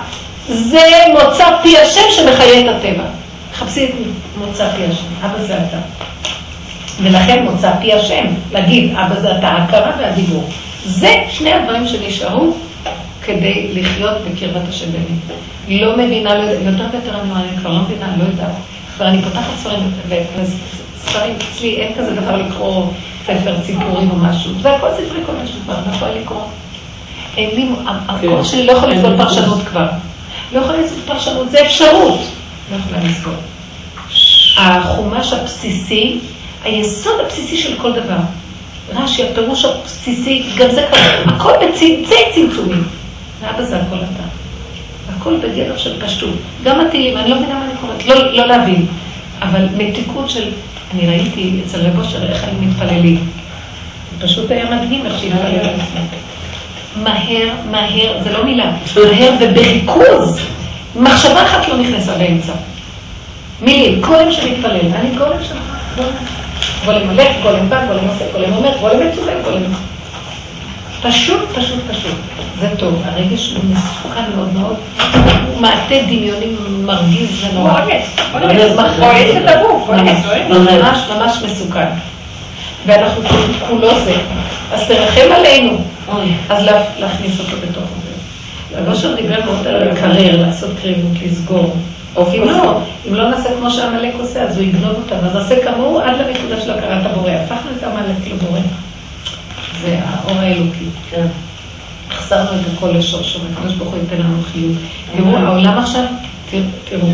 זה מוצא פי השם שמחיה את הטבע. חפשי את מוצא פי השם, אבא זה אתה. ולכן מוצא פי השם, להגיד אבא זה אתה, ההכרה והדיבור. זה שני הדברים שנשארו כדי לחיות בקרבת השם באמת. לא מבינה, לא יודעת, יותר ויותר אני אומרת, אני כבר לא מבינה, לא יודעת. כבר אני פותחת ספרים, וספרים, אצלי אין כזה דבר לקרוא ספר סיפורים או משהו. זה הכל ספרי קודש כבר, אני יכולה לקרוא. אין לי, הכוח שלי לא יכול לסבול פרשנות כבר. לא יכולה לסבול פרשנות, זה אפשרות. לא יכולה לסבול. החומש הבסיסי, היסוד הבסיסי של כל דבר. רש"י, הפירוש הבסיסי, גם זה ככה, הכל בצמצי צמצומים. ואבא זה הכל אתה. הכל בגדר של פשטות. גם התהילים, אני לא מבינה מה אני קוראת, לא, לא להבין. אבל מתיקות של, אני ראיתי אצל רב אושר איך הם מתפללים. פשוט היה מדהים איך שהתפללו. מהר, מהר, זה לא מילה, מהר ובריכוז. מחשבה אחת לא נכנסה באמצע. מילים, גולם שמתפלל, אני גולם שלך, גולם. גולם הולך, גולם בא, גולם עושה, גולם אומר, גולם מצולם, גולם. פשוט, פשוט, פשוט. זה טוב, הרגש הוא מסוכן מאוד מאוד, הוא מעטה דמיוני מרגיז ונורא. אונס את הגוף, ממש ממש מסוכן. ואנחנו כולו זה. אז תרחם עלינו. אז להכניס אותו בתוך זה. רב אושר דיבר מאוד על לקרר, לעשות קריבות, לסגור. אם לא, אם לא נעשה כמו שעמלק עושה, אז הוא יגנוב אותנו. אז נעשה כמוהו עד לנקודה של הכרת הבורא. הפכנו את עמלק לבורא. זה האור האלוקי. כן. החזרנו את הכל לשורשו, והקדוש ברוך הוא ייתן לנו חיות. תראו, העולם עכשיו, תראו,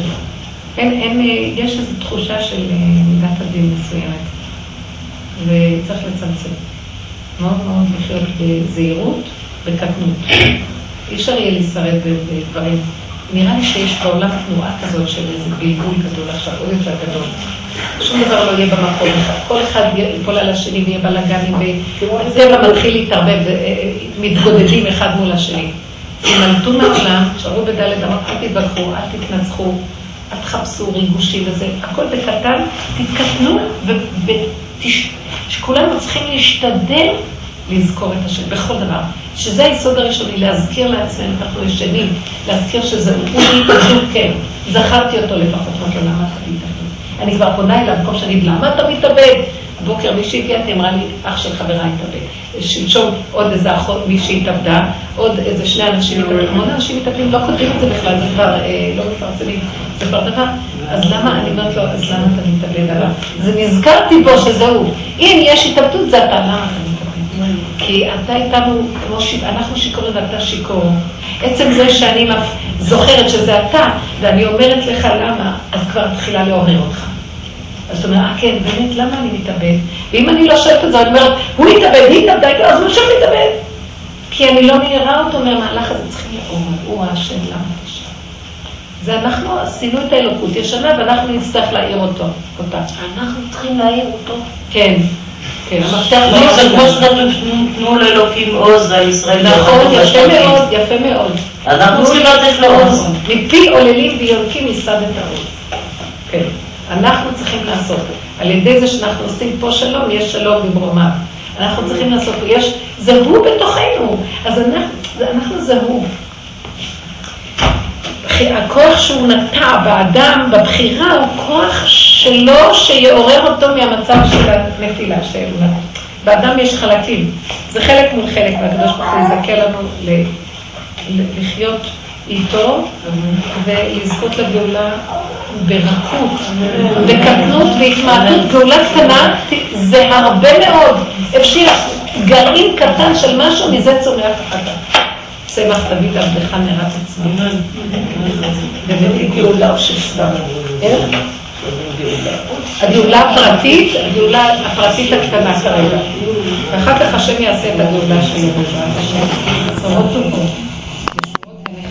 אין, אין, יש איזו תחושה של מידת הדין מסוימת, וצריך לצמצם. מאוד מאוד לחיות בזהירות, בקטנות. אי אפשר יהיה להישרד בדברים. נראה לי שיש בעולם תנועה כזאת של איזה בלבול גדול עכשיו, עוד יותר גדול. שום דבר לא יהיה במקום אחד. כל אחד ייפול על השני ויהיה בלאגנים, והטבע מתחיל להתערבב, מתגודדים אחד מול השני. תימלטו מהעולם, תשארו בדלת אמות, אל תתווכחו, אל תתנצחו, אל תחפשו ריגושים וזה, הכל בקטן, תתקטנו שכולנו צריכים להשתדל לזכור את השם בכל דבר. שזה היסוד הראשוני, להזכיר לעצמנו, אנחנו ישנים, להזכיר שזה הוא בדיוק כן, זכרתי אותו לפחות, אמרתי לו, למה אתה מתאבד? אני כבר פונה אליו, במקום שאני אגיד, למה אתה מתאבד? הבוקר מישהי הגיעה, אמרה לי, אח של חברה התאבד. שלשום עוד איזה אחות, מישהי התאבדה, עוד איזה שני אנשים התאבדו, המון אנשים מתאבדים, לא כותבים את זה בכלל, זה כבר אה, לא מפרסמים, זה כבר דבר. אז למה, אני אומרת לו, אז למה אתה מתאבד עליו? זה נזכרתי בו שזהו. אם יש התאבדות, זה אתה, למה אתה? כי אתה איתנו, כמו אנחנו שיכורים ואתה שיכור. עצם זה שאני זוכרת שזה אתה, ואני אומרת לך למה, אז כבר מתחילה לעורר אותך. אז אתה אומר, אה כן, באמת, למה אני מתאבד? ואם אני לא שואלת את זה, אני אומרת, הוא התאבד, היא התאבדה, אז הוא שם מתאבד. כי אני לא נראה אותו מהמהלך הזה, צריכים לעורר, הוא האשם, למה אתה שם? זה אנחנו עשינו את האלוקות ישנה, ואנחנו נצטרך להעיר אותו, אותה. אנחנו צריכים להעיר אותו. כן. כן, המפתח לא, זה כמו שכתוב, תנו לאלוקים עוז על ישראל. נכון, יפה מאוד, יפה מאוד. אנחנו צריכים לתת לו עוז. מפי עוללים ויונקים יישא העוז. כן. אנחנו צריכים לעשות. על ידי זה שאנחנו עושים פה שלום, יש שלום במרומיו. אנחנו צריכים לעשות, יש, זה הוא בתוכנו, אז אנחנו, אנחנו זה הוא. הכוח שהוא נטע באדם, בבחירה, הוא כוח שלו שיעורר אותו מהמצב של הנפילה שלו. באדם יש חלקים, זה חלק מול חלק, והקדוש ברוך הוא יזכה לנו לחיות איתו ולזכות לגאולה ברכות, בקטנות, בהתמעטות, גאולה קטנה, זה הרבה מאוד. אפשר גרעין קטן של משהו, מזה צומח החטא. צמח דוד עבדך מרץ עצמי. באמת גאולה של סתם. הגאולה הפרטית, הגאולה הפרטית הקטנה כרגע. ואחר כך השם יעשה את הגאולה שלו בעזרת השם.